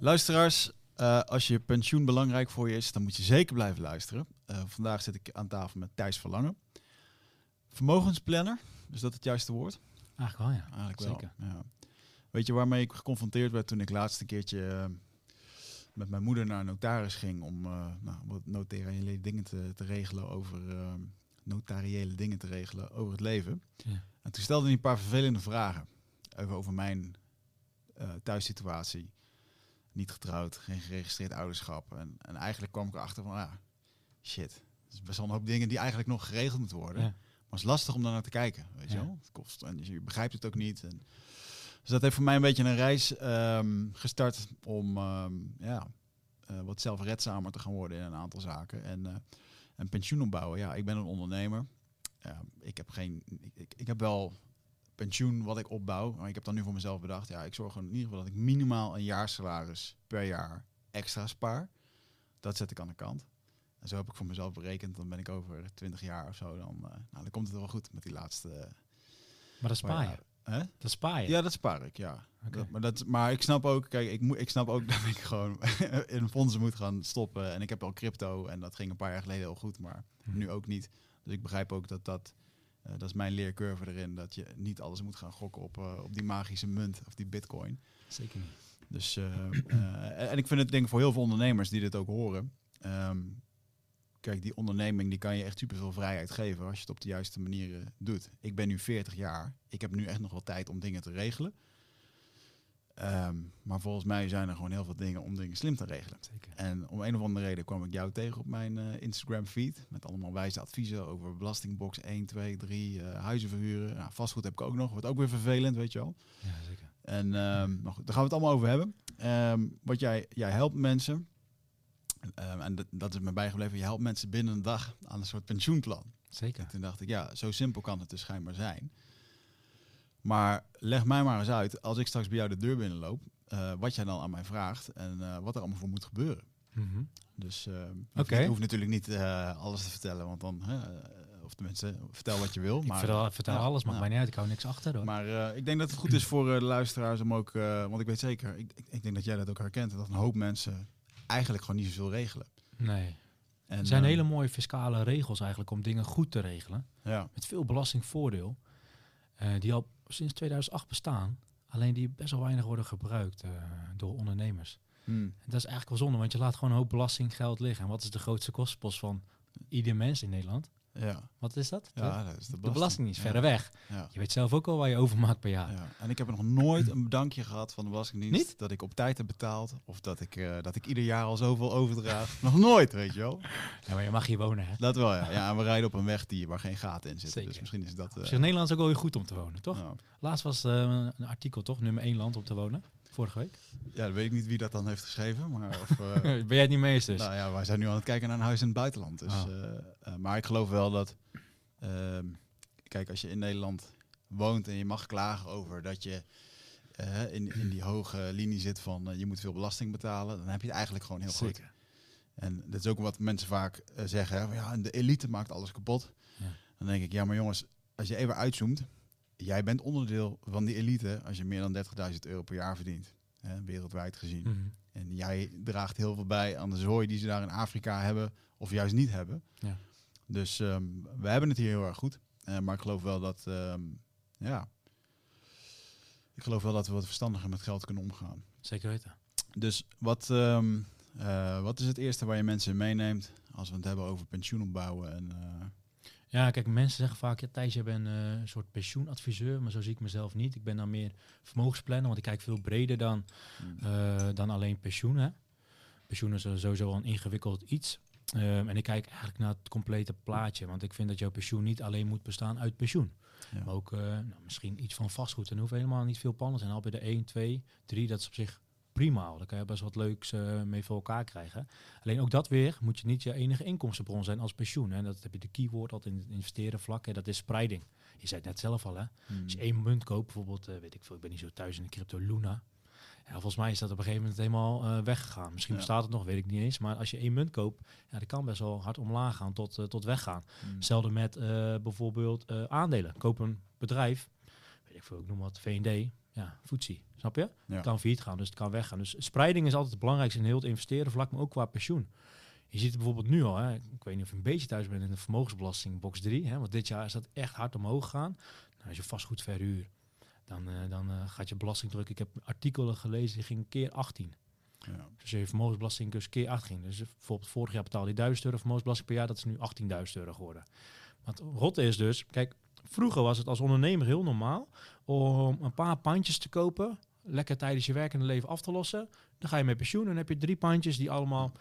Luisteraars, eh, als je pensioen belangrijk voor je is, dan moet je zeker blijven luisteren. Eh, vandaag zit ik aan tafel met Thijs Verlangen. Vermogensplanner, is dat het juiste woord? Eigenlijk wel, ja. Eigenlijk Zeker. wel. Ja. Weet je waarmee ik geconfronteerd werd toen ik laatst een keertje eh, met mijn moeder naar een notaris ging om nou, wat notariële dingen te, te regelen over notariële dingen te regelen over het leven. Ja. En toen stelde hij een paar vervelende vragen over, over mijn thuissituatie. Niet getrouwd, geen geregistreerd ouderschap. En, en eigenlijk kwam ik erachter van, ja, shit. Het is best wel een hoop dingen die eigenlijk nog geregeld moeten worden. Ja. Maar het is lastig om daar naar te kijken, weet je Ja. wel. Het kost, en je begrijpt het ook niet. En, dus dat heeft voor mij een beetje een reis ehm, gestart om ehm, ja, eh, wat zelfredzamer te gaan worden in een aantal zaken. En, en pensioen opbouwen. Ja, ik ben een ondernemer. Ik heb geen. Ik, ik heb wel pensioen wat ik opbouw. Maar ik heb dan nu voor mezelf bedacht. Ja, ik zorg er in ieder geval dat ik minimaal een jaarsalaris per jaar extra spaar. Dat zet ik aan de kant. En zo heb ik voor mezelf berekend. Dan ben ik over 20 jaar of zo. Dan, eh, nou, dan komt het wel goed met die laatste. eh, Maar dat spaar je. Hè? Dat spaar je. Ja, dat spaar ik, ja. Dat, maar, dat, maar ik snap ook, kijk, ik, moet, ik snap ook dat ik gewoon in fondsen moet gaan stoppen. En ik heb al crypto en dat ging een paar jaar geleden heel goed, maar Hm. nu ook niet. Dus ik begrijp ook dat dat, eh, dat is mijn leercurve erin, dat je niet alles moet gaan gokken op, eh, op die magische munt of die bitcoin. Zeker niet. Dus, eh, en ik vind het denk ik voor heel veel ondernemers die dit ook horen. ehm, kijk, die onderneming die kan je echt superveel vrijheid geven als je het op de juiste manier doet. Ik ben nu 40 jaar. Ik heb nu echt nog wel tijd om dingen te regelen. Ehm, maar volgens mij zijn er gewoon heel veel dingen om dingen slim te regelen. Zeker. En om een of andere reden kwam ik jou tegen op mijn eh, Instagram feed. Met allemaal wijze adviezen over belastingbox 1, 2, 3, eh, huizen verhuren. Nou, vastgoed heb ik ook nog. Wordt ook weer vervelend, weet je wel. Ja, zeker. En ehm, maar goed, daar gaan we het allemaal over hebben. Ehm, wat jij, jij helpt mensen. En dat, dat is me bijgebleven. Je helpt mensen binnen een dag aan een soort pensioenplan. Zeker. En toen dacht ik, ja, zo simpel kan het dus schijnbaar zijn. Maar leg mij maar eens uit, als ik straks bij jou de deur binnenloop, eh, wat jij dan aan mij vraagt en eh, wat er allemaal voor moet gebeuren. Mhm. Dus Oké. je hoeft natuurlijk niet alles te vertellen, want dan, of tenminste, vertel wat je wil. Ik Maar, vertel, vertel ja, alles, maakt ja. mij niet uit. Ik hou niks achter hoor. maar ik denk dat het goed is voor de luisteraars om ook, want ik weet zeker, ik, ik, ik denk dat jij dat ook herkent, dat een hoop mensen eigenlijk gewoon niet zoveel regelen. nee. En, Er zijn hele mooie fiscale regels eigenlijk om dingen goed te regelen. Ja, Met veel belastingvoordeel. Eh, die al sinds 2008 bestaan. Alleen die best wel weinig worden gebruikt eh, door ondernemers. Hm. En dat is eigenlijk wel zonde, want je laat gewoon een hoop belastinggeld liggen. En wat is de grootste kostenpost van ieder mens in Nederland? Ja, Wat is dat? ja, dat is de de belasting is Ja, verder weg. Ja. Je weet zelf ook al waar je overmaakt per jaar. Ja, en ik heb nog nooit een bedankje gehad van de Belastingdienst. Niet? Dat ik op tijd heb betaald. Of dat ik, eh, dat ik ieder jaar al zoveel overdraag. nog nooit, weet je wel. Ja, maar je mag hier wonen, hè? Dat wel, ja. ja. En we rijden op een weg die, waar geen gaten in zitten. Zeker. Dus misschien is dat... zich, Nederland is ook wel weer goed om te wonen, toch? Laatst was eh, een artikel, toch? Nummer 1 land om te wonen. Vorige week. ja, dan weet ik niet wie dat dan heeft geschreven. Maar, of, eh, ben jij het niet mee eens dus? nou ja, wij zijn nu aan het kijken naar een huis in het buitenland. Dus, Oh. eh, eh, maar ik geloof wel dat... ehm, kijk, als je in Nederland woont en je mag klagen over dat je... in, in die hoge linie zit van je moet veel belasting betalen, dan heb je het eigenlijk gewoon heel goed. Zeker. En dat is ook wat mensen vaak zeggen. Hè, van, ja, de elite maakt alles kapot. Ja. Dan denk ik, ja, maar jongens, als je even uitzoomt. Jij bent onderdeel van die elite als je meer dan 30.000 euro per jaar verdient. Hè, wereldwijd gezien. Mhm. En jij draagt heel veel bij aan de zooi die ze daar in Afrika hebben. Of juist niet hebben. Ja. Dus ehm, we hebben het hier heel erg goed. Eh, maar ik geloof wel dat, ehm, ja... Ik geloof wel dat we wat verstandiger met geld kunnen omgaan. Zeker weten. Dus wat, ehm, eh, wat is het eerste waar je mensen meeneemt als we het hebben over pensioen opbouwen? En, eh, Ja, kijk, mensen zeggen vaak, ja, Thijs, je bent eh, een soort pensioenadviseur, maar zo zie ik mezelf niet. Ik ben dan meer vermogensplanner, want ik kijk veel breder dan, eh, dan alleen pensioen. Hè. Pensioen is sowieso al een ingewikkeld iets. Ehm, en ik kijk eigenlijk naar het complete plaatje, want ik vind dat jouw pensioen niet alleen moet bestaan uit pensioen. Ja. Maar ook eh, nou, misschien iets van vastgoed. En hoeft helemaal niet veel plannen te zijn. Al bij de 1, 2, 3, dat is op zich prima. al. Daar kan je best wat leuks eh, mee voor elkaar krijgen. Alleen ook dat weer moet je niet je enige inkomstenbron zijn als pensioen. En dat heb je de keyword altijd in het investeren vlak. Hè, dat is spreiding. Je zei het net zelf al, hè. Hmm. Als je één munt koopt, bijvoorbeeld, eh, weet ik veel, ik ben niet zo thuis in de crypto Luna. Ja, volgens mij is dat op een gegeven moment helemaal eh, weggegaan. Misschien Ja. bestaat het nog, weet ik niet eens. Maar als je één munt koopt, ja, dat kan best wel hard omlaag gaan tot, tot weggaan. Hmm. Hetzelfde met bijvoorbeeld aandelen. Koop een bedrijf, weet ik veel, ik noem wat, V&D. Ja, voetzie. Snap je? Ja. Het kan failliet gaan, dus het kan weggaan. Dus spreiding is altijd het belangrijkste in heel het investeren vlak, maar ook qua pensioen. Je ziet het bijvoorbeeld nu al, hè, ik weet niet of je een beetje thuis bent in de vermogensbelasting box 3, hè, want dit jaar is dat echt hard omhoog gegaan. Nou, als je vastgoed verhuur, dan, eh, dan eh, gaat je belastingdruk. Ik heb artikelen gelezen, die ging keer 18. Ja. Dus je vermogensbelasting dus keer 8 ging. Dus bijvoorbeeld vorig jaar betaalde je 1000 euro vermogensbelasting per jaar, dat is nu 18.000 euro geworden. Want rotte is dus, kijk, vroeger was het als ondernemer heel normaal om een paar pandjes te kopen, lekker tijdens je werkende leven af te lossen. Dan ga je met pensioen en dan heb je drie pandjes die allemaal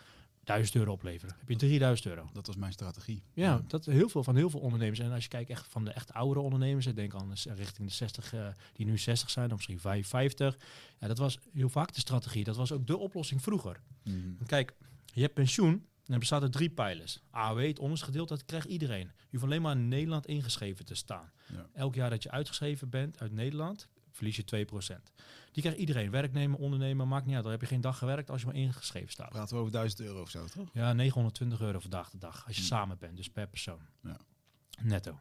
1000 euro opleveren. Dan heb je 3000 euro. Dat was mijn strategie. Ja, dat heel veel van heel veel ondernemers. En als je kijkt echt van de echt oudere ondernemers, ik denk aan richting de 60, eh, die nu 60 zijn, of misschien 55. Ja, dat was heel vaak de strategie. Dat was ook de oplossing vroeger. Mhm. Kijk, je hebt pensioen. En er bestaat uit drie pijlers. AOW, het onderste gedeelte, dat krijgt iedereen. Je hoeft alleen maar in Nederland ingeschreven te staan. Ja. Elk jaar dat je uitgeschreven bent uit Nederland, verlies je 2%. Die krijgt iedereen. Werknemer, ondernemer, maakt niet uit. Dan heb je geen dag gewerkt als je maar ingeschreven staat. Praten we over 1000 euro of zo, toch? Ja, 920 euro vandaag de dag. Als je Hmm. samen bent, dus per persoon. Ja. Netto.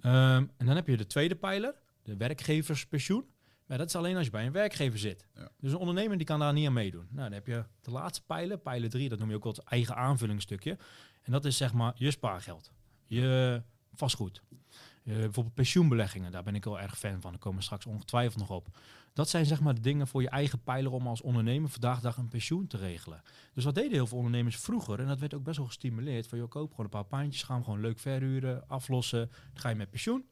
Ehm, en dan heb je de tweede pijler, de werkgeverspensioen. Maar dat is alleen als je bij een werkgever zit. Ja. Dus een ondernemer die kan daar niet aan meedoen. Nou, dan heb je de laatste pijler, pijler 3, dat noem je ook wel het eigen aanvullingsstukje. En dat is zeg maar je spaargeld, je vastgoed. Eh, bijvoorbeeld pensioenbeleggingen, daar ben ik wel erg fan van. Daar komen we straks ongetwijfeld nog op. Dat zijn zeg maar de dingen voor je eigen pijler om als ondernemer vandaag de dag een pensioen te regelen. Dus wat deden heel veel ondernemers vroeger, en dat werd ook best wel gestimuleerd, van je koop gewoon een paar pandjes, ga hem gewoon leuk verhuren, aflossen, dan ga je met pensioen.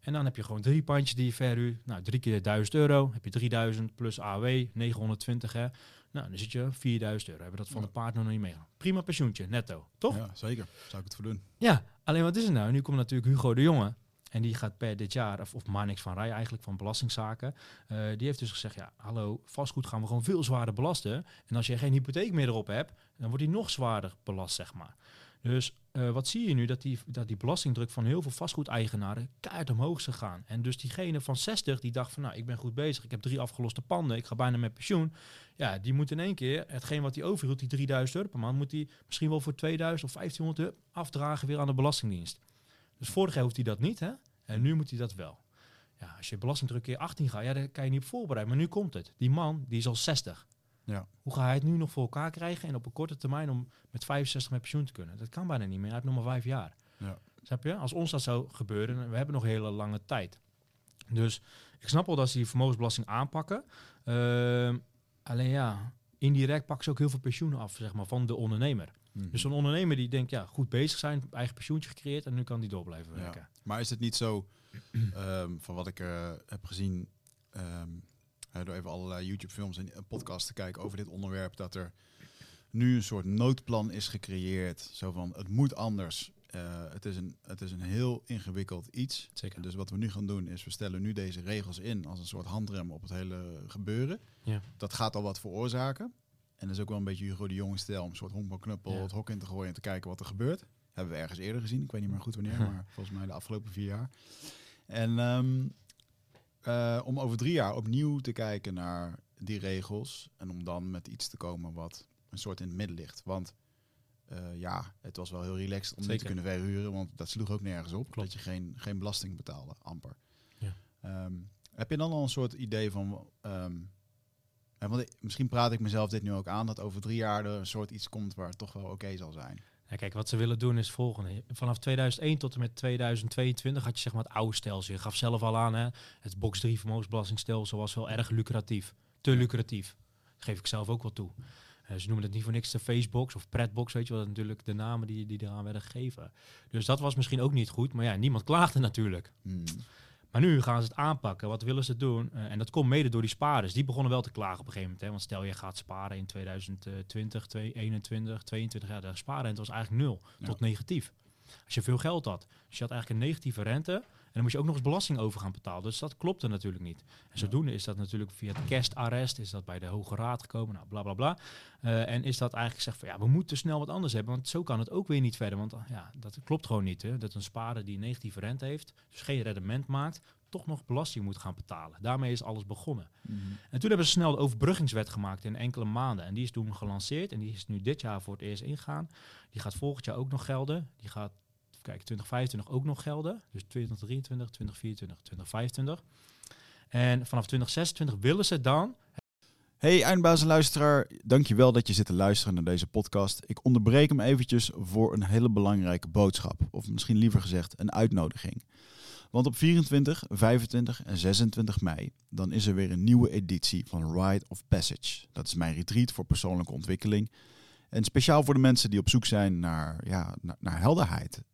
En dan heb je gewoon drie pandjes die je verhuurt. Nou, drie keer 1000 euro, heb je 3000 plus AW, 920 hè. Nou, dan zit je 4000 euro. Hebben we dat van Ja. de partner nog niet meegenomen. Prima pensioentje, netto, toch? Ja, zeker. Zou ik het voor doen. Ja, alleen wat is het nou? Nu komt natuurlijk Hugo de Jonge. En die gaat per dit jaar, of, of Marnix van Rij eigenlijk, van Belastingzaken. eh, die heeft dus gezegd, ja, hallo, vastgoed gaan we gewoon veel zwaarder belasten. En als je geen hypotheek meer erop hebt, dan wordt die nog zwaarder belast, zeg maar. Dus eh, wat zie je nu? Dat die, dat die belastingdruk van heel veel vastgoedeigenaren keihard omhoog is gegaan. En dus diegene van 60 die dacht van, nou, ik ben goed bezig. Ik heb drie afgeloste panden. Ik ga bijna met pensioen. Ja, die moet in één keer, hetgeen wat hij overhield, die 3000 euro per maand, moet hij misschien wel voor 2000 of 1500 euro afdragen weer aan de Belastingdienst. Dus vorig jaar hoeft hij dat niet, hè? En nu moet hij dat wel. Ja, als je belastingdruk keer 18 gaat, ja, daar kan je niet op voorbereiden. Maar nu komt het. Die man, die is al 60. Ja. Hoe ga hij het nu nog voor elkaar krijgen en op een korte termijn om met 65 met pensioen te kunnen? Dat kan bijna niet meer. Hij heeft nog maar vijf jaar. Ja. Snap je? Als ons dat zou gebeuren, we hebben nog hele lange tijd. Dus ik snap wel dat ze die vermogensbelasting aanpakken. Ehm, alleen ja, indirect pakken ze ook heel veel pensioenen af, zeg maar, van de ondernemer. Mhm. Dus een ondernemer die denkt, ja, goed bezig zijn, eigen pensioentje gecreëerd en nu kan die door blijven Ja. werken. Maar is het niet zo, ehm, van wat ik eh, heb gezien, ehm, door even allerlei YouTube-films en een podcast te kijken over dit onderwerp, dat er nu een soort noodplan is gecreëerd. Zo van, het moet anders. Eh, het, is een, het is een heel ingewikkeld iets. Zeker. Dus wat we nu gaan doen is, we stellen nu deze regels in als een soort handrem op het hele gebeuren. Ja. Dat gaat al wat veroorzaken. En dat is ook wel een beetje Hugo de Jonge stijl, om een soort honkbalknuppel Ja. het hok in te gooien en te kijken wat er gebeurt. Hebben we ergens eerder gezien. Ik weet niet meer goed wanneer, maar volgens mij de afgelopen vier jaar. En ehm, eh, om over drie jaar opnieuw te kijken naar die regels. En om dan met iets te komen wat een soort in het midden ligt. Want eh, ja, het was wel heel relaxed om niet te Zeker. kunnen verhuren. Want dat sloeg ook nergens op. Klopt. Dat je geen, geen belasting betaalde, amper. Ja. Ehm, heb je dan al een soort idee van... ehm, hè, want ik- misschien praat ik mezelf dit nu ook aan... dat over drie jaar er een soort iets komt waar het toch wel oké zal zijn. Ja, kijk, wat ze willen doen is het volgende. Vanaf 2001 tot en met 2022 had je zeg maar het oude stelsel. Je gaf zelf al aan, hè, het box 3 vermogensbelastingstelsel was wel erg lucratief. Te lucratief. Dat geef ik zelf ook wel toe. Eh, ze noemen het niet voor niks de Facebox of Pretbox, weet je wel. Dat natuurlijk de namen die, die eraan werden gegeven. Dus dat was misschien ook niet goed. Maar ja, niemand klaagde natuurlijk. Hmm. Maar nu gaan ze het aanpakken. Wat willen ze doen? Eh, en dat komt mede door die spaarders. Die begonnen wel te klagen op een gegeven moment. Hè? Want stel je gaat sparen in 2020, 2021, 22, ja, de spaarrente was eigenlijk nul Ja. tot negatief. Als je veel geld had. Dus je had eigenlijk een negatieve rente. En dan moest je ook nog eens belasting over gaan betalen. Dus dat klopte natuurlijk niet. En zodoende is dat natuurlijk via het kerstarrest, is dat bij de Hoge Raad gekomen, nou bla bla bla. Eh, en is dat eigenlijk gezegd van ja, we moeten snel wat anders hebben, want zo kan het ook weer niet verder. Want ah, ja, dat klopt gewoon niet. Hè? Dat een spaarder die negatieve rente heeft, dus geen rendement maakt, toch nog belasting moet gaan betalen. Daarmee is alles begonnen. Mhm. En toen hebben ze snel de overbruggingswet gemaakt in enkele maanden. En die is toen gelanceerd en die is nu dit jaar voor het eerst ingegaan. Die gaat volgend jaar ook nog gelden. Die gaat, kijken, 2025 ook nog gelden. Dus 2023, 2024, 2025. En vanaf 2026 willen ze dan Hey eindbazenluisteraar, dankjewel dat je zit te luisteren naar deze podcast. Ik onderbreek hem eventjes voor een hele belangrijke boodschap. Of misschien liever gezegd een uitnodiging. Want op 24, 25 en 26 mei, dan is er weer een nieuwe editie van Ride of Passage. Dat is mijn retreat voor persoonlijke ontwikkeling. En speciaal voor de mensen die op zoek zijn naar, ja, naar helderheid.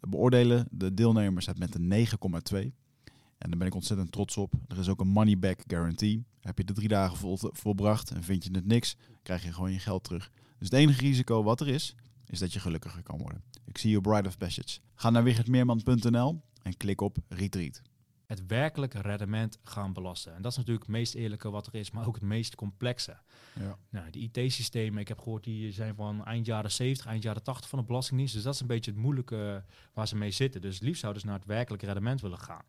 beoordelen de deelnemers met een 9,2. En daar ben ik ontzettend trots op. Er is ook een money back guarantee. Heb je de drie dagen vol, volbracht en vind je het niks, krijg je gewoon je geld terug. Dus het enige risico wat er is, is dat je gelukkiger kan worden. Ik zie je Bride of Passage. Ga naar wichertmeerman.nl en klik op Retreat. Het werkelijke rendement gaan belasten. En dat is natuurlijk het meest eerlijke wat er is, maar ook het meest complexe. Ja. Nou, die IT-systemen, ik heb gehoord, die zijn van eind jaren 70, eind jaren 80 van de Belastingdienst. Dus dat is een beetje het moeilijke waar ze mee zitten. Dus het liefst zouden ze naar het werkelijke rendement willen gaan.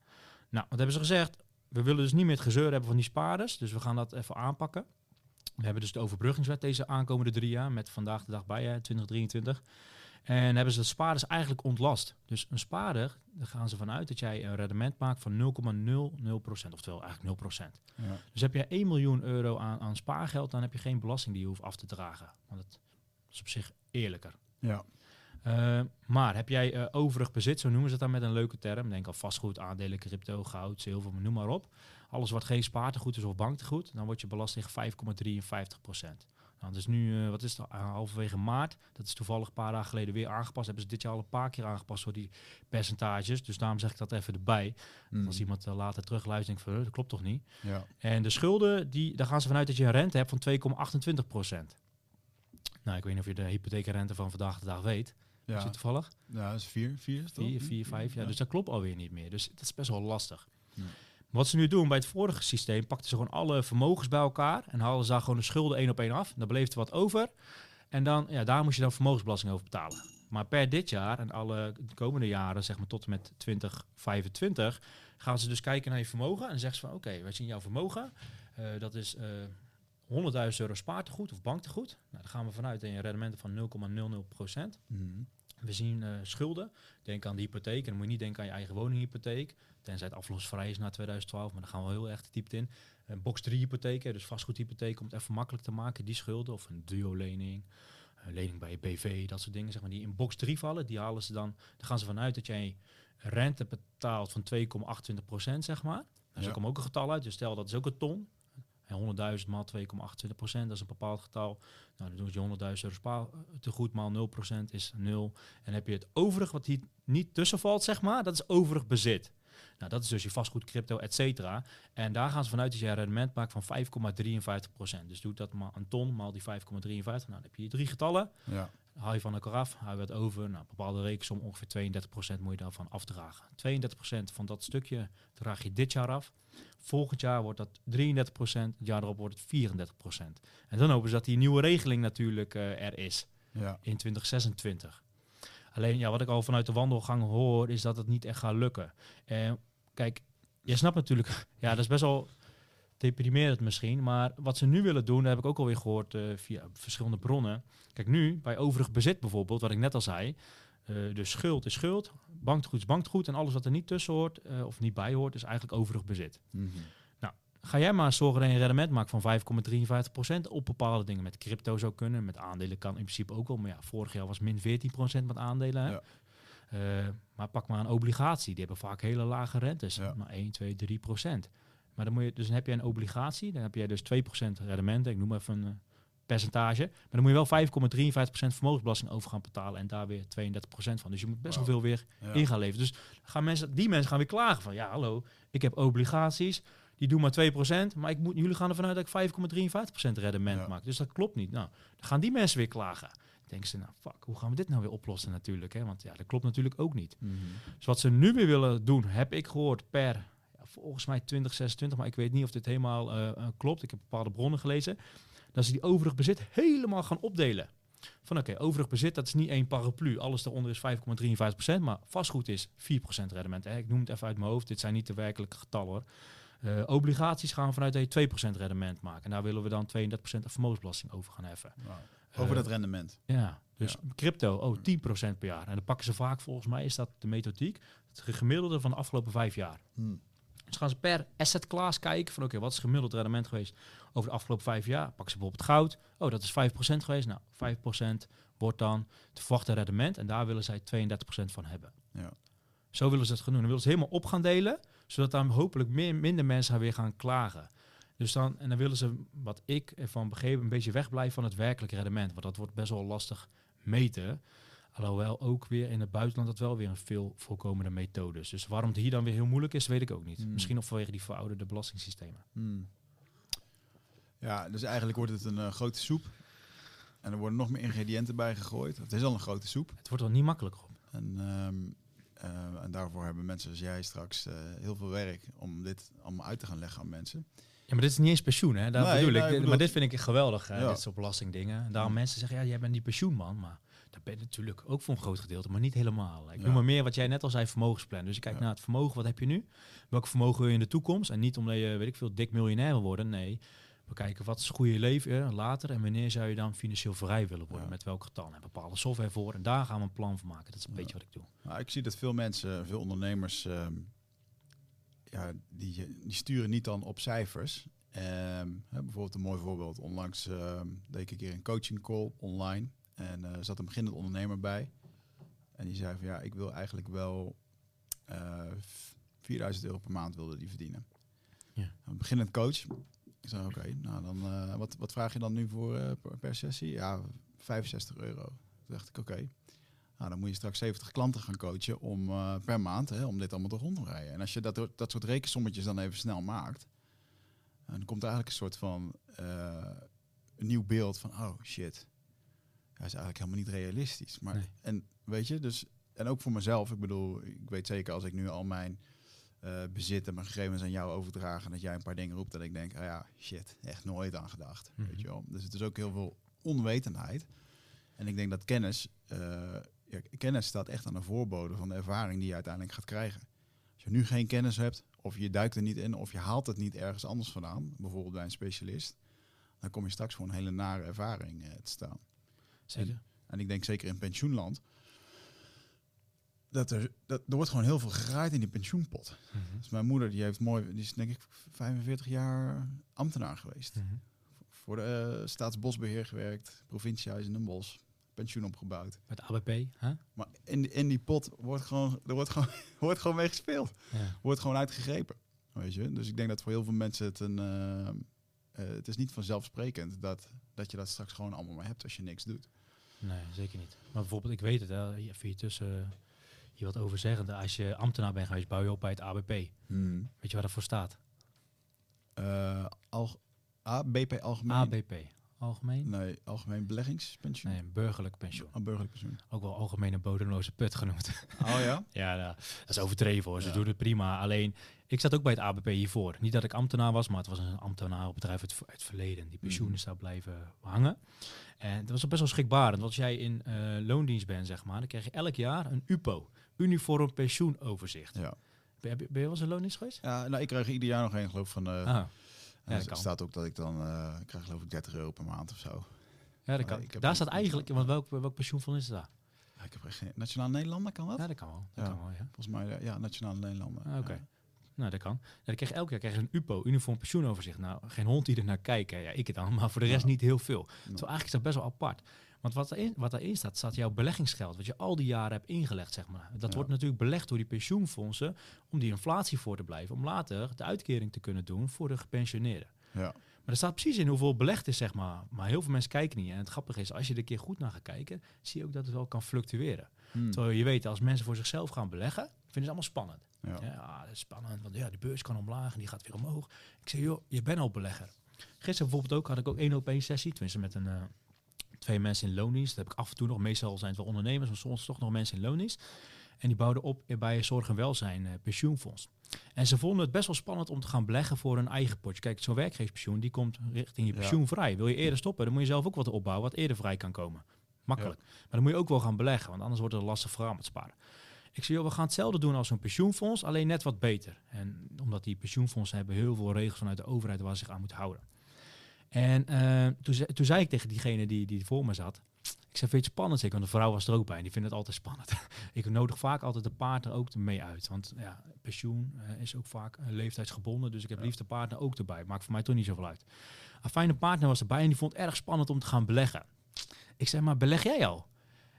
Nou, wat hebben ze gezegd? We willen dus niet meer het gezeur hebben van die spaarders. Dus we gaan dat even aanpakken. We hebben dus de overbruggingswet deze aankomende drie jaar met vandaag de dag bij, hè, 2023. En hebben ze de spaarders eigenlijk ontlast. Dus een spaarder, daar gaan ze vanuit dat jij een rendement maakt van 0,00%, oftewel eigenlijk 0%. Ja. Dus heb je 1 miljoen euro aan, aan spaargeld, dan heb je geen belasting die je hoeft af te dragen. Want dat is op zich eerlijker. Ja. Uh, maar heb jij uh, overig bezit, zo noemen ze het dan met een leuke term. Denk al vastgoed, aandelen, crypto, goud, zilver, noem maar op alles wat geen spaartegoed is of banktegoed, dan wordt je belasting 5,53 procent. Nou, dus nu, uh, wat is het, uh, halverwege maart, dat is toevallig een paar dagen geleden weer aangepast. Hebben ze dit jaar al een paar keer aangepast voor die percentages. Dus daarom zeg ik dat even erbij. Mm. Als iemand uh, later terugluistert, denk ik van, dat klopt toch niet? Ja. En de schulden, die, daar gaan ze vanuit dat je een rente hebt van 2,28 procent. Nou, ik weet niet of je de hypotheekrente van vandaag de dag weet. Ja. Is het toevallig? Ja, dat is 4, 4 4, 4, 5, ja. Dus dat klopt alweer niet meer. Dus dat is best wel lastig. Ja. Wat ze nu doen bij het vorige systeem, pakten ze gewoon alle vermogens bij elkaar en halen ze daar gewoon de schulden één op één af. Dan beleeft er wat over. En dan, ja, daar moet je dan vermogensbelasting over betalen. Maar per dit jaar en alle komende jaren, zeg maar tot en met 2025, gaan ze dus kijken naar je vermogen en zeggen ze van oké, okay, wij zien jouw vermogen. Uh, dat is uh, eh, 100.000 euro spaartegoed of banktegoed. Nou, daar gaan we vanuit een rendement van 0,00 procent. Mm We zien uh, schulden. Denk aan de hypotheek. En dan moet je niet denken aan je eigen woninghypotheek. Tenzij het aflosvrij is na 2012, maar dan gaan we heel erg de diepte in. Een box 3 hypotheek, dus vastgoedhypotheek, om het even makkelijk te maken, die schulden. Of een duo-lening, een lening bij je BV, dat soort dingen, zeg maar, die in box 3 vallen. Die halen ze dan, dan gaan ze vanuit dat jij rente betaalt van 2,28 procent, zeg maar. Daar ja. komt ook een getal uit. Dus stel dat is ook een ton. 100.000 maal 2,28 procent, dat is een bepaald getal. Nou, dan doe je 100.000 euro te goed maal 0 procent is 0. En heb je het overig wat hier niet tussen valt, zeg maar, dat is overig bezit. Nou, dat is dus je vastgoed, crypto, et cetera. En daar gaan ze vanuit dat je een rendement maakt van 5,53% Dus doe dat maar een ton maal die 5,53. Nou, dan heb je drie getallen. Ja. Haal je van elkaar af, haal je wat over. Nou, bepaalde rekensom, ongeveer 32% moet je daarvan afdragen. 32% van dat stukje draag je dit jaar af. Volgend jaar wordt dat 33 het jaar erop wordt het 34% En dan hopen ze dat die nieuwe regeling natuurlijk uh, er is ja. in 2026. Alleen ja, wat ik al vanuit de wandelgang hoor, is dat het niet echt gaat lukken. En kijk, je snapt natuurlijk, ja, dat is best wel deprimerend misschien. Maar wat ze nu willen doen, dat heb ik ook alweer gehoord uh, via verschillende bronnen. Kijk, nu bij overig bezit bijvoorbeeld, wat ik net al zei. Uh, dus schuld is schuld, bankgoed is bankgoed en alles wat er niet tussen hoort uh, of niet bij hoort, is eigenlijk overig bezit. Mm -hmm. Nou, ga jij maar zorgen dat je een rendement maakt van 5,53% op bepaalde dingen. Met crypto zou kunnen, met aandelen kan in principe ook wel. Maar ja, vorig jaar was min 14% met aandelen. Hè? Ja. Uh, maar pak maar een obligatie, die hebben vaak hele lage rentes, ja. maar 1, 2, 3 procent. Maar dan, moet je, dus dan heb je een obligatie, dan heb je dus 2% rendement, ik noem even een percentage. Maar dan moet je wel 5,53% vermogensbelasting over gaan betalen en daar weer 32% van. Dus je moet best wel Wow. veel weer Ja. in gaan leveren. Dus gaan mensen, die mensen gaan weer klagen van, ja hallo, ik heb obligaties, die doen maar 2%, maar ik moet, jullie gaan ervan uit dat ik 5,53% rendement Ja. maak. Dus dat klopt niet. Nou, dan gaan die mensen weer klagen. Dan denken ze, nou fuck, hoe gaan we dit nou weer oplossen natuurlijk? Hè? Want ja, dat klopt natuurlijk ook niet. Mhm. Dus wat ze nu weer willen doen, heb ik gehoord per, volgens mij 2026, maar ik weet niet of dit helemaal eh, eh, klopt. Ik heb bepaalde bronnen gelezen. Dat ze die overig bezit helemaal gaan opdelen. Van oké, overig bezit, dat is niet één paraplu. Alles daaronder is 5,53%, maar vastgoed is 4% rendement. Hè. Ik noem het even uit mijn hoofd, dit zijn niet de werkelijke getallen hoor. Eh, obligaties gaan vanuit je 2% rendement maken. En daar willen we dan 32% vermogensbelasting over gaan heffen. Wow. Over dat rendement. ja, dus crypto, oh, 10% per jaar. En dan pakken ze vaak, volgens mij is dat de methodiek, het gemiddelde van de afgelopen vijf jaar. Hm. Dus gaan ze per asset class kijken van oké, wat is gemiddeld rendement geweest over de afgelopen vijf jaar? Pakken ze bijvoorbeeld goud. Oh, dat is 5% geweest. Nou, 5% wordt dan het verwachte rendement en daar willen zij 32% van hebben. Ja. Zo willen ze het gaan doen. Dan willen ze helemaal op gaan delen, zodat dan hopelijk meer, minder mensen weer gaan klagen. Dus dan, en dan willen ze, wat ik ervan begreep, een beetje wegblijven van het werkelijke rendement. Want dat wordt best wel lastig meten. Alhoewel ook weer in het buitenland dat wel weer een veel voorkomende methode is. Dus waarom het hier dan weer heel moeilijk is, weet ik ook niet. Hmm. Misschien nog vanwege die verouderde belastingssystemen. Hm. Ja, dus eigenlijk wordt het een eh, grote soep. En er worden nog meer ingrediënten bij gegooid. Het is al een grote soep. Het wordt wel niet makkelijker op. En, ehm, eh, en daarvoor hebben mensen als jij straks eh, heel veel werk om dit allemaal uit te gaan leggen aan mensen. Ja, maar dit is niet eens pensioen, hè? Daar Nee, bedoel nee, ik. bedoel- maar dit vind ik geweldig, hè? Ja. dit soort belastingdingen. En daarom Hmm. mensen zeggen, ja, jij bent die pensioenman, maar dat ben natuurlijk ook voor een groot gedeelte, maar niet helemaal. Ik Ja. noem maar meer wat jij net al zei, vermogensplan. Dus kijkt Ja. naar het vermogen, wat heb je nu? Welk vermogen wil je in de toekomst? En niet omdat je, weet ik veel, dik miljonair wil worden. Nee, we kijken wat is het goede leven eh, later en wanneer zou je dan financieel vrij willen worden? Ja. Met welk getal? En bepaalde software voor. En daar gaan we een plan van maken. Dat is een beetje wat ik doe. Nou, ik zie dat veel mensen, veel ondernemers, ehm, ja, die, die sturen niet dan op cijfers. Ehm, hè, bijvoorbeeld een mooi voorbeeld. Onlangs ehm, deed ik een keer een coaching call online. En er zat een beginnend ondernemer bij. En die zei van ja, ik wil eigenlijk wel eh 4000 euro per maand wilde die verdienen. Ja. Een beginnend coach. Ik zei oké, nou dan eh, wat, wat vraag je dan nu voor eh, per, per sessie? Ja, 65 euro. Toen dacht ik oké. Nou, dan moet je straks 70 klanten gaan coachen om eh, per maand, hè, om dit allemaal te rondrijden. En als je dat, dat soort rekensommetjes dan even snel maakt, dan komt er eigenlijk een soort van eh, een nieuw beeld van, oh shit, hij is eigenlijk helemaal niet realistisch. Maar, Nee. En weet je, dus, en ook voor mezelf, ik bedoel, ik weet zeker als ik nu al mijn eh, bezit en mijn gegevens aan jou overdragen, dat jij een paar dingen roept, dat ik denk, ah ja, shit, echt nooit aan gedacht. Mhm. Weet je wel. Dus het is ook heel veel onwetendheid. En ik denk dat kennis, eh, ja, kennis staat echt aan de voorbode van de ervaring die je uiteindelijk gaat krijgen. Als je nu geen kennis hebt, of je duikt er niet in, of je haalt het niet ergens anders vandaan, bijvoorbeeld bij een specialist, dan kom je straks voor een hele nare ervaring eh, te staan. Zeker. En ik denk zeker in pensioenland, dat er, dat, er wordt gewoon heel veel geraaid in die pensioenpot. Mhm. Dus mijn moeder, die heeft mooi, die is denk ik 45 jaar ambtenaar geweest. Mhm. Voor de uh, Staatsbosbeheer gewerkt, provinciehuis in Den Bosch, pensioen opgebouwd. Met ABP, hè? Maar in, die- in die pot wordt gewoon, er wordt gewoon, wordt gewoon mee gespeeld. Ja. Wordt gewoon uitgegrepen. Weet je? Dus ik denk dat voor heel veel mensen het een. eh, eh, het is niet vanzelfsprekend dat, dat je dat straks gewoon allemaal maar hebt als je niks doet. Nee, zeker niet. Maar bijvoorbeeld, ik weet het, hè, even hier tussen hier wat over zeggen. Als je ambtenaar bent geweest, bouw je op bij het ABP. Weet je waar dat voor staat? Eh, al, A, BP algemeen. ABP. Algemeen? Nee, algemeen beleggingspensioen. Nee, een burgerlijk pensioen. Een burgerlijk pensioen. Ook wel algemene bodemloze put genoemd. Oh ja? ja, nou, dat is overdreven hoor. Ze Ja. doen het prima. Alleen, ik zat ook bij het ABP hiervoor. Niet dat ik ambtenaar was, maar het was een ambtenarenbedrijf uit, uit het verleden. Die pensioen Mhm. is daar blijven hangen. En dat was best wel schrikbarend. Want als jij in eh, loondienst bent, zeg maar, dan krijg je elk jaar een UPO. Uniform pensioenoverzicht. Ja. Ben, je- ben je wel eens in loondienst geweest? ja nou, ik krijg er ieder jaar nog een geloof van. ah, er dat kan. staat ook dat ik dan eh, ik krijg geloof ik 30 euro per maand of zo. ja, dat kan. Daar staat eigenlijk, want welk, welk pensioenfonds is daar? Ja, ik heb geen Nationaal Nederlander kan dat? Ja, dat kan wel. Dat Ja. kan wel, ja. Volgens mij eh, ja, Nationaal Nederlander. Ah, Oké. Ja. Nou, dat kan. Ja, dan krijg je elk jaar krijg je een UPO, uniform pensioenoverzicht. Nou, geen hond die er naar kijkt. hè. Ja, ik het dan, maar voor de rest Ja. niet heel veel. Terwijl eigenlijk is dat best wel apart. Want wat erin, wat daarin staat, staat jouw beleggingsgeld. Wat je al die jaren hebt ingelegd, zeg maar. Dat Ja. wordt natuurlijk belegd door die pensioenfondsen om die inflatie voor te blijven. Om later de uitkering te kunnen doen voor de gepensioneerden. Ja. Maar er staat precies in hoeveel belegd is, zeg maar. Maar heel veel mensen kijken niet. En het grappige is, als je er een keer goed naar gaat kijken, zie je ook dat het wel kan fluctueren. Hmm. Terwijl je weet, als mensen voor zichzelf gaan beleggen, vinden ze allemaal spannend. Ja. Ja, dat is spannend, want ja, de beurs kan omlaag en die gaat weer omhoog. Ik zeg, joh, je bent al belegger. Gisteren bijvoorbeeld ook, had ik ook één op één sessie, tenminste met een, eh, twee mensen in loondienst. Dat heb ik af en toe nog, meestal zijn het wel ondernemers, maar soms toch nog mensen in loondienst. En die bouwden op bij Zorg en Welzijn eh, pensioenfonds. En ze vonden het best wel spannend om te gaan beleggen voor hun eigen potje. Kijk, zo'n werkgeverspensioen, die komt richting je Ja. pensioen vrij. Wil je eerder stoppen, dan moet je zelf ook wat opbouwen wat eerder vrij kan komen. Makkelijk. Maar dan moet je ook wel gaan beleggen, want anders wordt het lastig vooral met sparen. Ik zei, joh, we gaan hetzelfde doen als zo'n pensioenfonds, alleen net wat beter. En omdat die pensioenfondsen hebben heel veel regels vanuit de overheid waar ze zich aan moeten houden. En eh, toen, zei, toen zei ik tegen diegene die, die voor me zat, ik zei, vind je het spannend? Ik, want de vrouw was er ook bij en die vindt het altijd spannend. ik nodig vaak altijd de partner ook mee uit. Want ja, pensioen eh, is ook vaak eh, leeftijdsgebonden, dus ik heb Ja. liefst de partner ook erbij. Maakt voor mij toch niet zoveel uit. Een fijne partner was erbij en die vond het erg spannend om te gaan beleggen. Ik zei, maar beleg jij al?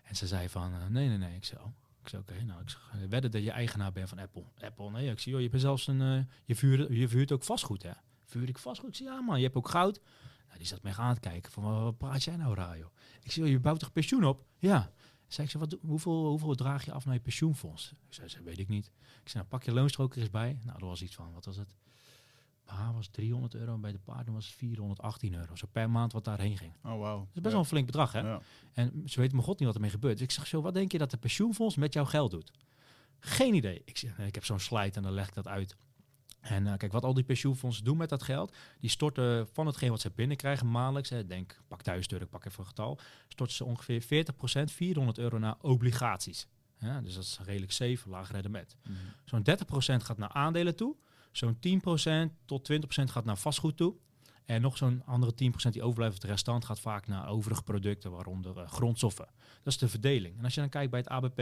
En ze zei van, nee, nee, nee. Ik zei, oh. Ik zei, oké, nou, ik zeg, wedden dat je eigenaar bent van Apple. Apple, nee. Ik zie, joh, je bent zelfs een, je, vuurt, je vuurt ook vastgoed, hè? Vuur ik vastgoed? Ik zei, ja man, je hebt ook goud. Nou, die zat mij aan te kijken van, wat, praat jij nou raar, joh? Ik zei, je bouwt toch pensioen op? Ja. Zei ik, zei, wat, hoeveel, hoeveel draag je af naar je pensioenfonds? Ik zei, ze weet ik niet. Ik zei, nou, pak je loonstroker eens bij. Nou, dat was iets van, wat was het? Haar was 300 euro en bij de partner was het 418 euro. Zo per maand wat daarheen ging. Dat Oh, wauw. is best wel een flink bedrag, hè? Ja. En ze weten mijn god niet wat ermee gebeurt. Dus ik zeg zo, wat denk je dat de pensioenfonds met jouw geld doet? Geen idee. Ik, zeg, ik heb zo'n slide en dan leg ik dat uit. En eh, kijk, wat al die pensioenfondsen doen met dat geld, die storten van hetgeen wat ze binnenkrijgen maandelijks, hè, denk, pak 1000 euro, ik pak even een getal, storten ze ongeveer 40%, 400 euro naar obligaties. Ja, dus dat is redelijk safe, laag rendement. Mhm. Zo'n 30% gaat naar aandelen toe. Zo'n 10% tot 20% gaat naar vastgoed toe. En nog zo'n andere 10% die overblijft, de restant, gaat vaak naar overige producten, waaronder eh, grondstoffen. Dat is de verdeling. En als je dan kijkt bij het ABP,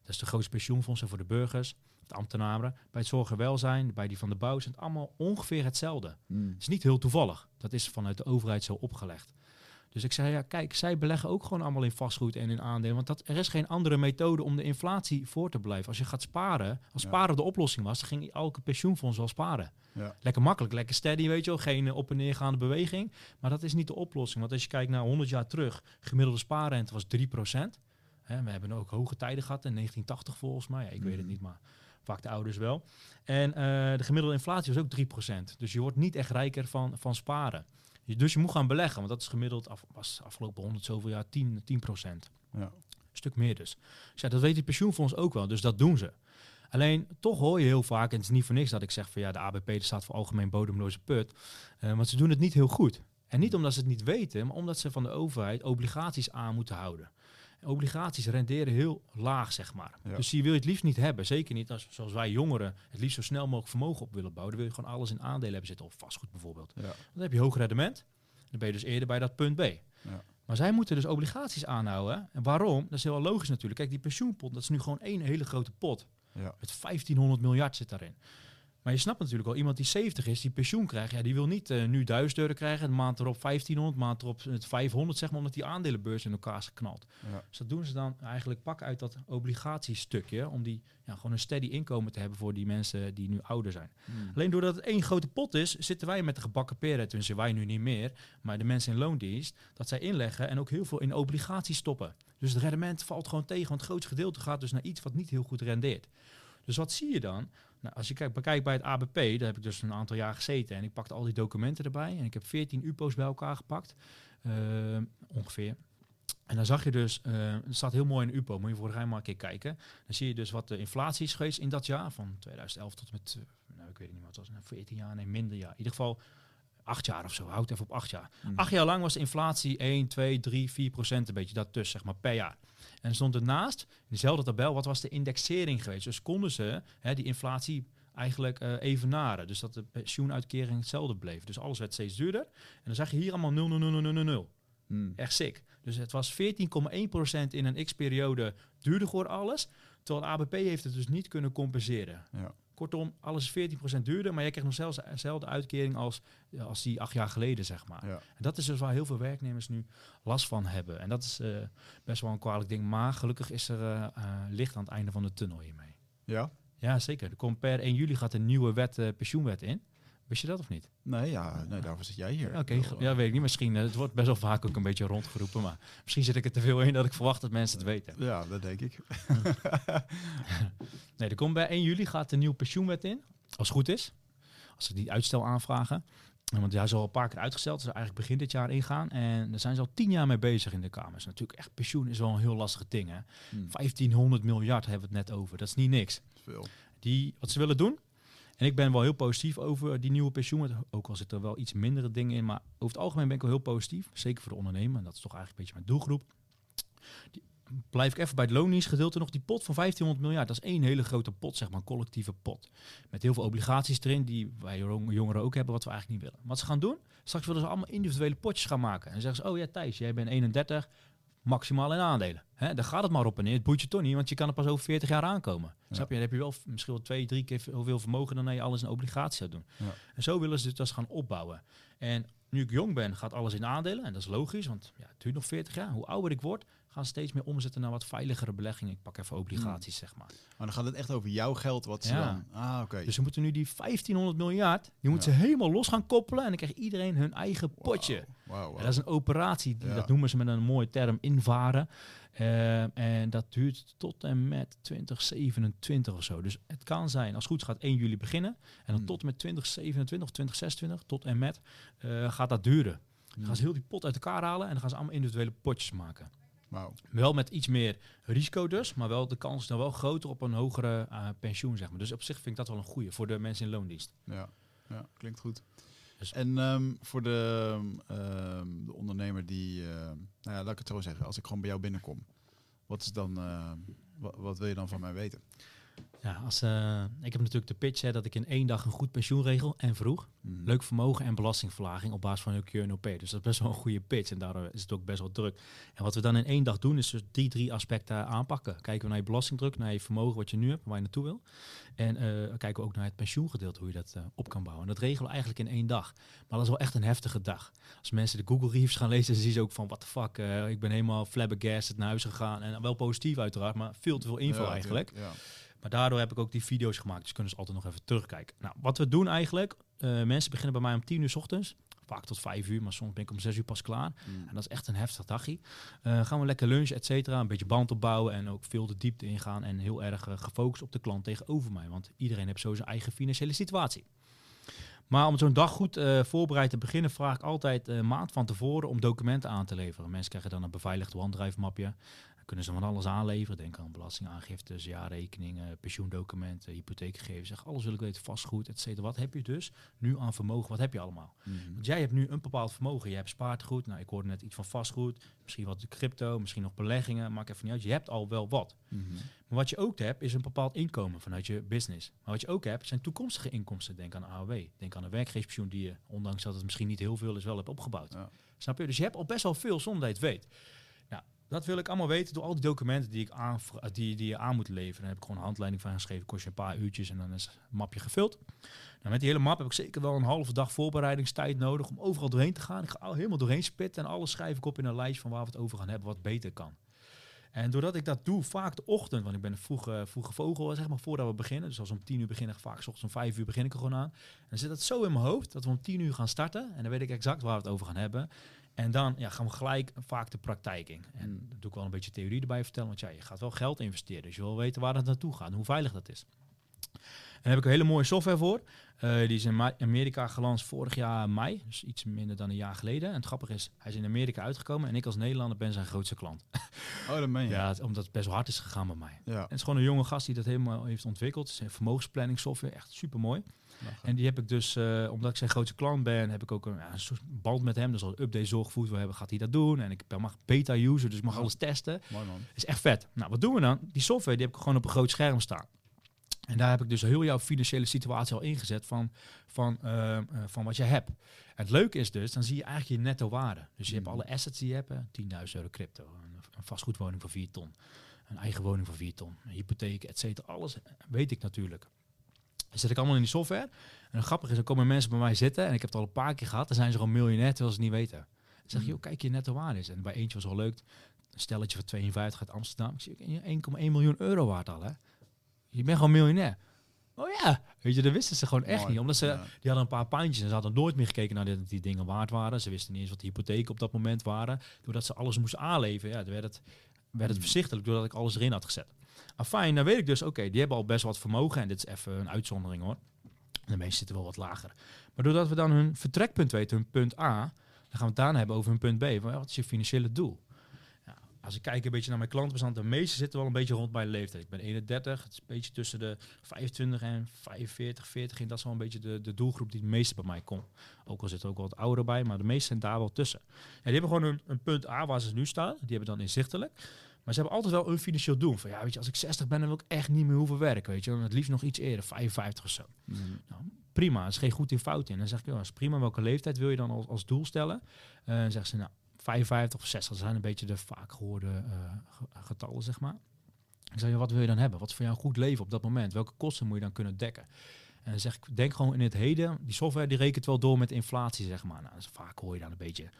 dat is de grootste pensioenfondsen voor de burgers, de ambtenaren. Bij het zorg en welzijn, bij die van de bouw, zijn het allemaal ongeveer hetzelfde. Mm. Het is niet heel toevallig. Dat is vanuit de overheid zo opgelegd. Dus ik zei, ja, kijk, zij beleggen ook gewoon allemaal in vastgoed en in aandelen. Want dat, er is geen andere methode om de inflatie voor te blijven. Als je gaat sparen, als Ja. sparen de oplossing was, dan ging elke pensioenfonds wel sparen. Ja. Lekker makkelijk, lekker steady, weet je wel. Geen eh, op- en neergaande beweging. Maar dat is niet de oplossing. Want als je kijkt naar 100 jaar terug, gemiddelde spaarrente was 3%. We hebben ook hoge tijden gehad, in 1980 volgens mij. Ja, ik weet het Mhm. niet, maar vaak de ouders wel. En eh, de gemiddelde inflatie was ook 3%. Dus je wordt niet echt rijker van, van sparen. Dus je moet gaan beleggen, want dat is gemiddeld, af, was afgelopen 100 zoveel jaar 10, 10%. Ja. Een stuk meer dus. dus ja, dat weet die pensioenfonds ook wel, dus dat doen ze. Alleen toch hoor je heel vaak, en het is niet voor niks dat ik zeg van ja, de ABP staat voor algemeen bodemloze put, eh, want ze doen het niet heel goed. En niet omdat ze het niet weten, maar omdat ze van de overheid obligaties aan moeten houden. Obligaties renderen heel laag, zeg maar. Ja. Dus die wil je het liefst niet hebben. Zeker niet als, zoals wij jongeren het liefst zo snel mogelijk vermogen op willen bouwen. Dan wil je gewoon alles in aandelen hebben zitten, of vastgoed bijvoorbeeld. Ja. Dan heb je hoog rendement. Dan ben je dus eerder bij dat punt B. Ja. Maar zij moeten dus obligaties aanhouden. En waarom? Dat is heel logisch natuurlijk. Kijk, die pensioenpot, dat is nu gewoon één hele grote pot. Ja. Met 1500 miljard zit daarin. Maar je snapt natuurlijk wel, iemand die 70 is, die pensioen krijgt, ja, die wil niet eh, nu 1000 euro krijgen, de maand erop 1500, maand erop het 500, zeg maar, omdat die aandelenbeurs in elkaar is geknald. Ja. Dus dat doen ze dan eigenlijk pak uit dat obligatiestukje, om die ja, gewoon een steady inkomen te hebben voor die mensen die nu ouder zijn. Mm. Alleen doordat het één grote pot is, zitten wij met de gebakken peren. Tenminste, wij nu niet meer. Maar de mensen in loondienst, dat zij inleggen en ook heel veel in obligaties stoppen. Dus het rendement valt gewoon tegen. Want het grootste gedeelte gaat dus naar iets wat niet heel goed rendeert. Dus wat zie je dan? Nou, als je kijkt, bekijkt bij het ABP, daar heb ik dus een aantal jaar gezeten. En ik pakte al die documenten erbij. En ik heb 14 UPO's bij elkaar gepakt. eh, ongeveer. En dan zag je dus, eh het staat heel mooi in UPO, moet je voor de maar een keer kijken. Dan zie je dus wat de inflatie is geweest in dat jaar, van 2011 tot met, eh, nou ik weet niet wat het was, nou, 14 jaar, nee minder jaar. In ieder geval acht jaar of zo, houd even op acht jaar. Mm. Acht jaar lang was de inflatie 1, 2, 3, 4 procent, een beetje dat tussen, zeg maar, per jaar. En stond ernaast, in dezelfde tabel, wat was de indexering geweest. Dus konden ze hè, die inflatie eigenlijk eh evenaren. Dus dat de pensioenuitkering hetzelfde bleef. Dus alles werd steeds duurder. En dan zag je hier allemaal 0, 0, 0, 0, 0, 0. Mm. Echt sick. Dus het was 14,1% in een x-periode duurder voor alles. Terwijl ABP heeft het dus niet kunnen compenseren. Ja. Kortom, alles is 14% duurder, maar jij krijgt nog zelfs dezelfde uitkering als, als die acht jaar geleden, zeg maar. Ja. En dat is dus waar heel veel werknemers nu last van hebben. En dat is eh, best wel een kwalijk ding. Maar gelukkig is er eh, eh, licht aan het einde van de tunnel hiermee. Ja. Ja, zeker. Er komt per 1 juli gaat een nieuwe wet, pensioenwet in. Wist je dat of niet? Nee, ja, nee, daarvoor zit jij hier. Oké, ja, eh, weet ik niet. Misschien, eh, het wordt best wel vaak ook een beetje rondgeroepen, maar misschien zit ik er te veel in dat ik verwacht dat mensen het weten. Ja, dat denk ik. Nee, er komt bij 1 juli gaat de nieuwe pensioenwet in, als het goed is. Als ze die uitstel aanvragen. En Want hij is al een paar keer uitgesteld, dus eigenlijk begin dit jaar ingaan. En daar zijn ze al tien jaar mee bezig in de Kamers. Natuurlijk, echt pensioen is wel een heel lastig ding. Hè? Hm, 1500 miljard hebben we het net over. Dat is niet niks. veel. Die, wat ze willen doen. En ik ben wel heel positief over die nieuwe pensioenwet. Ook al zitten er wel iets mindere dingen in. Maar over het algemeen ben ik wel heel positief. Zeker voor de ondernemer. En dat is toch eigenlijk een beetje mijn doelgroep. Blijf ik even bij het loondienstgedeelte nog. Die pot van 1500 miljard. Dat is één hele grote pot, zeg maar. Collectieve pot. Met heel veel obligaties erin. Die wij jong- jongeren ook hebben. Wat we eigenlijk niet willen. Wat ze gaan doen. Straks willen ze allemaal individuele potjes gaan maken. En zeggen ze. Oh ja Thijs, jij bent 31 maximaal in aandelen. Hè, daar gaat het maar op en neer. Het boeit je toch niet, want je kan er pas over 40 jaar aankomen. Ja. Snap je? Dan heb je wel misschien wel twee, drie keer zoveel vermogen dan je alles in obligatie zou doen. Ja. En zo willen ze dus gaan opbouwen. En nu ik jong ben, gaat alles in aandelen. En dat is logisch, want ja, het duurt nog 40 jaar. Hoe ouder ik word, gaan ze steeds meer omzetten naar wat veiligere beleggingen. Ik pak even obligaties, zeg maar. Maar dan gaat het echt over jouw geld wat ze Ja. dan... Ah, oké. Dus we moeten nu die 1500 miljard, die moeten ze helemaal los gaan koppelen. En dan krijgt iedereen hun eigen potje. Wauw. Ja, dat is een operatie, die, Ja. dat noemen ze met een mooie term invaren. Eh, en dat duurt tot en met 2027 of zo. Dus het kan zijn, als het goed gaat 1 juli beginnen. En dan Hmm. tot en met 2027 of 2026, tot en met, eh, gaat dat duren. Dan gaan ze heel die pot uit elkaar halen en dan gaan ze allemaal individuele potjes maken. Wel met iets meer risico dus, maar wel de kans is dan wel groter op een hogere eh, pensioen, zeg maar. Dus op zich vind ik dat wel een goede voor de mensen in loondienst. Ja. ja, klinkt goed. Dus- En ehm, voor de, ehm, de ondernemer die... ehm, nou ja, laat ik het zo zeggen. Als ik gewoon bij jou binnenkom. Wat is dan... wat, wat wil je dan van mij weten? Ja, als, eh, ik heb natuurlijk de pitch hè, dat ik in één dag een goed pensioen regel en vroeg. Mhm. Leuk vermogen en belastingverlaging op basis van een QNOP. Dus dat is best wel een goede pitch en daardoor is het ook best wel druk. En wat we dan in één dag doen is dus die drie aspecten aanpakken. Kijken we naar je belastingdruk, naar je vermogen wat je nu hebt, waar je naartoe wil. En eh, kijken we ook naar het pensioengedeelte, hoe je dat eh, op kan bouwen. En dat regelen we eigenlijk in één dag. Maar dat is wel echt een heftige dag. Als mensen de Google reviews gaan lezen, dan zien ze ook van, what the fuck, ik ben helemaal flabbergasted naar huis gegaan. En wel positief uiteraard, maar veel te veel info Ja, eigenlijk. Ja. Maar daardoor heb ik ook die video's gemaakt. Dus kunnen ze altijd nog even terugkijken. Nou, wat we doen eigenlijk. eh, mensen beginnen bij mij om 10 uur 's ochtends. Vaak tot 5 uur, maar soms ben ik om 6 uur pas klaar. Mm. En dat is echt een heftig dagje. Eh, gaan we lekker lunchen, et cetera. Een beetje band opbouwen en ook veel de diepte ingaan. En heel erg eh, gefocust op de klant tegenover mij. Want iedereen heeft zo zijn eigen financiële situatie. Maar om zo'n dag goed eh, voorbereid te beginnen, vraag ik altijd een maand van tevoren om documenten aan te leveren. Mensen krijgen dan een beveiligd OneDrive-mapje. Kunnen ze van alles aanleveren. Denk aan belastingaangiftes, jaarrekeningen, pensioendocumenten, hypotheekgegevens. Zeg, alles wil ik weten, vastgoed, et cetera. Wat heb je dus nu aan vermogen? Wat heb je allemaal? Mhm. Want jij hebt nu een bepaald vermogen. Je hebt spaartegoed. Nou, ik hoorde net iets van vastgoed. Misschien wat crypto, misschien nog beleggingen. Maakt even niet uit. Je hebt al wel wat. Mhm. Maar wat je ook hebt, is een bepaald inkomen vanuit je business. Maar wat je ook hebt, zijn toekomstige inkomsten. Denk aan AOW. Denk aan een werkgeverspensioen die je, ondanks dat het misschien niet heel veel is, wel hebt opgebouwd. Ja. Snap je? Dus je hebt al best wel veel zonder dat je het weet. Dat wil ik allemaal weten door al die documenten die, ik aan, die, die je aan moet leveren. Daar heb ik gewoon een handleiding van geschreven. Kost je een paar uurtjes en dan is het mapje gevuld. Nou, met die hele map heb ik zeker wel een halve dag voorbereidingstijd nodig om overal doorheen te gaan. Ik ga al helemaal doorheen spitten en alles schrijf ik op in een lijst van waar we het over gaan hebben, wat beter kan. En doordat ik dat doe, vaak de ochtend, want ik ben een vroege, vroege vogel, zeg maar, voordat we beginnen. Dus als we om tien uur beginnen, vaak 's ochtends om vijf uur begin ik er gewoon aan. En dan zit het zo in mijn hoofd dat we om tien uur gaan starten. En dan weet ik exact waar we het over gaan hebben. En dan ja, gaan we gelijk vaak de praktijk in. En Mm. dan doe ik wel een beetje theorie erbij vertellen. Want ja, je gaat wel geld investeren. Dus je wil weten waar dat naartoe gaat en hoe veilig dat is. Daar heb ik een hele mooie software voor. Eh, die is in Amerika gelanceerd vorig jaar mei. Dus iets minder dan een jaar geleden. En het grappige is, hij is in Amerika uitgekomen. En ik als Nederlander ben zijn grootste klant. Oh, dat meen je. Ja, het- omdat het best wel hard is gegaan bij mij. Ja. En het is gewoon een jonge gast die dat helemaal heeft ontwikkeld. Het is een vermogensplanning software, echt super mooi. En die heb ik dus, eh, omdat ik zijn grootste klant ben, heb ik ook een, ja, een soort band met hem. Dus als update zorgvoet wil hebben, gaat hij dat doen. En ik ben- mag beta-user, dus ik mag alles testen. Mooi man. is echt vet. Nou, wat doen we dan? Die software die heb ik gewoon op een groot scherm staan. En daar heb ik dus heel jouw financiële situatie al ingezet van, van, eh, eh, van wat je hebt. En het leuke is dus, dan zie je eigenlijk je netto waarde. Dus je hebt Mhm. alle assets die je hebt. hè. 10.000 euro crypto, een, een vastgoedwoning van 4 ton. Een eigen woning van 4 ton, een hypotheek, et cetera. Alles weet ik natuurlijk. Dat zet ik allemaal in die software. En grappig is, dan komen mensen bij mij zitten. En ik heb het al een paar keer gehad. Dan zijn ze gewoon miljonair terwijl ze het niet weten. Dan zeg je, Mhm. joh, kijk je netto waarde is. En bij eentje was wel leuk. Een stelletje van 52 uit Amsterdam. Ik zie 1,1 miljoen euro waard al, hè. Je bent gewoon miljonair. Oh ja, weet je, dat wisten ze gewoon echt Mooi. niet. Omdat ze, Ja. die hadden een paar pandjes en ze hadden nooit meer gekeken naar die, die dingen waard waren. Ze wisten niet eens wat de hypotheken op dat moment waren. Doordat ze alles moesten aanleveren, ja, werd het, werd het Hmm. voorzichtig doordat ik alles erin had gezet. Afijn, dan weet ik dus, oké, die hebben al best wat vermogen. En dit is even een uitzondering hoor. De meeste zitten wel wat lager. Maar doordat we dan hun vertrekpunt weten, hun punt A, dan gaan we het daarna hebben over hun punt B. Wat is je financiële doel? Als ik kijk een beetje naar mijn klantenbestand, de meeste zitten wel een beetje rond mijn leeftijd. Ik ben 31, het is een beetje tussen de 25 en 45, 40. En dat is wel een beetje de, de doelgroep die het meeste bij mij komt. Ook al zitten ook wat ouderen bij, maar de meeste zijn daar wel tussen. Ja, die hebben gewoon een, een punt A waar ze nu staan. Die hebben dan inzichtelijk. Maar ze hebben altijd wel een financieel doel. Van ja, weet je, als ik 60 ben, dan wil ik echt niet meer hoeven werken. Weet je, en het liefst nog iets eerder, 55 of zo. Mhm. Nou, prima, er is geen goed in fout in. Dan zeg ik, is prima. Welke leeftijd wil je dan als, als doel stellen? Eh, dan zeggen ze, nou, 55 of 60. Dat zijn een beetje de vaak gehoorde eh, ge- getallen, zeg maar. Ik zeg, ja, wat wil je dan hebben? Wat is voor jou een goed leven op dat moment? Welke kosten moet je dan kunnen dekken? En dan zeg ik, denk gewoon in het heden. Die software die rekent wel door met inflatie, zeg maar. Nou, dus vaak hoor je dan een beetje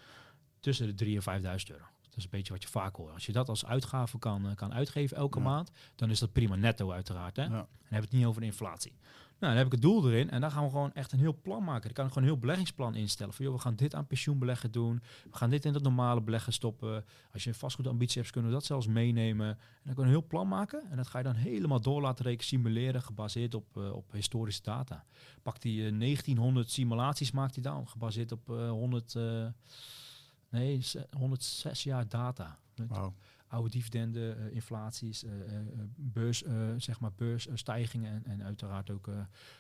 tussen de 3 en 5.000 euro. Dat is een beetje wat je vaak hoort. Als je dat als uitgave kan, eh, kan uitgeven elke Ja. maand, dan is dat prima netto uiteraard. Hè? Ja. En dan hebben we het niet over de inflatie. Nou, dan heb ik het doel erin en dan gaan we gewoon echt een heel plan maken. Dan kan ik gewoon een heel beleggingsplan instellen. Van, we gaan dit aan pensioenbeleggen doen. We gaan dit in het normale beleggen stoppen. Als je een vastgoedambitie hebt, kunnen we dat zelfs meenemen. En dan kan je een heel plan maken. En dat ga je dan helemaal door laten rekenen, simuleren, gebaseerd op, eh, op historische data. Pakt die eh, 1900 simulaties, maakt hij dan, gebaseerd op eh 100, eh, nee, ze- 106 jaar data. Wauw. Oude dividenden, eh, inflaties, eh, eh, beurs, zeg maar beursstijgingen en, en uiteraard ook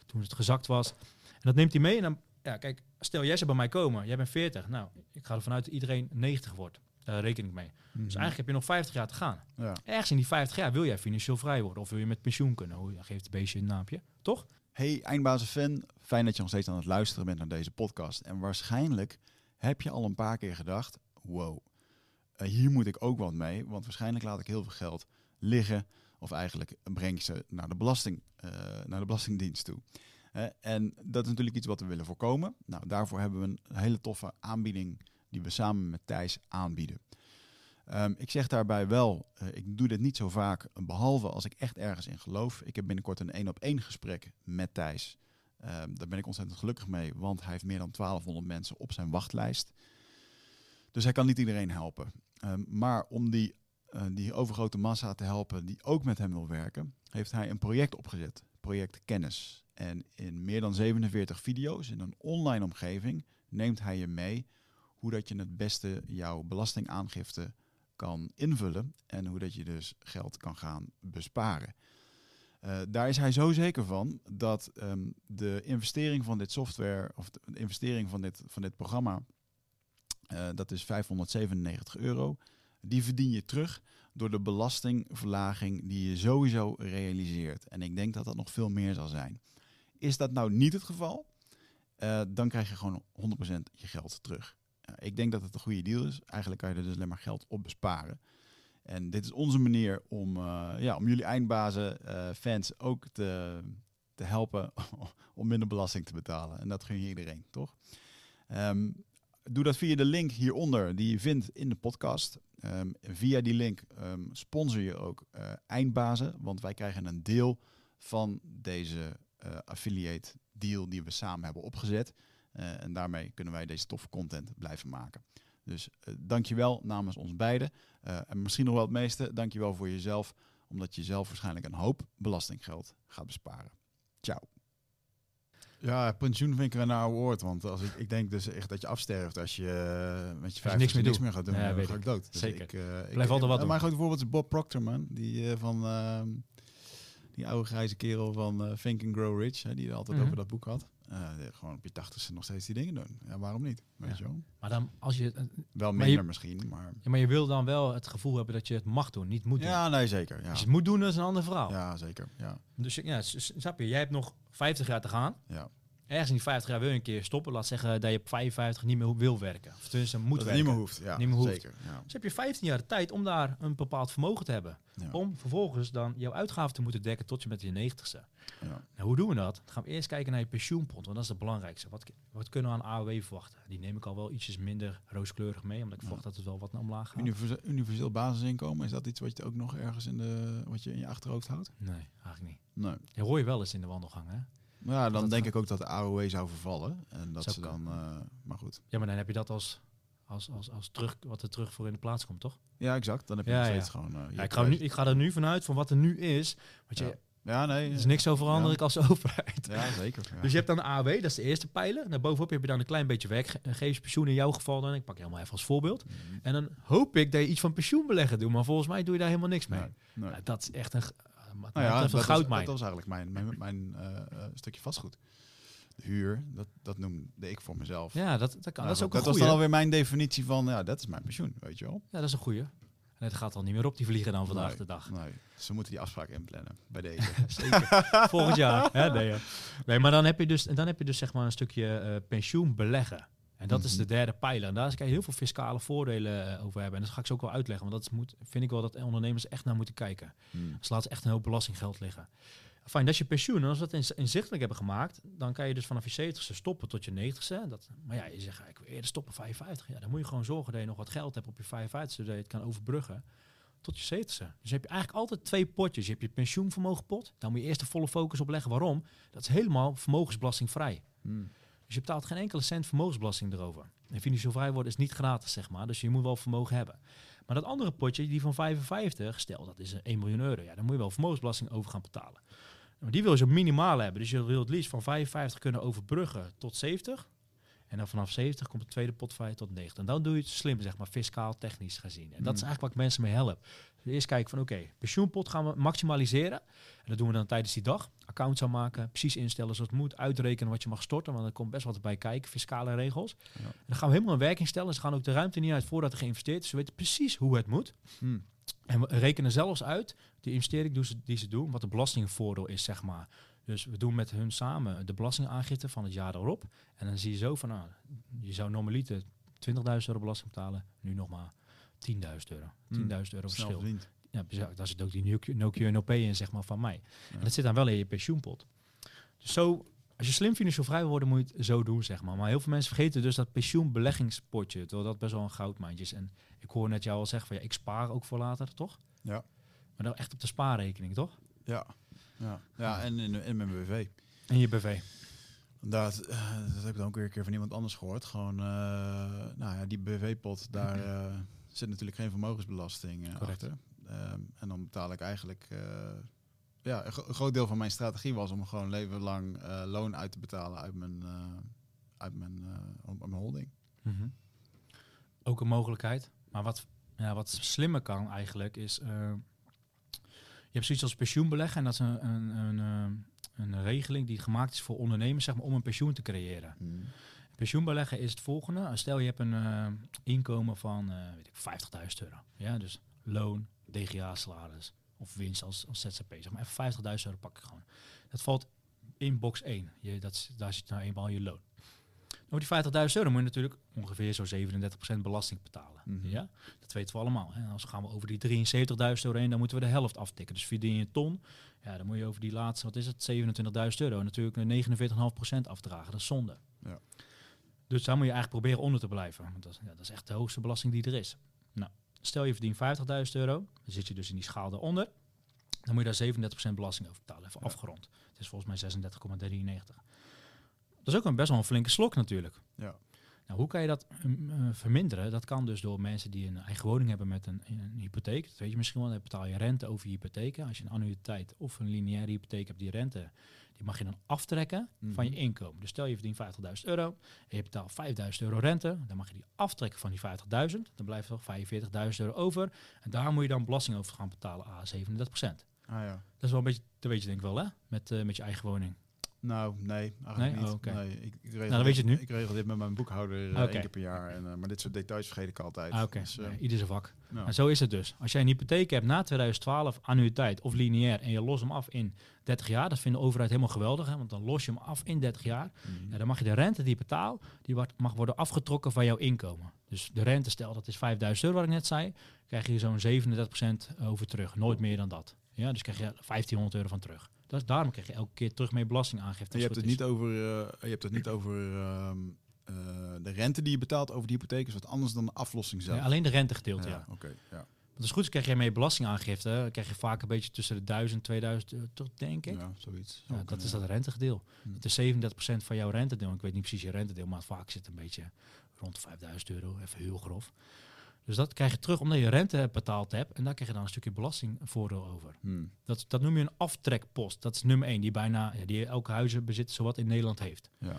toen het gezakt was. En dat neemt hij mee en dan, ja kijk, stel jij zou bij mij komen, jij bent 40, nou, ik ga ervan uit dat iedereen 90 wordt. Daar reken ik mee. Dus eigenlijk heb je nog 50 jaar te gaan. Ja. Ergens in die 50 jaar wil jij financieel vrij worden of wil je met pensioen kunnen. Hoe geeft het beestje een naampje, toch? Hey eindbazen fan, fijn dat je nog steeds aan het luisteren bent naar deze podcast. En waarschijnlijk heb je al een paar keer gedacht, wow, eh, hier moet ik ook wat mee. Want waarschijnlijk laat ik heel veel geld liggen. Of eigenlijk breng ik ze naar de, belasting, eh, naar de Belastingdienst toe. En dat is natuurlijk iets wat we willen voorkomen. Nou, daarvoor hebben we een hele toffe aanbieding die we samen met Thijs aanbieden. Ehm, ik zeg daarbij wel, eh, ik doe dit niet zo vaak, behalve als ik echt ergens in geloof. Ik heb binnenkort een één op één gesprek met Thijs. Ehm, daar ben ik ontzettend gelukkig mee, want hij heeft meer dan 1200 mensen op zijn wachtlijst. Dus hij kan niet iedereen helpen. Ehm, maar om die, eh, die overgrote massa te helpen die ook met hem wil werken, heeft hij een project opgezet. Project Kennis. En in meer dan 47 video's in een online omgeving neemt hij je mee hoe dat je het beste jouw belastingaangifte kan invullen en hoe dat je dus geld kan gaan besparen. Eh, daar is hij zo zeker van dat ehm, de investering van dit software of de investering van dit, van dit programma, eh, dat is 597 euro, die verdien je terug door de belastingverlaging die je sowieso realiseert. En ik denk dat dat nog veel meer zal zijn. Is dat nou niet het geval? Eh, dan krijg je gewoon 100% je geld terug. Ik denk dat het een goede deal is. Eigenlijk kan je er dus alleen maar geld op besparen. En dit is onze manier om, eh, ja, om jullie eindbazen, fans ook te, te helpen om minder belasting te betalen. En dat gun je iedereen, toch? Ehm, doe dat via de link hieronder die je vindt in de podcast. Ehm, via die link ehm, sponsor je ook eh, eindbazen, want wij krijgen een deel van deze eh, affiliate deal die we samen hebben opgezet. Eh, en daarmee kunnen wij deze toffe content blijven maken. Dus dankjewel namens ons beiden. En misschien nog wel het meeste, dankjewel voor jezelf. Omdat je zelf waarschijnlijk een hoop belastinggeld gaat besparen. Ciao. Ja, pensioen vind ik er een naar woord. Want als ik, ik denk dus echt dat je afsterft als je uh, met je vijf niks meer, niks meer gaat doen. Ja, dan ga ik dood. Dus Zeker. Ik, uh, Blijf altijd wat doen. Mijn grote voorbeeld is Bob Proctor, man. Die uh, van... ehm, die oude grijze kerel van Think and Grow Rich, hè, die altijd Mhm. over dat boek had. Uh, gewoon op je tachtigste nog steeds die dingen doen. Ja, waarom niet? Weet Ja. je wel? Maar dan, als je, eh, Wel minder je- misschien, maar... ja, maar je wil dan wel het gevoel hebben dat je het mag doen, niet moet doen. Ja, nee, zeker. Ja, Als je het moet doen, dat is een ander verhaal. ja zeker. Ja, Dus ja, snap je, jij hebt nog 50 jaar te gaan. ja. Ergens in die 50 jaar wil je een keer stoppen. Laat zeggen dat je op 55 niet meer wil werken. Of tenminste moet dat werken. niet meer hoeft. Ja, Niet meer hoeft. Zeker. Ja. Dus heb je 15 jaar tijd om daar een bepaald vermogen te hebben. Ja. Om vervolgens dan jouw uitgaven te moeten dekken tot je met je 90ste. Ja. Nou, hoe doen we dat? Dan gaan we eerst kijken naar je pensioenpot, want dat is het belangrijkste. Wat, wat kunnen we aan AOW verwachten? Die neem ik al wel ietsjes minder rooskleurig mee, omdat ik verwacht dat het wel wat naar omlaag gaat. Universeel, universeel basisinkomen, is dat iets wat je ook nog ergens in, de, wat je in je achterhoofd houdt? Nee, eigenlijk niet. Nee. Je hoor je wel eens in de wandelgang, hè? Ja, dan Dat denk gaat- ik ook dat de AOW zou vervallen. En dat Zou ze dan, eh, maar goed. Ja, maar dan heb je dat als, als, als, als terug, wat er terug voor in de plaats komt, toch? Ja, exact. Dan heb je Ja, nog ja. steeds gewoon... eh, Ja, ik, ga nu, ik ga er nu vanuit van wat er nu is. Want je, Ja. Ja, nee. er is niks zo veranderlijk als de overheid. Ja, zeker. Ja. Dus je hebt dan de AOW, dat is de eerste pijler. Daarbovenop heb je dan een klein beetje werkgeverspensioen in jouw geval. Dan. Ik pak je helemaal even als voorbeeld. Mhm. En dan hoop ik dat je iets van pensioenbeleggen doet. Maar volgens mij doe je daar helemaal niks mee. Nee, nee. Ja, dat is echt een, uh, wat Nou ja, dat een was, dat was eigenlijk mijn, mijn, mijn eh, eh, stukje vastgoed. De huur, dat, dat noemde ik voor mezelf. Ja, dat, dat, kan. Nou, dat is ook dat een was dan alweer mijn definitie van, ja, dat is mijn pensioen, weet je wel. Ja, dat is een goeie. En het gaat al niet meer op, die vliegen dan vandaag Nee, de dag. Nee, ze moeten die afspraak inplannen bij deze. Zeker. Volgend jaar. Hè? Nee, ja. nee, maar dan heb je dus, dan heb je dus zeg maar een stukje eh, pensioen beleggen. En dat is Mhm. de derde pijler. En daar kan je heel veel fiscale voordelen eh, over hebben. En dat ga ik zo ook wel uitleggen. Want dat moet, vind ik wel dat ondernemers echt naar moeten kijken. Hmm. Dus laten ze echt een hoop belastinggeld liggen. Fijn, dat is je pensioen. En als we dat inzichtelijk hebben gemaakt, dan kan je dus vanaf je 70ste stoppen tot je 90ste. Dat, maar ja, je zegt, ja, ik wil eerder stoppen 55. Ja, dan moet je gewoon zorgen dat je nog wat geld hebt op je 55ste, zodat je het kan overbruggen tot je 70ste. Dus heb je eigenlijk altijd twee potjes. Je hebt je pensioenvermogenpot. Daar moet je eerst de volle focus op leggen. Waarom? Dat is helemaal vermogensbelastingvrij. Hmm. Dus je betaalt geen enkele cent vermogensbelasting erover. En financieel vrij worden is niet gratis, zeg maar. Dus je moet wel vermogen hebben. Maar dat andere potje, die van 55, stel dat is een 1 miljoen euro. Ja, dan moet je wel vermogensbelasting over gaan betalen. Maar die wil je zo minimaal hebben. Dus je wil het liefst van 55 kunnen overbruggen tot 70. En dan vanaf 70 komt de tweede pot van je tot 90. En dan doe je het slim, zeg maar, fiscaal, technisch gezien. En dat is Hmm. eigenlijk wat ik mensen mee help. Dus eerst kijken van, oké, pensioenpot gaan we maximaliseren. En dat doen we dan tijdens die dag. Account aanmaken, precies instellen zoals het moet. Uitrekenen wat je mag storten, want er komt best wat bij kijken. Fiscale regels. Ja. En dan gaan we helemaal in werking stellen. Ze gaan ook de ruimte niet uit voordat er geïnvesteerd is. Ze weten precies hoe het moet. Hmm. En we rekenen zelfs uit, die investering die ze doen, wat de belastingvoordeel is, zeg maar. Dus we doen met hun samen de belastingaangifte van het jaar erop. En dan zie je zo van, nou, je zou normaliter 20.000 euro belasting betalen. Nu nog maar 10.000 euro. 10.000 euro Hmm. Snel verschil. Ja, dus ja, daar zit ook die Nokia NOP in, zeg maar, van mij. Ja. En dat zit dan wel in je pensioenpot. Dus zo, als je slim financieel vrij wil worden, moet je het zo doen, zeg maar. Maar heel veel mensen vergeten dus dat pensioenbeleggingspotje, terwijl dat best wel een goudmijntje is. En ik hoor net jou al zeggen van, ja, ik spaar ook voor later, toch? Ja. Maar dan echt op de spaarrekening, toch? Ja. Ja. ja, en in, in mijn BV. En je BV. Dat, eh, dat heb ik dan ook weer een keer van iemand anders gehoord. Gewoon, eh, nou ja, die BV-pot, daar eh, zit natuurlijk geen vermogensbelasting Correct. achter. Ehm, en dan betaal ik eigenlijk... ja, een, gro- een groot deel van mijn strategie was om gewoon leven lang loon uit te betalen uit mijn, uit mijn, op mijn holding. Mhm. Ook een mogelijkheid. Maar wat, ja, wat slimmer kan eigenlijk is... je hebt zoiets als pensioenbeleggen. En dat is een, een, een, eh, een regeling die gemaakt is voor ondernemers zeg maar, om een pensioen te creëren. Pensioenbeleggen is het volgende. Stel je hebt een eh, inkomen van eh, weet ik, 50.000 euro. Ja, dus loon, DGA-salaris of winst als, als ZZP. Zeg maar even 50.000 euro pak ik gewoon. Dat valt in box 1. Je, dat, daar zit nou eenmaal je loon. Nou, die 50.000 euro moet je natuurlijk ongeveer zo'n 37% belasting betalen. Mhm. Ja? Dat weten we allemaal. Hè? Als gaan we over die 73.000 euro heen, dan moeten we de helft aftikken. Dus verdien je een ton, ja, dan moet je over die laatste, wat is het, 27.000 euro natuurlijk een 49,5% afdragen. Dat is zonde. Ja. Dus daar moet je eigenlijk proberen onder te blijven. Want dat, is- ja, dat is echt de hoogste belasting die er is. Nou, stel je verdient 50.000 euro, dan zit je dus in die schaal daaronder. Dan moet je daar 37% belasting over betalen, even Ja. afgerond. Het is volgens mij 36,93. Dat is ook een best wel een flinke slok natuurlijk. Ja. Nou, hoe kan je dat mm, eh, verminderen? Dat kan dus door mensen die een eigen woning hebben met een, een hypotheek. Dat weet je misschien wel, dan betaal je rente over je hypotheken. Als je een annuïteit of een lineaire hypotheek hebt, die rente, die mag je dan aftrekken van je Mhm. inkomen. Dus stel je verdient 50.000 euro en je betaalt 5.000 euro rente, dan mag je die aftrekken van die 50.000. Dan blijft er nog 45.000 euro over. En daar moet je dan belasting over gaan betalen, a 37%. Ah ja. Dat is wel een beetje, dat weet je denk ik wel hè, met, eh, met je eigen woning. Nou, nee, eigenlijk Nee? niet. Oh, nee, ik, ik regel dan weet je het dit- nu. Ik regel dit met mijn boekhouder eh, één keer per jaar. En, eh, maar dit soort details vergeet ik altijd. Ah, Dus, eh, Nee, ieder zijn vak. nou, En zo is het dus. Als jij een hypotheek hebt na 2012, annuïteit of lineair, en je lost hem af in 30 jaar, dat vindt de overheid helemaal geweldig, hè, want dan los je hem af in 30 jaar. mhm. Ja, dan mag je de rente die je betaalt, die mag worden afgetrokken van jouw inkomen. Dus de rente, stel dat is 5000 euro wat ik net zei, krijg je zo'n 37% over terug. Nooit meer dan dat. Ja, dus krijg je 1500 euro van terug. Dat is, daarom krijg je elke keer terug mee belastingaangifte. En je hebt het niet over, eh, je hebt het niet over ehm, eh, de rente die je betaalt over de hypotheek. is wat anders dan de aflossing zelf. Ja, alleen de rentegedeelte, ja. ja. Oké, ja. Want als goed is, krijg je mee belastingaangifte. Dan krijg je vaak een beetje tussen de 1000 2000 euro terug, denk ik. ja, zoiets. Ja, dat is dat rentegedeel. Hm. Het is 37% van jouw rentedeel. Ik weet niet precies je rentedeel, maar vaak zit het een beetje rond de 5000 euro. Even heel grof. Dus dat krijg je terug omdat je rente betaald hebt. En daar krijg je dan een stukje belastingvoordeel over. ja. Hm. Dat, dat noem je een aftrekpost. Dat is nummer 1, die bijna ja, die elke huizenbezit zowat in Nederland heeft. Ja.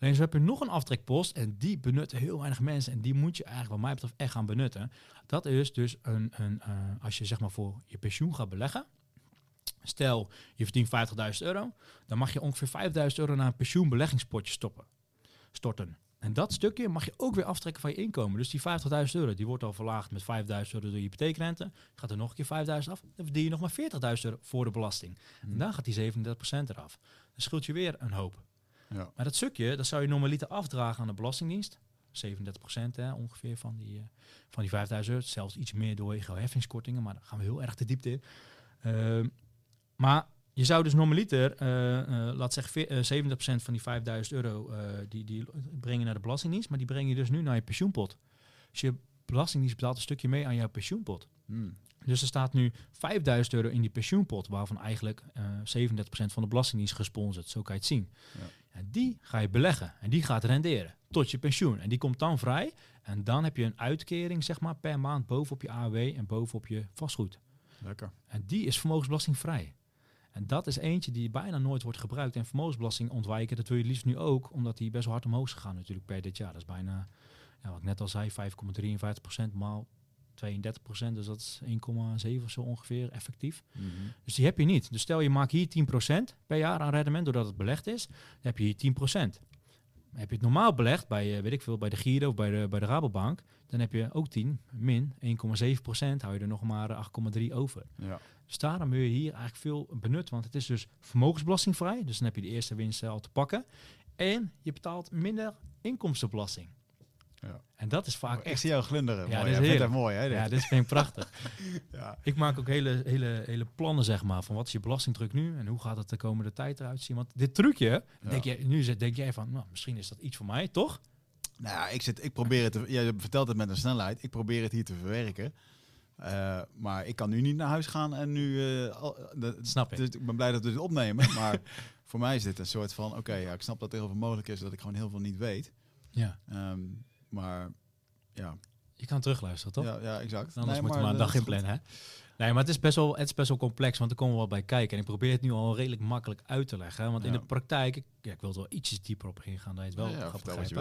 Alleen zo heb je nog een aftrekpost en die benutten heel weinig mensen. En die moet je eigenlijk wat mij betreft echt gaan benutten. Dat is dus een, een eh, als je zeg maar voor je pensioen gaat beleggen. Stel, je verdient 50.000 euro. Dan mag je ongeveer 5.000 euro naar een pensioenbeleggingspotje stoppen, storten. En dat stukje mag je ook weer aftrekken van je inkomen. Dus die 50.000 euro, die wordt al verlaagd met 5.000 euro door je hypotheekrente. Gaat er nog een keer 5.000 af, dan verdien je nog maar 40.000 euro voor de belasting. En dan gaat die 37% eraf. Dan scheelt je weer een hoop. Ja. Maar dat stukje, dat zou je normaliter afdragen aan de Belastingdienst. 37% hè, ongeveer van die, eh, van die 5000 euro. Zelfs iets meer door je heffingskortingen, maar daar gaan we heel erg de diepte in. Ehm, maar je zou dus normaliter, eh, eh, laat zeggen, veer- eh, 70% van die 5000 euro, die, die brengen naar de Belastingdienst. Maar die breng je dus nu naar je pensioenpot. Dus je Belastingdienst betaalt een stukje mee aan jouw pensioenpot. Hm. Dus er staat nu 5000 euro in die pensioenpot, waarvan eigenlijk eh 37% van de Belastingdienst gesponsord. Zo kan je het zien. Ja. En die ga je beleggen en die gaat renderen tot je pensioen. En die komt dan vrij. En dan heb je een uitkering, zeg maar, per maand bovenop je AOW en bovenop je vastgoed. Lekker. En die is vermogensbelastingvrij. En dat is eentje die bijna nooit wordt gebruikt. En vermogensbelasting ontwijken, dat wil je liefst nu ook, omdat die best wel hard omhoog is gegaan natuurlijk per dit jaar. Dat is bijna, ja, wat ik net al zei, 5,53% maal 32%. Dus dat is 1,7 of zo ongeveer effectief. Mhm. Dus die heb je niet. Dus stel je maakt hier 10% per jaar aan rendement doordat het belegd is, dan heb je hier 10%. Heb je het normaal belegd bij, eh, weet ik veel, bij de Giro of bij de, bij de Rabobank, dan heb je ook 10, min 1,7%, hou je er nog maar 8,3 over. Ja. Dus daarom wil je hier eigenlijk veel benutten, want het is dus vermogensbelastingvrij, dus dan heb je de eerste winst eh, al te pakken. En je betaalt minder inkomstenbelasting. Ja. En dat is vaak ik echt... zie jou glunderen. Ja, mooi. dit is Jij dat mooi, hè? Ja, dit? vind ik prachtig. Ja. Ik maak ook hele, hele, hele plannen, zeg maar, van wat is je belastingdruk nu en hoe gaat het de komende tijd eruit zien. Want dit trucje, Ja. denk je, nu denk jij van, nou, misschien is dat iets voor mij, toch? Nou ja, ik, zit, ik probeer het te, je vertelt het met een snelheid. Ik probeer het hier te verwerken. Eh, maar ik kan nu niet naar huis gaan en nu... eh, al- de- Snap ik. Dus ik ben blij dat we dit opnemen. maar voor mij is dit een soort van... Oké, ja, ik snap dat er heel veel mogelijk is. Dat ik gewoon heel veel niet weet. Ja. Ehm, maar ja, Je kan terugluisteren, toch? ja, ja, exact. Anders Nee, moeten we maar een dag is inplannen, hè? Nee, maar het is, best wel, het is best wel complex, want er komen we wel bij kijken. En ik probeer het nu al redelijk makkelijk uit te leggen. hè, Want in de praktijk, ik, ja, ik wil er wel ietsjes dieper op ingaan, dat je het wel. Ja, gaat je.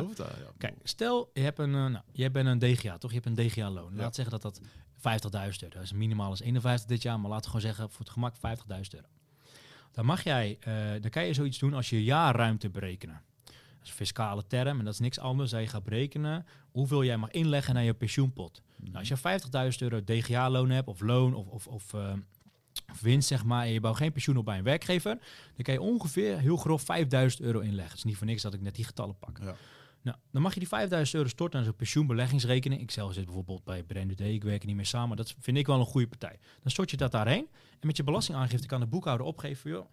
Kijk, stel, je hebt een, eh, nou, jij bent een DGA, toch? Je hebt een DGA-loon. Laat zeggen dat dat 50.000 euro is. Minimaal is 51 dit jaar, maar laten we gewoon zeggen voor het gemak 50.000 euro. Dan mag jij, eh, dan kan je zoiets doen als je jaarruimte berekenen. Dat is een fiscale term en dat is niks anders. Dat je gaat berekenen hoeveel jij mag inleggen naar je pensioenpot. Nou, als je 50.000 euro DGA-loon hebt, of loon, of, of, of, eh, of winst, zeg maar, en je bouwt geen pensioen op bij een werkgever, dan kan je ongeveer heel grof 5.000 euro inleggen. Het is niet voor niks dat ik net die getallen pak. Ja. Nou, dan mag je die 5000 euro storten aan zo'n pensioenbeleggingsrekening. Ik zelf zit bijvoorbeeld bij Brand ik werk er niet meer samen. Dat vind ik wel een goede partij. Dan stort je dat daarheen. En met je belastingaangifte kan de boekhouder opgeven... joh,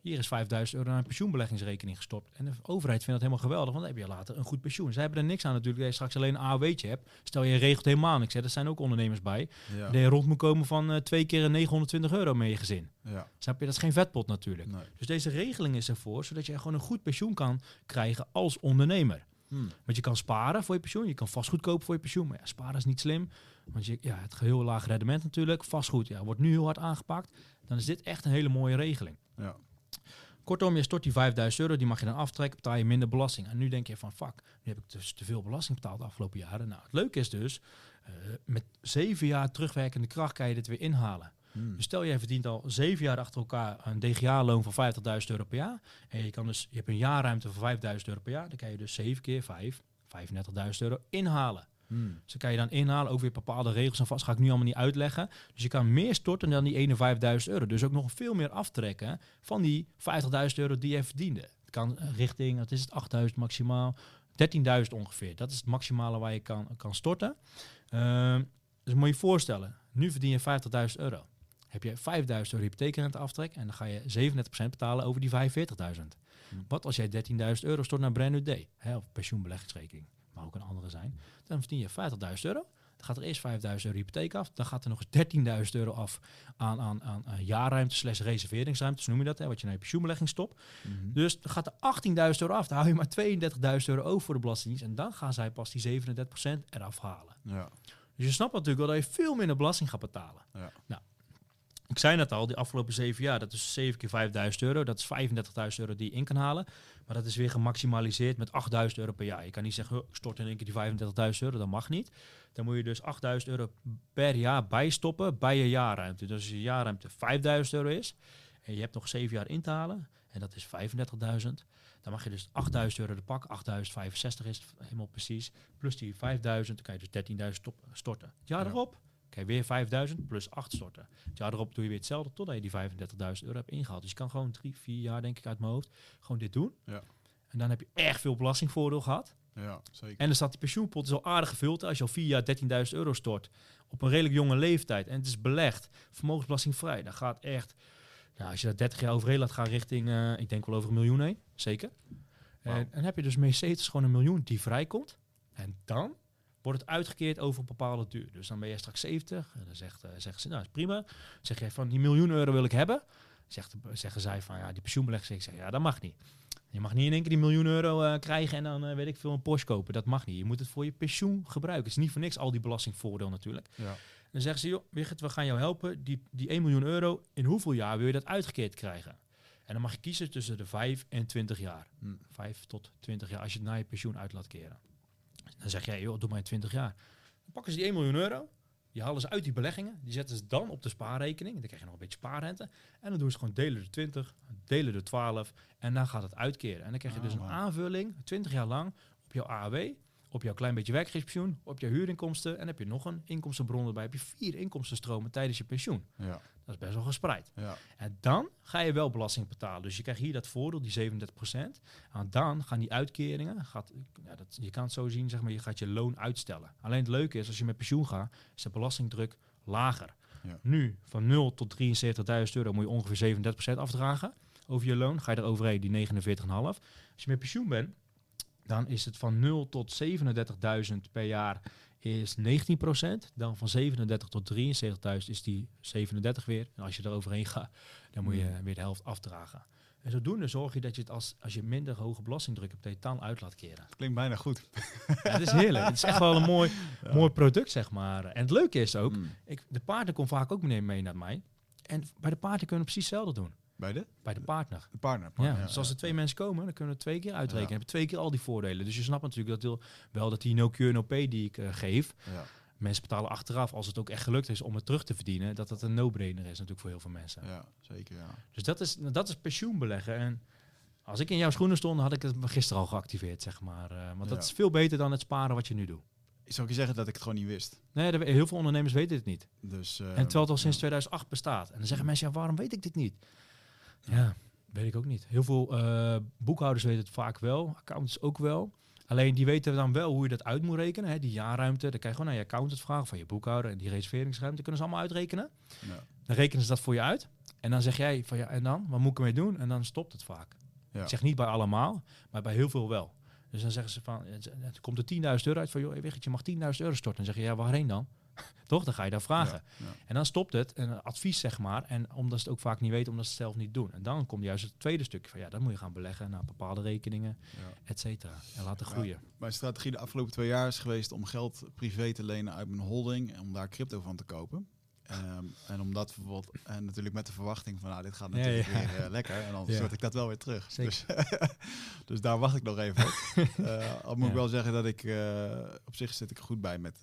hier is 5000 euro naar een pensioenbeleggingsrekening gestopt. En de overheid vindt dat helemaal geweldig, want dan heb je later een goed pensioen. Zij hebben er niks aan natuurlijk dat je straks alleen een AOW'tje hebt. Stel je regelt helemaal niks. Hè. Er zijn ook ondernemers bij. Ja. Je rond moet komen van eh, twee keer 920 euro met je gezin. Ja. Snap je? Dat is geen vetpot natuurlijk. Nee. Dus deze regeling is ervoor, zodat je gewoon een goed pensioen kan krijgen als ondernemer. Hm. Want je kan sparen voor je pensioen, je kan vastgoed kopen voor je pensioen. Maar ja, sparen is niet slim, want je, ja, het heel laag rendement natuurlijk. Vastgoed ja, wordt nu heel hard aangepakt. Dan is dit echt een hele mooie regeling. Ja. Kortom, je stort die 5000 euro, die mag je dan aftrekken, betaal je minder belasting. En nu denk je van, fuck, nu heb ik dus te veel belasting betaald de afgelopen jaren. Nou, het leuke is dus, eh, met zeven jaar terugwerkende kracht kan je dit weer inhalen. Hmm. Dus stel jij verdient al zeven jaar achter elkaar een DGA-loon van 50.000 euro per jaar. En je, kan dus, je hebt een jaarruimte van 5.000 euro per jaar. Dan kan je dus 7 keer 5, 35.000 euro inhalen. Hmm. Dus dan kan je dan inhalen, ook weer bepaalde regels en vast. Ga ik nu allemaal niet uitleggen. Dus je kan meer storten dan die 51.000 euro. Dus ook nog veel meer aftrekken van die 50.000 euro die je verdiende. Het kan richting, wat is het, 8.000 maximaal, 13.000 ongeveer. Dat is het maximale waar je kan, kan storten. Ehm, dus moet je je voorstellen, nu verdien je 50.000 euro. Heb je 5.000 euro hypotheekrente aftrek en dan ga je 37% betalen over die 45.000. Hmm. Wat als jij 13.000 euro stort naar Brand New Day, hè, of pensioenbeleggingsrekening, ook een andere zijn, dan verdien je 50.000 euro. Dan gaat er eerst 5.000 euro hypotheek af, dan gaat er nog eens 13.000 euro af aan, aan, aan, aan jaarruimte slash reserveringsruimte, noem je dat, hè, wat je naar je pensioenbelegging stopt. Mhm. Dus dan gaat er 18.000 euro af, dan hou je maar 32.000 euro over voor de belastingdienst en dan gaan zij pas die 37% eraf halen. Ja. Dus je snapt natuurlijk wel dat je veel minder belasting gaat betalen. Ja. Nou, ik zei net al, die afgelopen zeven jaar, dat is 7 keer 5000 euro. Dat is 35.000 euro die je in kan halen. Maar dat is weer gemaximaliseerd met 8000 euro per jaar. Je kan niet zeggen, "Huh, ik stort in één keer die 35.000 euro. Dat mag niet. Dan moet je dus 8000 euro per jaar bijstoppen bij je jaarruimte. Dus als je jaarruimte 5000 euro is en je hebt nog zeven jaar in te halen, en dat is 35.000, dan mag je dus 8000 euro de pak. 8065 is het helemaal precies. Plus die 5000, dan kan je dus 13.000 stop- storten. Het jaar Ja. erop kan je weer 5000 plus 8 storten. Het jaar erop doe je weer hetzelfde totdat je die 35.000 euro hebt ingehaald. Dus je kan gewoon drie, vier jaar, denk ik, uit mijn hoofd, gewoon dit doen. Ja. En dan heb je echt veel belastingvoordeel gehad. ja, zeker. En dan staat die pensioenpot is al aardig gevuld. Als je al vier jaar 13.000 euro stort op een redelijk jonge leeftijd en het is belegd, vermogensbelastingvrij, dan gaat echt, nou, als je dat 30 jaar overheen laat gaan richting, eh, ik denk wel over een miljoen heen, zeker. En, en dan heb je dus Mercedes gewoon een miljoen die vrijkomt. En dan wordt het uitgekeerd over een bepaalde duur. Dus dan ben je straks 70. En dan zegt, eh, zeggen ze, nou, is prima. Dan zeg je van die miljoen euro wil ik hebben. Zegt, zeggen zij van ja, die pensioenbeleggers. Ik zeg ja, dat mag niet. Je mag niet in één keer die miljoen euro eh, krijgen en dan eh, weet ik veel een Porsche kopen. Dat mag niet. Je moet het voor je pensioen gebruiken. Het is niet voor niks al die belastingvoordeel natuurlijk. Ja. Dan zeggen ze, joh, Wigert, we gaan jou helpen. Die, die 1 miljoen euro, in hoeveel jaar wil je dat uitgekeerd krijgen? En dan mag je kiezen tussen de 5 en 20 jaar. Hm. 5 tot 20 jaar als je het naar je pensioen uit laat keren. Dan zeg jij, joh, doe maar in 20 jaar. Dan pakken ze die 1 miljoen euro, die halen ze uit die beleggingen, die zetten ze dan op de spaarrekening. Dan krijg je nog een beetje spaarrente. En dan doen ze gewoon delen door 20, delen door 12 en dan gaat het uitkeren. En dan krijg je Oh, dus een wauw. aanvulling, 20 jaar lang, op jouw AAW, op jouw klein beetje werkgeverspensioen, op jouw huurinkomsten. En heb je nog een inkomstenbron erbij. Heb je vier inkomstenstromen tijdens je pensioen. Ja. Dat is best wel gespreid. Ja. En dan ga je wel belasting betalen. Dus je krijgt hier dat voordeel, die 37%. En dan gaan die uitkeringen, gaat, ja, dat, je kan het zo zien, zeg maar, je gaat je loon uitstellen. Alleen het leuke is, als je met pensioen gaat, is de belastingdruk lager. Ja. Nu, van 0 tot 73.000 euro moet je ongeveer 37% afdragen over je loon. Ga je er overheen, die 49,5. Als je met pensioen bent, dan is het van 0 tot 37.000 per jaar is 19%. Dan van 37 tot 73.000 is die 37 weer. En als je er overheen gaat, dan moet je Hmm. weer de helft afdragen. En zodoende zorg je dat je het als, als je minder hoge belastingdruk hebt, dan uit laat keren. Klinkt bijna goed. Ja, het is heerlijk. Het is echt wel een mooi, Ja. mooi product, zeg maar. En het leuke is ook, Hm. ik, de partner komt vaak ook mee, mee naar mij. En bij de partner kunnen we precies hetzelfde doen. Bij de? Bij de partner. De partner. Ja, partner, dus als er twee mensen komen, dan kunnen we twee keer uitrekenen. Ja. Hebben twee keer al die voordelen. Dus je snapt natuurlijk dat wel dat die no cure no pay die ik eh, geef, Ja. mensen betalen achteraf als het ook echt gelukt is om het terug te verdienen, dat dat een no-brainer is natuurlijk voor heel veel mensen. ja, zeker ja. Dus dat is, dat is pensioenbeleggen. En als ik in jouw schoenen stond, had ik het gisteren al geactiveerd, zeg maar. Eh, want dat Ja. is veel beter dan het sparen wat je nu doet. Zou ik je zeggen dat ik het gewoon niet wist? Nee, heel veel ondernemers weten het niet. Dus, eh, en terwijl het al sinds ja. 2008 bestaat. En dan zeggen mensen, ja, waarom weet ik dit niet? Ja, weet ik ook niet. Heel veel eh, boekhouders weten het vaak wel, accountants ook wel. Alleen die weten dan wel hoe je dat uit moet rekenen. Hè? Die jaarruimte, dan kan je gewoon naar je accountant vragen van je boekhouder. En die reserveringsruimte kunnen ze allemaal uitrekenen. Ja. Dan rekenen ze dat voor je uit. En dan zeg jij van ja, en dan? Wat moet ik ermee doen? En dan stopt het vaak. Ja. Ik zeg niet bij allemaal, maar bij heel veel wel. Dus dan zeggen ze van, het het komt er 10.000 euro uit van, joh, Wigert, je mag 10.000 euro storten. Dan zeg je, ja, waarheen dan? Toch? Dan ga je daar vragen. Ja, ja. En dan stopt het, een advies zeg maar. En omdat ze het ook vaak niet weten, omdat ze het zelf niet doen. En dan komt juist het tweede stukje van, ja, dan moet je gaan beleggen naar bepaalde rekeningen, Ja. et cetera. En laten Ja. groeien. Mijn strategie de afgelopen twee jaar is geweest om geld privé te lenen uit mijn holding en om daar crypto van te kopen. Ehm, en omdat bijvoorbeeld, en natuurlijk met de verwachting van, nou, dit gaat natuurlijk ja. weer eh, lekker. En dan Ja. stort ik dat wel weer terug. Dus, dus daar wacht ik nog even op. Eh, al moet ik wel zeggen dat ik, eh, op zich zit ik goed bij met,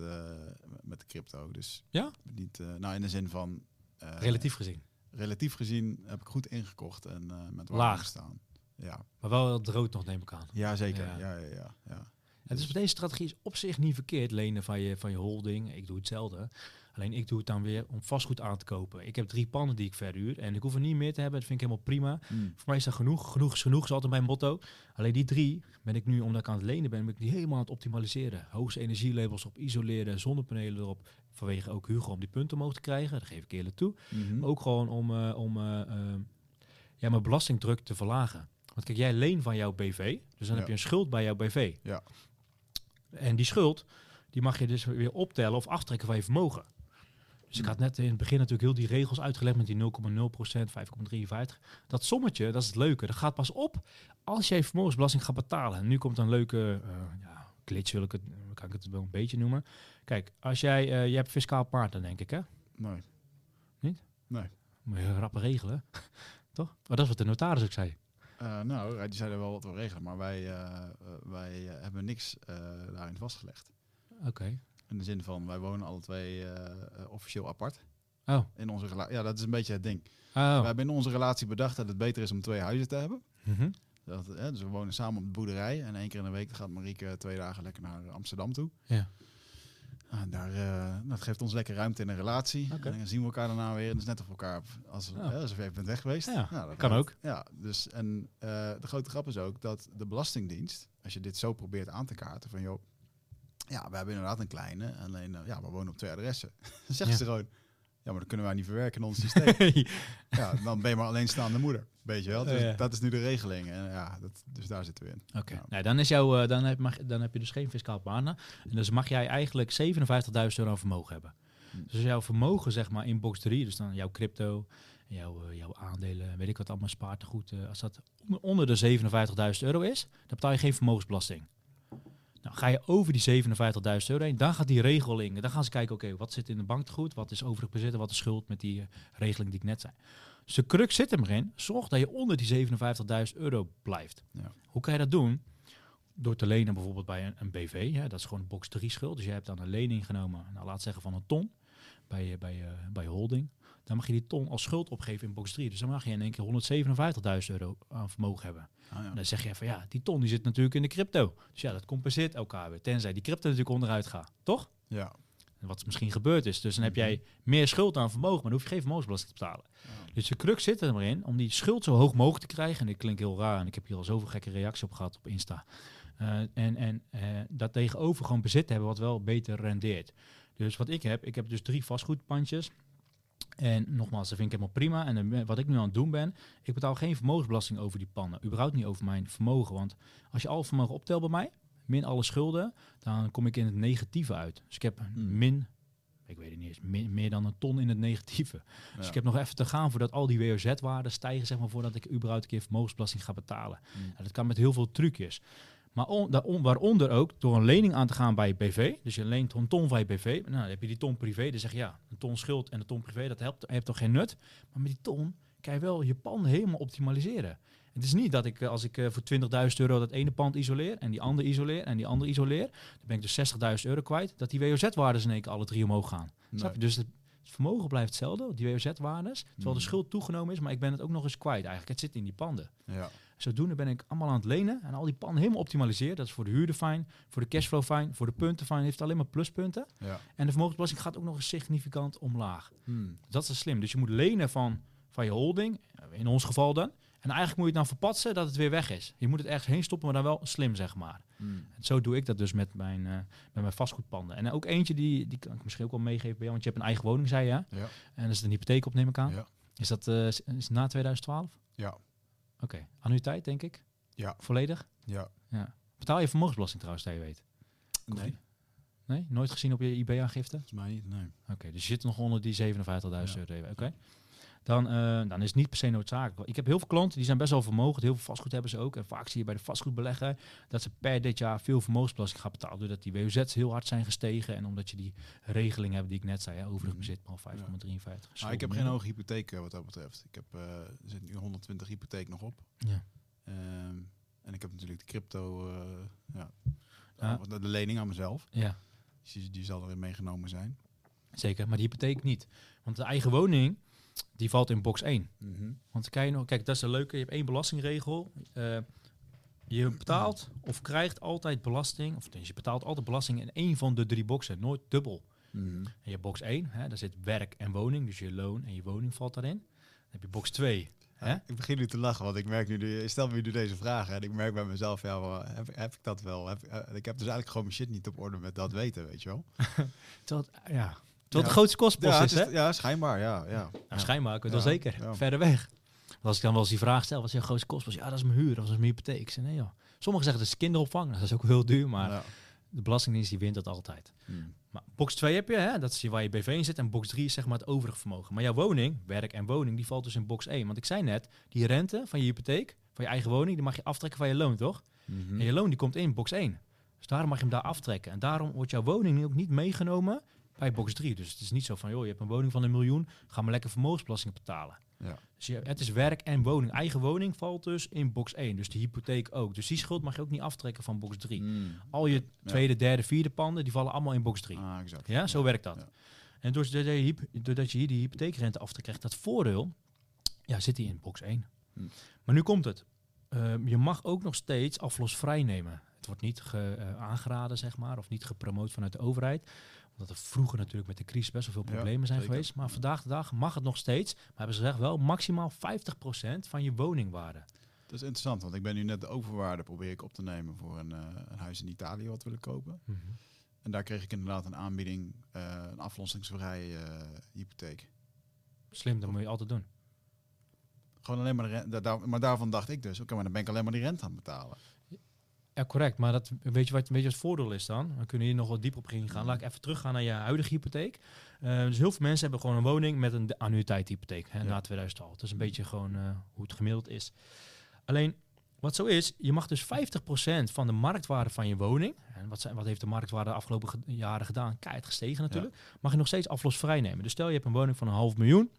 met de crypto. Dus Ja? niet, nou in de zin van, Relatief gezien. relatief gezien heb ik goed ingekocht en met Laag. staan. Ja, Maar wel het rood nog, neem ik aan. ja zeker. Ja. Ja. Ja, ja, En dus deze strategie is op zich niet verkeerd, lenen van je, van je holding. Ik doe hetzelfde. Alleen ik doe het dan weer om vastgoed aan te kopen. Ik heb drie panden die ik verhuur en ik hoef er niet meer te hebben. Dat vind ik helemaal prima. Hmm. Voor mij is dat genoeg. Genoeg is genoeg, is altijd mijn motto. Alleen die drie ben ik nu, omdat ik aan het lenen ben, ben ik die helemaal aan het optimaliseren. Hoogste energielabels op isoleren, zonnepanelen erop. Vanwege ook Hugo om die punten omhoog te krijgen. Dat geef ik eerlijk toe. Mhm. Maar ook gewoon om, eh, om eh, eh, ja, mijn belastingdruk te verlagen. Want kijk, jij leent van jouw BV. Dus dan Ja. heb je een schuld bij jouw BV. Ja. En die schuld, die mag je dus weer optellen of aftrekken van je vermogen. Dus ik had net in het begin natuurlijk heel die regels uitgelegd met die 0,0%, 5,53. Dat sommetje, dat is het leuke. Dat gaat pas op als jij vermogensbelasting gaat betalen. En nu komt een leuke eh, ja, glitch, wil ik het, kan ik het wel een beetje noemen. Kijk, als jij, eh, je hebt fiscaal partner, denk ik, hè? Nee. Moet je rappen regelen, toch? Maar dat is wat de notaris ook zei. Eh, nou, die zeiden wel wat we regelen, maar wij, wij hebben niks daarin vastgelegd. Oké. In de zin van, wij wonen alle twee eh, eh, officieel apart. Oh. In onze relatie. Ja, dat is een beetje het ding. Oh. We hebben in onze relatie bedacht dat het beter is om twee huizen te hebben. Mhm. Dat, eh, dus we wonen samen op de boerderij. En één keer in de week gaat Marieke twee dagen lekker naar Amsterdam toe. Ja. Nou, daar, eh, dat geeft ons lekker ruimte in een relatie. En dan zien we elkaar daarna weer. En het is net of elkaar als, Ja. hè, alsof je even bent weg geweest. Ja, Nou, dat kan gaat. ook. Ja, dus en de grote grap is ook dat de Belastingdienst, als je dit zo probeert aan te kaarten, van joh, ja, we hebben inderdaad een kleine, alleen eh, ja, we wonen op twee adressen. Zeggen Ja. ze gewoon, ja, maar dat kunnen wij niet verwerken in ons systeem. ja, dan ben je maar alleenstaande moeder, weet je wel. Dus ja. dat is nu de regeling. En ja, dat, dus daar zitten we in. Oké. Nou, dan, is jouw, eh, dan, heb, mag, dan heb je dus geen fiscaal partner. En dus mag jij eigenlijk 57.000 euro vermogen hebben. Hm. Dus als jouw vermogen, zeg maar, in box 3, dus dan jouw crypto, jouw, eh, jouw aandelen, weet ik wat allemaal spaartegoed, als dat onder, onder de 57.000 euro is, dan betaal je geen vermogensbelasting. Nou, ga je over die 57.000 euro heen, dan gaat die regeling, dan gaan ze kijken, oké, wat zit in de banktegoed, wat is overig bezit en wat is schuld met die eh, regeling die ik net zei. Dus de crux zit hem erin, zorg dat je onder die 57.000 euro blijft. Ja. Hoe kan je dat doen? Door te lenen bijvoorbeeld bij een, een BV, hè, dat is gewoon een box 3 schuld. Dus je hebt dan een lening genomen, nou, laat zeggen van een ton, bij, bij, bij holding. Dan mag je die ton als schuld opgeven in box 3. Dus dan mag je in één keer 157.000 euro aan vermogen hebben. Ah, ja. Dan zeg je van ja, die ton die zit natuurlijk in de crypto. Dus ja, dat compenseert elkaar weer. Tenzij die crypto natuurlijk onderuit gaat, toch? ja. En Wat misschien gebeurd is. Dus dan heb Mhm. jij meer schuld aan vermogen, maar dan hoef je geen vermogensbelasting te betalen. Ja. Dus de crux zit er maar in om die schuld zo hoog mogelijk te krijgen. En dit klinkt heel raar en ik heb hier al zoveel gekke reacties op gehad op Insta. Eh, en en eh, dat tegenover gewoon bezit hebben wat wel beter rendeert. Dus wat ik heb, ik heb dus drie vastgoedpandjes. En nogmaals, dat vind ik helemaal prima. En wat ik nu aan het doen ben, ik betaal geen vermogensbelasting over die panden. Überhaupt niet over mijn vermogen. Want als je al vermogen optelt bij mij, min alle schulden, dan kom ik in het negatieve uit. Dus ik heb Hmm. min, ik weet het niet eens, min- meer dan een ton in het negatieve. Dus ik heb nog even te gaan voordat al die WOZ-waarden stijgen, zeg maar, voordat ik überhaupt een keer vermogensbelasting ga betalen. Mm. Ja, dat kan met heel veel trucjes. Maar on, daaron- waaronder ook door een lening aan te gaan bij je BV. Dus je leent een ton van je BV. Nou, dan heb je die ton privé. Dan zeg je ja, een ton schuld en een ton privé, dat helpt, heeft toch geen nut. Maar met die ton kan je wel je pand helemaal optimaliseren. Het is niet dat ik, eh, als ik eh, voor 20.000 euro dat ene pand isoleer en die andere isoleer en die andere isoleer, dan ben ik dus 60.000 euro kwijt, dat die WOZ-waarden in één keer alle drie omhoog gaan. Snap je? Dus het vermogen blijft hetzelfde, die WOZ-waardes, terwijl de Mm. schuld toegenomen is, maar ik ben het ook nog eens kwijt eigenlijk. Het zit in die panden. Ja. Zodoende ben ik allemaal aan het lenen en al die panden helemaal optimaliseerd. Dat is voor de huurder fijn, voor de cashflow fijn, voor de punten fijn. Heeft alleen maar pluspunten. Ja. En de vermogensbelasting gaat ook nog eens significant omlaag. Hmm. Dat is slim. Dus je moet lenen van, van je holding, in ons geval dan. En eigenlijk moet je het dan verpatsen dat het weer weg is. Je moet het ergens heen stoppen, maar dan wel slim, zeg maar. Hmm. En zo doe ik dat dus met mijn, eh, met mijn vastgoedpanden. En ook eentje, die, die kan ik misschien ook wel meegeven bij jou, want je hebt een eigen woning, zei je. Ja. En dat is een hypotheek op, neem ik aan. Ja. Is dat eh, is na 2012? Ja. Oké. Annuïteit, denk ik? Ja. Volledig? Ja. Betaal je vermogensbelasting trouwens, dat je weet? Nee, Nee? Nooit gezien op je IB-aangifte? volgens mij niet. Nee. Oké, dus je zit nog onder die 57.000 Ja. euro. Oké. Dan, eh, dan is het niet per se noodzakelijk. Ik heb heel veel klanten die zijn best wel vermogend. Heel veel vastgoed hebben ze ook. En vaak zie je bij de vastgoedbelegger dat ze per dit jaar veel vermogensbelasting gaan betalen. Doordat die WOZ's heel hard zijn gestegen. En omdat je die regeling hebt die ik net zei. Hè, overig Mhm. bezit maar 5,53. Maar ik heb geen hoge hypotheek eh, wat dat betreft. Ik heb, eh, er zit nu 120 hypotheek nog op. Ja. Ehm, en ik heb natuurlijk de crypto, ja, Ja. de, de lening aan mezelf. Ja. Dus die, die zal erin meegenomen zijn. Zeker, maar die hypotheek niet. Want de eigen woning, die valt in box 1. Mhm. Want kijk, nog, kijk, dat is een leuke. Je hebt één belastingregel. Eh, je betaalt of krijgt altijd belasting, of dus je betaalt altijd belasting in één van de drie boxen, nooit dubbel. Mhm. En je hebt box 1, hè, daar zit werk en woning, dus je loon en je woning valt daarin. Dan heb je box 2. Hè? Ik begin nu te lachen, want ik merk nu, de, je stelt me nu deze vragen en ik merk bij mezelf, ja, heb, heb ik dat wel? Heb, eh, ik heb dus eigenlijk gewoon mijn shit niet op orde met dat weten, weet je wel? Het, ja, terwijl Ja. het de grootste kostpost ja, is, hè? ja, schijnbaar, ja. ja. Nou, schijnbaar, ik weet wel zeker. Verder weg. Als ik dan wel eens die vraag stel, wat is je grootste kostpost? Ja, dat is mijn huur, dat is mijn hypotheek. Ik zeg, nee joh. Sommigen zeggen dat is kinderopvang, dat is ook heel duur, maar de Belastingdienst die wint dat altijd. Hmm. Maar box 2 heb je, hè? dat is waar je BV in zit. En box 3 is zeg maar het overige vermogen. Maar jouw woning, werk en woning, die valt dus in box 1. Want ik zei net, die rente van je hypotheek, van je eigen woning, die mag je aftrekken van je loon, toch? Mhm. En je loon die komt in box 1. Dus daarom mag je hem daar aftrekken. En daarom wordt jouw woning ook niet meegenomen bij box 3. Dus het is niet zo van, joh, je hebt een woning van een miljoen, ga maar lekker vermogensbelasting betalen. Ja. Dus je, het is werk en woning. Eigen woning valt dus in box 1. Dus de hypotheek ook. Dus die schuld mag je ook niet aftrekken van box 3. Hmm. Al je tweede, derde, vierde panden, die vallen allemaal in box 3. Ah, exact. Ja, zo werkt dat. En doordat je, hyp- doordat je hier die hypotheekrente aftrekt, krijgt dat voordeel, ja, zit die in box 1. Hm. Maar nu komt het. Ehm, je mag ook nog steeds aflosvrij nemen. Het wordt niet ge- eh, aangeraden, zeg maar, of niet gepromoot vanuit de overheid. Omdat er vroeger natuurlijk met de crisis best wel veel Ja, problemen zijn zeker. geweest. Maar vandaag de dag mag het nog steeds. Maar hebben ze gezegd wel maximaal 50% van je woningwaarde. Dat is interessant, want ik ben nu net de overwaarde probeer ik op te nemen voor een, eh, een huis in Italië wat we willen kopen. En daar kreeg ik inderdaad een aanbieding, eh, een aflossingsvrije eh, hypotheek. Slim, dat moet je altijd doen. Gewoon alleen maar de rente. Daar, maar daarvan dacht ik dus, oké, maar dan ben ik alleen maar die rente aan het betalen. Ja, correct. Maar dat, weet, je wat, weet je wat het voordeel is dan? We kunnen hier nog wat dieper op ingaan. Laat ik even teruggaan naar je huidige hypotheek. Eh, dus heel veel mensen hebben gewoon een woning met een annuïteitshypotheek hè, Ja. na 2012. Dat is een beetje gewoon eh, hoe het gemiddeld is. Alleen, wat zo is, je mag dus 50% van de marktwaarde van je woning... en wat, zijn, wat heeft de marktwaarde de afgelopen ge- jaren gedaan? Keihard gestegen natuurlijk. Mag je nog steeds aflosvrij nemen. Dus stel je hebt een woning van een half miljoen...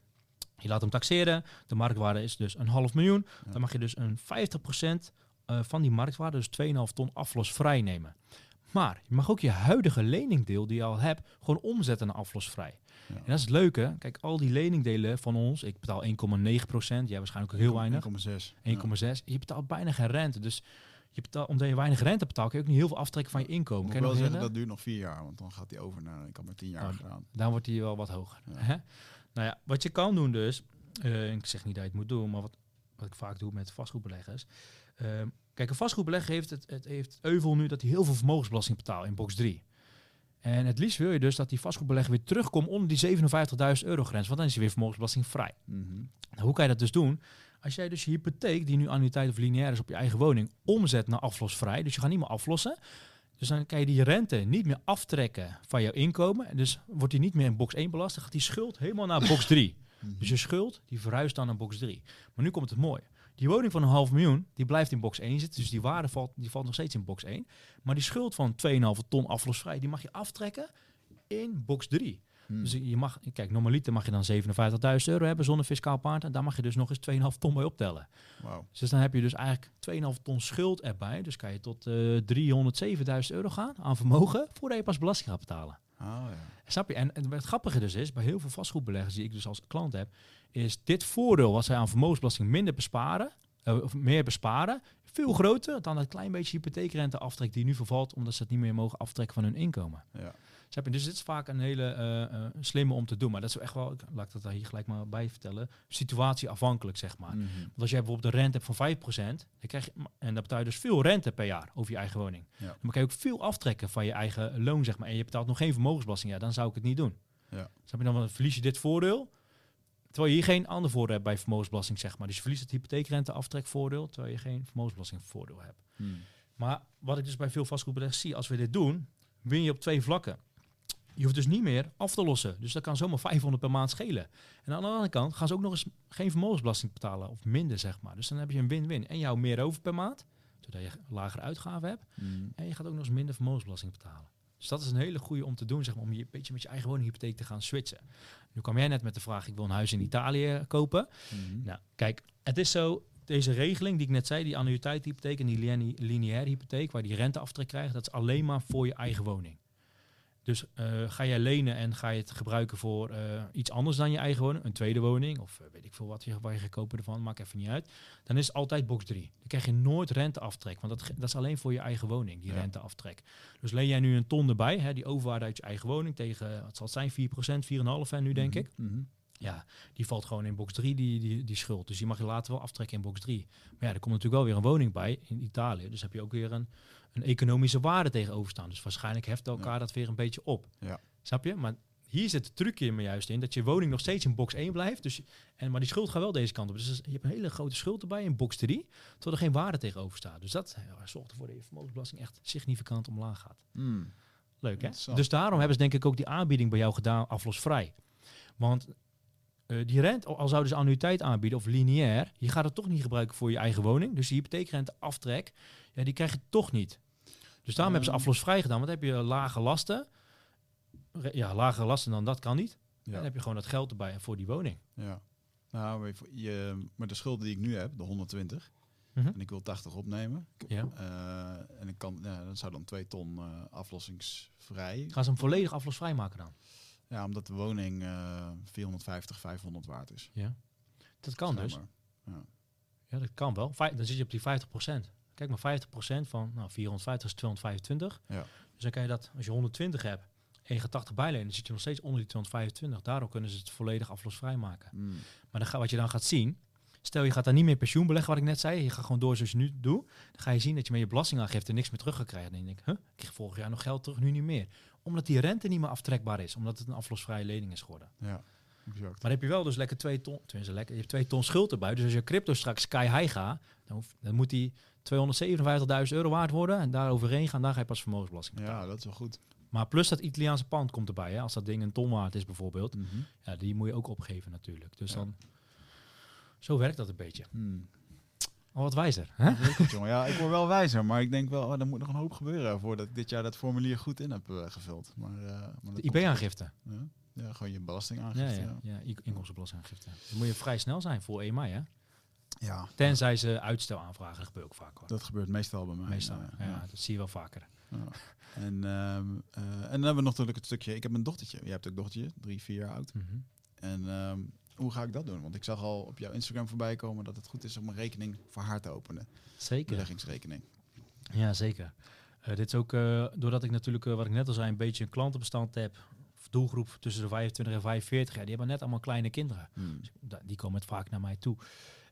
Je laat hem taxeren. De marktwaarde is dus een half miljoen. Ja. Dan mag je dus een 50% eh, van die marktwaarde, dus 2,5 ton aflosvrij nemen. Maar je mag ook je huidige leningdeel die je al hebt, gewoon omzetten naar aflosvrij. Ja. En dat is het leuke. Kijk, al die leningdelen van ons, ik betaal 1,9% jij waarschijnlijk ook heel weinig, 1,6. 1,6. Je betaalt bijna geen rente. Dus je betaalt, omdat je weinig rente betaalt, kun je ook niet heel veel aftrekken van je inkomen. Moet ik wel zeggen, dat duurt nog vier jaar, want dan gaat hij over naar, ik had maar tien jaar Oh, gedaan. Dan wordt die wel wat hoger. Ja. Hè? Nou ja, wat je kan doen dus, eh, ik zeg niet dat je het moet doen, maar wat, wat ik vaak doe met vastgoedbeleggers. Ehm, kijk, een vastgoedbelegger heeft het, het heeft het euvel nu dat hij heel veel vermogensbelasting betaalt in box 3. En het liefst wil je dus dat die vastgoedbelegger weer terugkomt onder die 57.000 euro grens, want dan is hij weer vermogensbelastingvrij. Mhm. Nou, hoe kan je dat dus doen? Als jij dus je hypotheek, die nu annuïteit of lineair is op je eigen woning, omzet naar aflosvrij, dus je gaat niet meer aflossen, dus dan kan je die rente niet meer aftrekken van jouw inkomen. En dus wordt die niet meer in box 1 belast, dan gaat die schuld helemaal naar box 3. Mhm. Dus je schuld, die verhuist dan naar box 3. Maar nu komt het mooi. Die woning van een half miljoen, die blijft in box 1 zitten. Dus die waarde valt, die valt nog steeds in box 1. Maar die schuld van 2,5 ton aflosvrij, die mag je aftrekken in box 3. Mhm. Dus je mag, kijk, normaliter mag je dan 57.000 euro hebben zonder fiscaal paard. En daar mag je dus nog eens 2,5 ton bij optellen. Wauw. Dus dan heb je dus eigenlijk 2,5 ton schuld erbij. Dus kan je tot eh 307.000 euro gaan aan vermogen voordat je pas belasting gaat betalen. Ah, ja. Snap je? En, en het grappige dus is, bij heel veel vastgoedbeleggers die ik dus als klant heb, is dit voordeel wat zij aan vermogensbelasting minder besparen, eh, of meer besparen, veel groter dan dat klein beetje hypotheekrente aftrek die nu vervalt, omdat ze het niet meer mogen aftrekken van hun inkomen. Ja. Snap je? Dus dit is vaak een hele eh, eh, slimme om te doen. Maar dat is echt wel, ik- laat ik dat daar hier gelijk maar bij vertellen, situatieafhankelijk zeg maar. Mhm. Want als jij bijvoorbeeld een rente hebt van 5%, dan krijg je, en dan betaal je dus veel rente per jaar over je eigen woning. Ja. Dan kan je ook veel aftrekken van je eigen loon, zeg maar. En je betaalt nog geen vermogensbelasting, ja, dan zou ik het niet doen. Ja. Snap je dan, verlies je dit voordeel, terwijl je hier geen ander voordeel hebt bij vermogensbelasting, zeg maar. Dus je verliest het hypotheekrente aftrekvoordeel, terwijl je geen vermogensbelastingvoordeel hebt. Mhm. Maar wat ik dus bij veel vastgoedbeleggers zie, als we dit doen, win je op twee vlakken. Je hoeft dus niet meer af te lossen. Dus dat kan zomaar 500 per maand schelen. En aan de andere kant gaan ze ook nog eens geen vermogensbelasting betalen. Of minder, zeg maar. Dus dan heb je een win-win. En jou meer over per maand, zodat je lagere uitgaven hebt. Mhm. En je gaat ook nog eens minder vermogensbelasting betalen. Dus dat is een hele goede om te doen, zeg maar, om je een beetje met je eigen woninghypotheek te gaan switchen. Nu kwam jij net met de vraag, ik wil een huis in Italië kopen. Mhm. Nou, kijk, het is zo, deze regeling die ik net zei, die annuïteitshypotheek en die line- lineaire hypotheek, waar die renteaftrek krijgt, dat is alleen maar voor je eigen woning. Dus eh, ga jij lenen en ga je het gebruiken voor eh, iets anders dan je eigen woning, een tweede woning of eh, weet ik veel wat je, waar je gaat kopen ervan, maakt even niet uit. Dan is het altijd box 3. Dan krijg je nooit renteaftrek, want dat, dat is alleen voor je eigen woning, die Ja. renteaftrek. Dus leen jij nu een ton erbij, hè, die overwaarde uit je eigen woning tegen, wat zal het zijn, 4%, 4,5% hè, nu denk ik. Mhm. Ja, die valt gewoon in box 3, die, die, die schuld. Dus die mag je later wel aftrekken in box 3. Maar ja, er komt natuurlijk wel weer een woning bij in Italië. Dus heb je ook weer een, een economische waarde tegenover staan. Dus waarschijnlijk heft elkaar dat weer een beetje op. Ja. Snap je? Maar hier zit het trucje maar juist in dat je woning nog steeds in box 1 blijft. Dus, en, maar die schuld gaat wel deze kant op. Dus je hebt een hele grote schuld erbij in box 3, terwijl er geen waarde tegenover staat. Dus dat ja, zorgt ervoor dat je vermogensbelasting echt significant omlaag gaat. Mm. Leuk hè? Dus daarom hebben ze denk ik ook die aanbieding bij jou gedaan aflosvrij. Want eh, die rente, al zouden ze annuïteit aanbieden of lineair, je gaat het toch niet gebruiken voor je eigen woning. Dus die hypotheekrente aftrek, ja, die krijg je toch niet. Dus daarom hebben ze Ehm. aflosvrij gedaan, want dan heb je lage lasten. Ja, lagere lasten dan dat kan niet. Ja. Dan heb je gewoon dat geld erbij voor die woning. Ja. Nou, je- maar de schulden die ik nu heb, de 120, Mhm. en ik wil 80 opnemen. Ja. eh, en ik kan, ja, dat zou dan 2 ton eh, aflossingsvrij. Gaan ze hem volledig aflosvrij maken dan? Ja, omdat de woning eh 450, 500 waard is. Ja. Dat kan dus. maar. Ja, dat kan wel. Vij- dan zit je op die 50%. Kijk maar, 50% van nou, 450 is 225. Ja. Dus dan kan je dat, als je 120 hebt en je gaat 80 bijlenen, dan zit je nog steeds onder die 225. Daardoor kunnen ze het volledig aflosvrij maken. Mm. Maar dan ga, wat je dan gaat zien, stel je gaat daar niet meer pensioen beleggen, wat ik net zei, je gaat gewoon door zoals je nu doet, dan ga je zien dat je met je belastingaangifte niks meer terug gaat krijgen. Dan denk ik, huh, ik kreeg vorig jaar nog geld terug, nu niet meer. Omdat die rente niet meer aftrekbaar is, omdat het een aflosvrije lening is geworden. Ja, exact. Maar dan heb je wel dus lekker twee ton, tenminste lekker, je hebt twee ton schuld erbij. Dus als je crypto straks sky high gaat, dan, dan moet die 257.000 euro waard worden. En daar overheen gaan, dan ga je pas vermogensbelasting betalen. Ja, dat is wel goed. Maar plus dat Italiaanse pand komt erbij. Hè. Als dat ding een ton waard is bijvoorbeeld, Mhm. ja, die moet je ook opgeven natuurlijk. Dus Ja. dan, zo werkt dat een beetje. Hmm. Al wat wijzer. Hè? Goed, jongen. Ja, ik word wel wijzer, maar ik denk wel, oh, er moet nog een hoop gebeuren voordat ik dit jaar dat formulier goed in heb eh, gevuld. Maar, eh, maar De IB-aangifte. Ja, ja, gewoon je Ja, belastingaangifte. ja, ja, i- inkomstenbelastingaangifte. Dan moet je vrij snel zijn voor 1 mei. Hè? Ja. Tenzij ze uitstel aanvragen. Dat gebeurt ook vaak hoor. Dat gebeurt meestal bij mij. Meestal. ja, ja. dat zie je wel vaker. Ja. En, ehm, eh, en dan hebben we nog natuurlijk het stukje, ik heb een dochtertje. Jij hebt ook een dochtertje, drie, vier jaar oud. Mhm. En ehm, hoe ga ik dat doen? Want ik zag al op jouw Instagram voorbij komen dat het goed is om een rekening voor haar te openen. Zeker. Beleggingsrekening. Ja, zeker. Eh, dit is ook eh, doordat ik natuurlijk, wat ik net al zei, een beetje een klantenbestand heb. Doelgroep tussen de 25 en 45 jaar. Die hebben net allemaal kleine kinderen. Hmm. Dus die komen het vaak naar mij toe.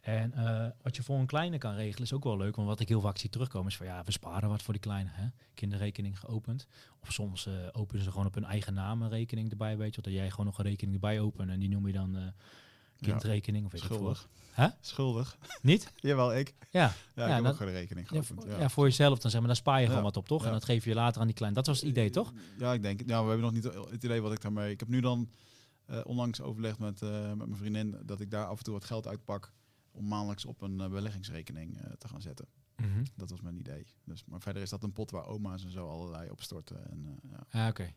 En eh, wat je voor een kleine kan regelen is ook wel leuk. Want wat ik heel vaak zie terugkomen is van ja, we sparen wat voor die kleine. Hè? Kinderrekening geopend. Of soms eh, openen ze gewoon op hun eigen naam een rekening erbij. Weet je, dat jij gewoon nog een rekening erbij opent. En die noem je dan eh, kindrekening. Of weet. Schuldig. Hè? Schuldig. Niet? Jawel, ik. Ja. Ja, ik heb dat- ook gewoon een rekening Ja, geopend. voor, ja, voor jezelf dan zeg maar. Dan spaar je gewoon wat op, toch? En dat geef je later aan die klein. Dat was het idee, toch? Ja, ik denk. Ja, we hebben nog niet het idee wat ik daarmee... Ik heb nu dan onlangs overlegd met, met mijn vriendin dat ik daar af en toe wat geld uitpak om maandelijks op een eh, beleggingsrekening eh, te gaan zetten. Mhm. Dat was mijn idee. Dus, maar verder is dat een pot waar oma's en zo allerlei op storten. En, eh, ja. Ja, oké.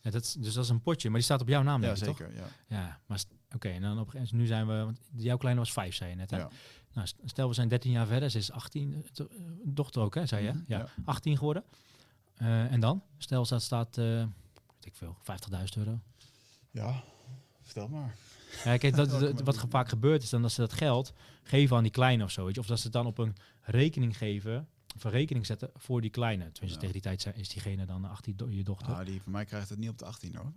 Ja, dat is, dus dat is een potje, maar die staat op jouw naam, ja, denk ik, toch? zeker. Ja. Ja, maar oké, en dan op een gegeven moment, nu zijn we, want jouw kleine was vijf, zei je net, hè? Ja. Nou, st- stel we zijn 13 jaar verder, ze is 18, eh, to- eh, dochter ook, hè, zei je? Mhm, Ja, ja. 18 geworden. Eh, en dan? Stel dat staat, eh weet ik veel, 50.000 euro. ja, vertel maar. Ja, kijk, dat, wat vaak gebeurt is dan dat ze dat geld geven aan die kleine of zo, weet je? Of dat ze het dan op een rekening geven, of een rekening zetten voor die kleine. Tenminste, Ja. tegen die tijd zijn- is diegene dan 18, do- je dochter. Ah, die van mij krijgt het niet op de 18 hoor.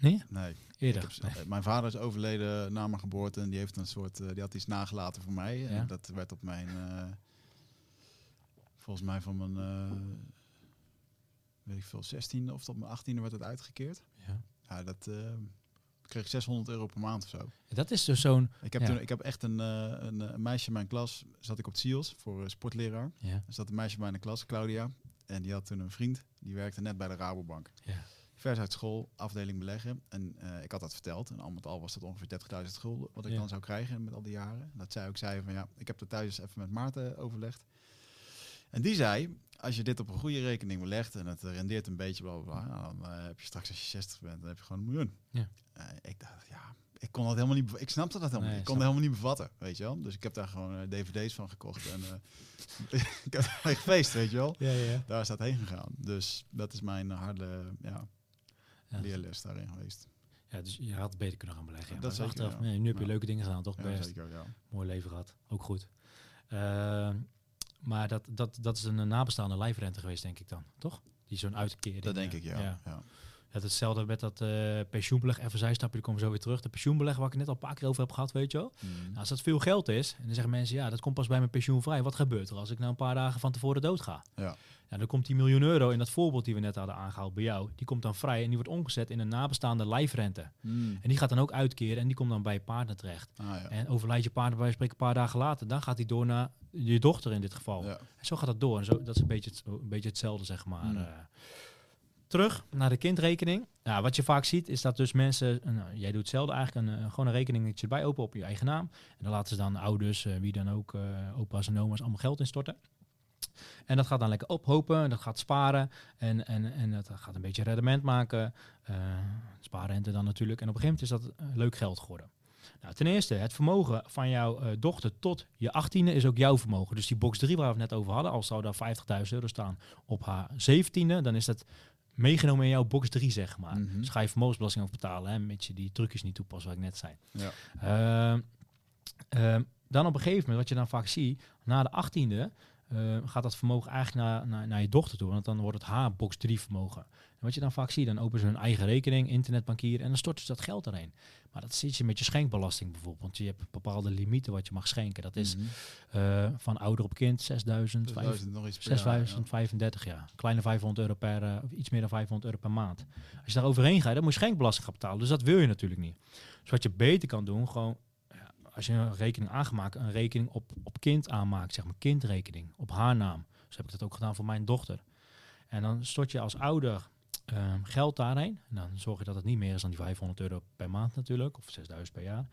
nee? Nee. Eerder. heb, eh, mijn vader is overleden na mijn geboorte en die heeft een soort, eh, die had iets nagelaten voor mij. Ja. En dat werd op mijn, eh, volgens mij van mijn, eh, weet ik veel, 16 of tot mijn 18e werd het uitgekeerd. Ja. Ja, dat kreeg ik 600 euro per maand of zo. Dat is dus zo'n... Ik heb, Ja. toen, ik heb echt een, eh, een, eh, een meisje in mijn klas, zat ik op SIOS voor eh, sportleraar. Ja. Er zat een meisje bij in de klas, Claudia. En die had toen een vriend, die werkte net bij de Rabobank. Ja. Vers uit school, afdeling beleggen. En ik had dat verteld. En al met al was dat ongeveer 30.000 gulden wat ik Ja. dan zou krijgen met al die jaren. Dat zij ook zei van ja, ik heb er thuis even met Maarten overlegd. En die zei, als je dit op een goede rekening belegt en het rendeert een beetje, bla, bla, bla, dan eh, heb je straks als je 60 bent, dan heb je gewoon een miljoen. Ja. Eh, ik dacht, ja, ik kon dat helemaal niet, ik snapte dat helemaal Nee, niet. Ik kon het helemaal niet bevatten, weet je wel. Dus ik heb daar gewoon eh, dvd's van gekocht en ik heb daar gefeest, weet je wel. Ja, ja. Daar is dat heen gegaan. Dus dat is mijn harde ja, Ja, leerles daarin geweest. ja, dus je had beter kunnen gaan beleggen. Ja. Dat zeker, achteraf, ja. nee, nu heb je leuke dingen gedaan, toch? Best. zeker. Mooi leven gehad. Ook goed. Maar dat, dat, dat is een nabestaande lijfrente geweest, denk ik dan, toch? Die zo'n uitkering. Dat denk eh, ik, ja. ja. Ja, hetzelfde met dat eh, pensioenbeleg. Even zijstapje, daar komen we zo weer terug. De pensioenbeleg waar ik het net al een paar keer over heb gehad, weet je wel. Mm. Nou, als dat veel geld is, en dan zeggen mensen, ja, dat komt pas bij mijn pensioen vrij. Wat gebeurt er als ik nou een paar dagen van tevoren doodga? Ja. Ja, dan komt die miljoen euro in dat voorbeeld die we net hadden aangehaald bij jou. Die komt dan vrij en die wordt omgezet in een nabestaande lijfrente. Mm. En die gaat dan ook uitkeren en die komt dan bij je partner terecht. Ah, ja. En overlijdt je partner bij spreken een paar dagen later, dan gaat die door naar je dochter in dit geval. Ja. En zo gaat dat door. En zo, dat is een beetje, het, een beetje hetzelfde, zeg maar. Mm. eh. terug naar de kindrekening. Nou, wat je vaak ziet, is dat dus mensen... eh, Nou, jij doet hetzelfde eigenlijk. Een, eh, gewoon een rekeningetje erbij open op je eigen naam. En dan laten ze dan ouders, wie dan ook, opa's en oma's, allemaal geld instorten. En dat gaat dan lekker ophopen, dat gaat sparen en, en, en dat gaat een beetje rendement maken. eh spaarrente dan natuurlijk. En op een gegeven moment is dat eh, leuk geld geworden. Nou, ten eerste, het vermogen van jouw eh, dochter tot je achttiende is ook jouw vermogen. Dus die box 3 waar we het net over hadden, als zou daar 50.000 euro staan op haar zeventiende, dan is dat meegenomen in jouw box 3, zeg maar. Mhm. Dus ga je vermogensbelasting over betalen, hè, mits je die trucjes niet toepast, wat ik net zei. Ja. Ehm, ehm, dan op een gegeven moment, wat je dan vaak ziet, na de achttiende eh, gaat dat vermogen eigenlijk naar, naar, naar je dochter toe. Want dan wordt het haar box 3 vermogen. En wat je dan vaak ziet, dan openen ze hun eigen rekening, internetbankier, en dan storten ze dat geld erin. Maar dat zit je met je schenkbelasting bijvoorbeeld. Want je hebt bepaalde limieten wat je mag schenken. Dat is Mhm. eh, van ouder op kind 6000, Dus 5 duizend nog iets per jaar, 6035 jaar. Kleine 500 euro per, eh, of iets meer dan 500 euro per maand. Als je daar overheen gaat, dan moet je schenkbelasting gaan betalen. Dus dat wil je natuurlijk niet. Dus wat je beter kan doen, gewoon als je een rekening aangemaakt, een rekening op, op kind aanmaakt, zeg maar kindrekening, op haar naam. Dus heb ik dat ook gedaan voor mijn dochter. En dan stort je als ouder ehm, geld daarheen. En dan zorg je dat het niet meer is dan die 500 euro per maand natuurlijk, of 6000 per jaar.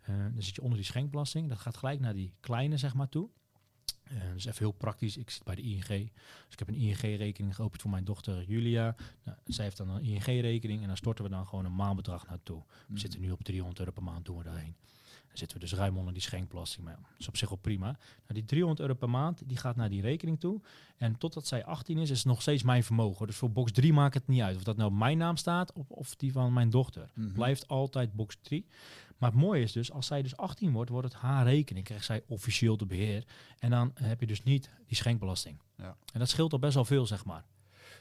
Eh, dan zit je onder die schenkbelasting. Dat gaat gelijk naar die kleine, zeg maar, toe. Eh, dus even heel praktisch. Ik zit bij de ING. Dus ik heb een ING-rekening geopend voor mijn dochter Julia. Nou, zij heeft dan een ING-rekening en dan storten we dan gewoon een maandbedrag naartoe. We Mhm. zitten nu op 300 euro per maand, doen we daarheen. Zitten we dus ruim onder die schenkbelasting. Maar ja, dat is op zich wel prima. Nou, die 300 euro per maand, die gaat naar die rekening toe. En totdat zij 18 is, is het nog steeds mijn vermogen. Dus voor box 3 maakt het niet uit. Of dat nou op mijn naam staat of, of die van mijn dochter. Mhm. Blijft altijd box 3. Maar het mooie is dus, als zij dus 18 wordt, wordt het haar rekening. Krijgt zij officieel de beheer. En dan heb je dus niet die schenkbelasting. Ja. En dat scheelt al best wel veel, zeg maar.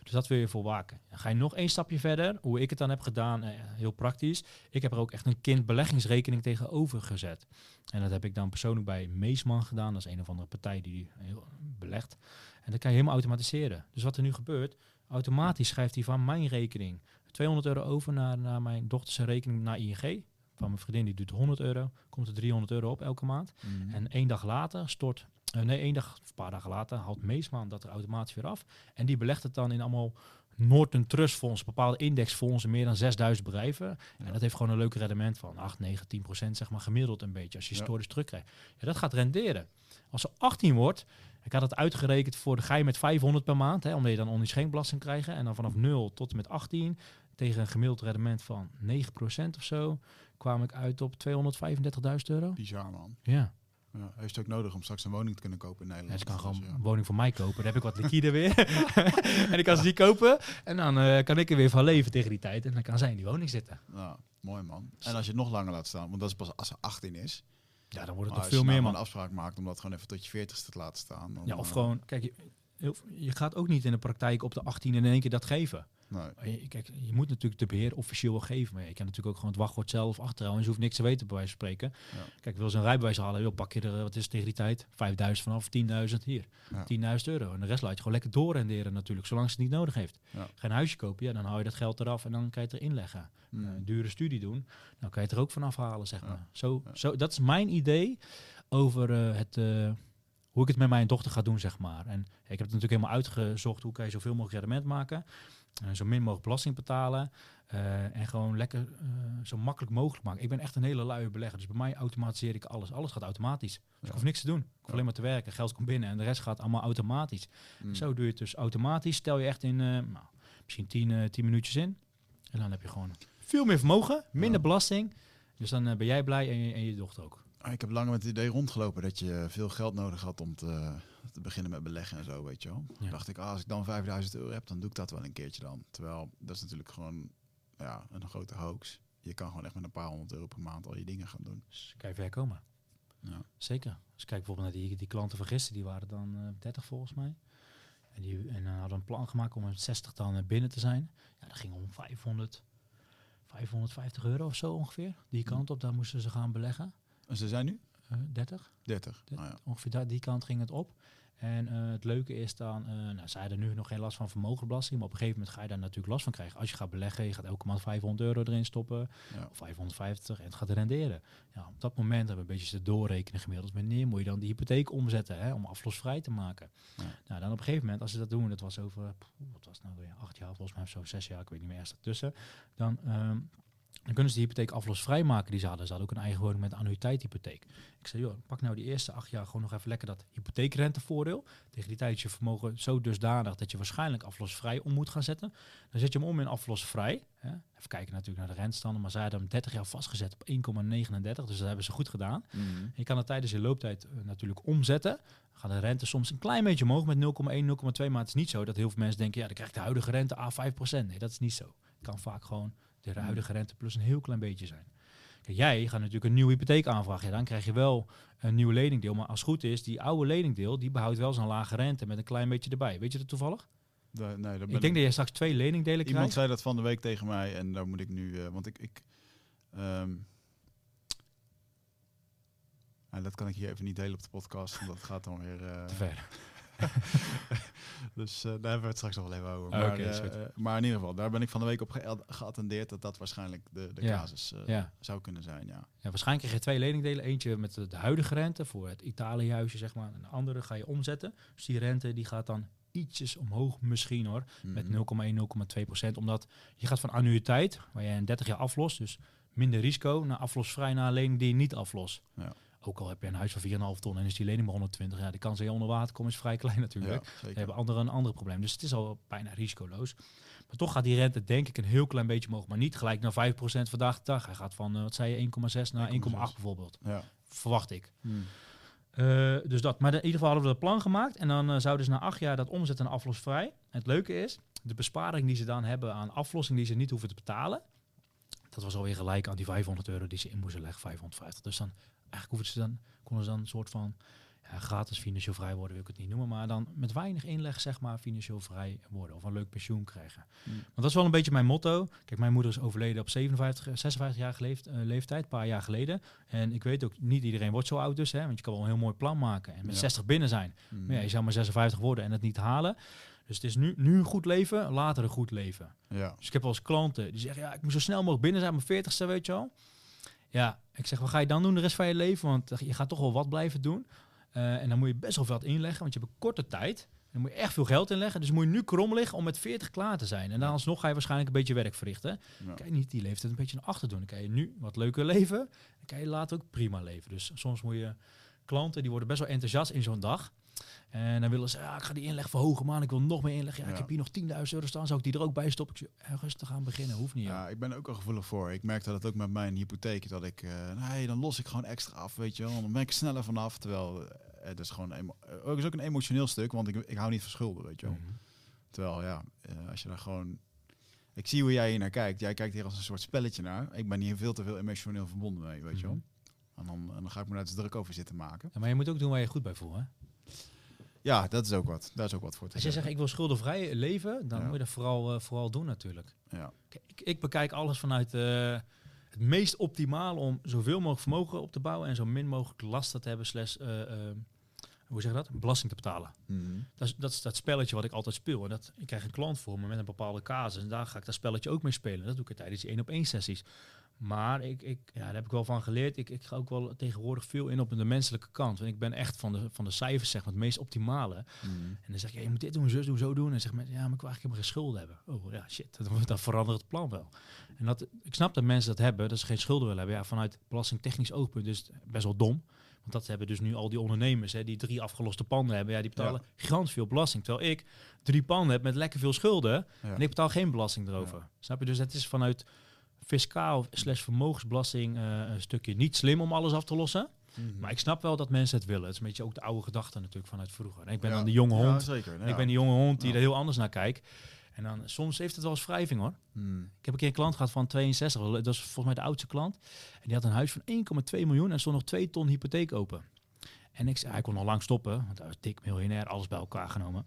Dus dat wil je voor waken. Dan ga je nog één stapje verder. Hoe ik het dan heb gedaan, eh, heel praktisch. Ik heb er ook echt een kindbeleggingsrekening tegenover gezet. En dat heb ik dan persoonlijk bij Meesman gedaan. Dat is een of andere partij die heel belegt. En dat kan je helemaal automatiseren. Dus wat er nu gebeurt, automatisch schrijft hij van mijn rekening 200 euro over naar, naar mijn dochterse rekening naar ING. Van mijn vriendin die doet 100 euro, komt er 300 euro op elke maand. Mhm. En één dag later stort, eh, nee, één dag, of een paar dagen later haalt Meesman dat er automatisch weer af. En die belegt het dan in allemaal Norton Trust Fonds, bepaalde indexfondsen, meer dan 6000 bedrijven. Ja. En dat heeft gewoon een leuk rendement van 8, 9, 10 procent, zeg maar gemiddeld een beetje, als je Ja. historisch terugkrijgt. Ja, dat gaat renderen. Als ze 18 wordt, ik had het uitgerekend voor de ga je met 500 per maand, hè, omdat je dan onder schenkbelasting krijgt. En dan vanaf 0 tot en met 18, tegen een gemiddeld rendement van 9 procent of zo, kwam ik uit op 235.000 euro. Bizar, man. Ja. Ja, heeft het ook nodig om straks een woning te kunnen kopen in Ja, Nederland. ze kan gewoon Dus, een ja. woning voor mij kopen. Dan heb ik wat liquide weer. en ik kan ze die kopen. En dan eh, kan ik er weer van leven tegen die tijd. En dan kan zij in die woning zitten. Ja, mooi man. En als je het nog langer laat staan, want dat is pas als ze 18 is. Ja, dan wordt het nog veel je meer, nou man. een afspraak maakt om dat gewoon even tot je 40ste te laten staan. Dan, Ja, of eh, gewoon, kijk, je, je gaat ook niet in de praktijk op de 18 in één keer dat geven. Nee. Kijk, je moet natuurlijk de beheer officieel wel geven. Maar je kan natuurlijk ook gewoon het wachtwoord zelf achterhouden. En je hoeft niks te weten, bij wijze van spreken. Ja. Kijk, wil ze een rijbewijs halen, joh, pak je er, eh, wat is het tegen die tijd? 5000 vanaf, 10.000 hier. Ja. 10.000 euro. En de rest laat je gewoon lekker doorrenderen natuurlijk, zolang ze het niet nodig heeft. Ja. Ga een huisje kopen, ja, dan haal je dat geld eraf en dan kan je het erin leggen. Mm. Een dure studie doen, dan kan je het er ook van afhalen, zeg maar. Zo, zo, dat is mijn idee over eh, het, eh, hoe ik het met mijn dochter ga doen, zeg maar. En ik heb het natuurlijk helemaal uitgezocht, hoe kan je zoveel mogelijk rendement maken. Uh, zo min mogelijk belasting betalen. Uh, en gewoon lekker uh, zo makkelijk mogelijk maken. Ik ben echt een hele luie belegger. Dus bij mij automatiseer ik alles. Alles gaat automatisch. Dus ja. ik hoef niks te doen. Ik hoef ja. alleen maar te werken. Geld komt binnen en de rest gaat allemaal automatisch. Mm. Zo doe je het dus automatisch. Stel je echt in nou, misschien 10 minuutjes in. En dan heb je gewoon veel meer vermogen, minder ja. belasting. Dus dan ben jij blij en je, en je dochter ook. Ik heb lang met het idee rondgelopen dat je veel geld nodig had om te, te beginnen met beleggen en zo, weet je wel. Ja. dacht ik, ah, als ik dan 5000 euro heb, dan doe ik dat wel een keertje dan. Terwijl, dat is natuurlijk gewoon ja, een grote hoax. Je kan gewoon echt met een paar honderd euro per maand al je dingen gaan doen. Dus kan je ver komen. Ja. Zeker. Dus kijk bijvoorbeeld naar die, die klanten van gisteren, die waren dan uh, 30 volgens mij. En die en dan hadden een plan gemaakt om met 60 dan binnen te zijn. Ja, dat ging om 500, 550 euro of zo ongeveer. Die kant op, daar moesten ze gaan beleggen. En ze zijn nu? Uh, 30. 30. Oh, ja. Ongeveer daar, die kant ging het op. En uh, het leuke is dan, uh, nou, zij hadden nu nog geen last van vermogenbelasting, maar op een gegeven moment ga je daar natuurlijk last van krijgen. Als je gaat beleggen, je gaat elke maand 500 euro erin stoppen, ja. of 550 en het gaat renderen. Ja, op dat moment hebben we een beetje te doorrekenen gemiddeld. Wanneer moet je dan die hypotheek omzetten hè, om aflosvrij te maken? Ja. Nou, dan op een gegeven moment, als ze dat doen, dat was over, wat was het nou weer, acht jaar volgens mij, of zo zes jaar, ik weet niet meer, ergens ertussen. Dan... Um, dan kunnen ze die hypotheek aflosvrij maken die ze hadden. Ze hadden ook een eigen woning met een annuïteithypotheek. Ik zei, joh, pak nou die eerste acht jaar gewoon nog even lekker dat hypotheekrentevoordeel. Tegen die tijd is je vermogen zo dusdanig dat je waarschijnlijk aflosvrij om moet gaan zetten. Dan zet je hem om in aflosvrij. Hè. Even kijken natuurlijk naar de rentstanden. Maar zij hadden hem 30 jaar vastgezet op 1,39. Dus dat hebben ze goed gedaan. Mm -hmm. Je kan het tijdens je looptijd uh, natuurlijk omzetten. Dan gaat de rente soms een klein beetje omhoog met 0,1, 0,2. Maar het is niet zo dat heel veel mensen denken, ja, dan krijg ik de huidige rente A 5%. Nee, dat is niet zo. Het kan vaak gewoon de huidige rente plus een heel klein beetje zijn. Kijk, jij gaat natuurlijk een nieuwe hypotheek aanvragen. Ja, dan krijg je wel een nieuw leningdeel. Maar als het goed is, die oude leningdeel, die behoudt wel zo'n lage rente met een klein beetje erbij. Weet je dat toevallig? Nee, nee, ik denk dat je straks twee leningdelen Iemand krijgt. Iemand zei dat van de week tegen mij en daar moet ik nu... Uh, want ik... ik um, nou, dat kan ik hier even niet delen op de podcast, want dat gaat dan weer... Uh, Te ver. dus uh, daar hebben we het straks nog wel even over. Maar, okay, uh, maar, in ieder geval, daar ben ik van de week op ge geattendeerd dat dat waarschijnlijk de, de ja. casus uh, ja. zou kunnen zijn. Ja. ja, waarschijnlijk krijg je twee leningdelen. Eentje met de, de huidige rente voor het Italië-huisje, zeg maar. En de andere ga je omzetten. Dus die rente die gaat dan ietsjes omhoog misschien hoor. Mm -hmm. Met 0,1, 0,2 procent. Omdat je gaat van annuïteit, waar je in 30 jaar aflost, dus minder risico, naar aflosvrij naar lening die je niet aflost. Ja. Ook al heb je een huis van 4,5 ton en is die lening maar 120, ja, die kans dat je onder water komt is vrij klein natuurlijk. Ja, hebben anderen een ander probleem. Dus het is al bijna risicoloos. Maar toch gaat die rente denk ik een heel klein beetje omhoog. Maar niet gelijk naar 5% vandaag de dag. Hij gaat van, uh, wat zei je, 1,6 naar 1,8 bijvoorbeeld. Ja. Verwacht ik. Hmm. Uh, dus dat. Maar in ieder geval hadden we dat plan gemaakt. En dan uh, zouden ze na acht jaar dat omzetten naar aflosvrij. En het leuke is, de besparing die ze dan hebben aan aflossing die ze niet hoeven te betalen. Dat was alweer gelijk aan die 500 euro die ze in moesten leggen, 550. Dus dan eigenlijk hoeven ze dan, konden ze dan een soort van ja, gratis financieel vrij worden, wil ik het niet noemen, maar dan met weinig inleg, zeg maar, financieel vrij worden of een leuk pensioen krijgen. Mm. Want dat is wel een beetje mijn motto. Kijk, mijn moeder is overleden op 57, 56 jaar geleefd, uh, leeftijd, een paar jaar geleden. En ik weet ook, niet iedereen wordt zo oud dus, hè, want je kan wel een heel mooi plan maken en met ja. 60 binnen zijn. Mm. Maar ja, je zou maar 56 worden en het niet halen. Dus het is nu, nu een goed leven, later een goed leven. Ja. Dus ik heb wel eens klanten die zeggen, ja, ik moet zo snel mogelijk binnen zijn, mijn 40ste, weet je wel. Ja, ik zeg, wat ga je dan doen de rest van je leven? Want je gaat toch wel wat blijven doen. Uh, en dan moet je best wel veel inleggen, want je hebt een korte tijd. Dan moet je echt veel geld inleggen. Dus moet je nu krom liggen om met 40 klaar te zijn. En dan alsnog ga je waarschijnlijk een beetje werk verrichten. Ja. Kan je niet die leeftijd een beetje naar achter doen. Dan kan je nu wat leuker leven. Dan kan je later ook prima leven. Dus soms moet je klanten, die worden best wel enthousiast in zo'n dag. En dan willen ze, ja, ik ga die inleg verhogen, man. Ik wil nog meer inleggen. Ja, ja. Ik heb hier nog 10.000 euro staan. Zou ik die er ook bij stoppen? Ik zeg, rustig aan beginnen. Hoeft niet. Ja, ik ben er ook al gevoelig voor. Ik merk dat ook met mijn hypotheek. Dat ik, uh, nee, dan los ik gewoon extra af, weet je wel. Dan ben ik sneller vanaf. Terwijl, uh, het is gewoon, emo uh, is ook een emotioneel stuk. Want ik, ik hou niet van schulden, weet je wel. Mm -hmm. Terwijl, ja, als je daar gewoon... Ik zie hoe jij hier naar kijkt. Jij kijkt hier als een soort spelletje naar. Ik ben hier veel te veel emotioneel verbonden mee, weet mm -hmm. je wel. En dan, en dan ga ik me daar dus druk over zitten maken. Ja, maar je moet ook doen waar je goed bij voelt, hè? Ja, dat is ook wat. Daar is ook wat voor te Als je zegt, ik wil schuldenvrij leven, dan ja. moet je dat vooral, uh, vooral doen natuurlijk. Ja. Ik, ik bekijk alles vanuit uh, het meest optimale om zoveel mogelijk vermogen op te bouwen en zo min mogelijk lasten te hebben, slash, uh, hoe zeg je dat? Belasting te betalen. Mm -hmm. dat, is, dat is dat spelletje wat ik altijd speel. En dat, ik krijg een klant voor me met een bepaalde casus en daar ga ik dat spelletje ook mee spelen. Dat doe ik tijdens die één op één sessies. Maar ik, ik, ja, daar heb ik wel van geleerd. Ik, ik ga ook wel tegenwoordig veel in op de menselijke kant. En ik ben echt van de, van de cijfers, zeg maar, het meest optimale. Mm. En dan zeg je, je moet dit doen, zus doen, zo doen. En zeg mensen, ja, maar ik wil eigenlijk helemaal geen schulden hebben. Oh ja, shit, dan, dan verandert het plan wel. En dat, ik snap dat mensen dat hebben, dat ze geen schulden willen hebben. Ja, vanuit belastingtechnisch oogpunt is het best wel dom. Want dat hebben dus nu al die ondernemers, hè, die drie afgeloste panden hebben. Ja, die betalen gigantisch veel belasting. Terwijl ik drie panden heb met lekker veel schulden. Ja. En ik betaal geen belasting erover. Snap je? Dus het is vanuit fiscaal slash vermogensbelasting eh, een stukje niet slim om alles af te lossen. Mhm. Maar ik snap wel dat mensen het willen. Het is een beetje ook de oude gedachte natuurlijk vanuit vroeger. En ik ben Ja. dan de jonge Ja, hond. zeker. En ja. Ik ben die jonge hond die er heel anders naar kijkt. En dan soms heeft het wel eens wrijving hoor. Mm. Ik heb een keer een klant gehad van 62. Dat was volgens mij de oudste klant. En die had een huis van 1,2 miljoen en stond nog 2 ton hypotheek open. En ik zei, hij kon al lang stoppen, want hij was dik miljonair, alles bij elkaar genomen.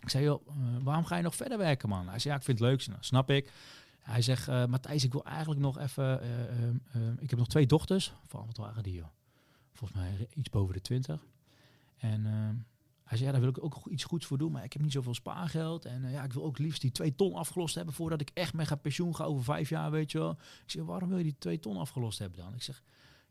Ik zei, joh, eh, waarom ga je nog verder werken, man? Hij zei, ja, ik vind het leuk. Nou, snap ik. Hij zegt, eh Matthijs, ik wil eigenlijk nog even... eh, eh, ik heb nog twee dochters. Van, wat waren die, joh? Volgens mij iets boven de 20. En hij zei, ja, daar wil ik ook iets goeds voor doen, maar ik heb niet zoveel spaargeld. En ja, ik wil ook liefst die twee ton afgelost hebben voordat ik echt met ga pensioen ga over vijf jaar, weet je wel. Ik zeg, waarom wil je die twee ton afgelost hebben dan? Ik zeg,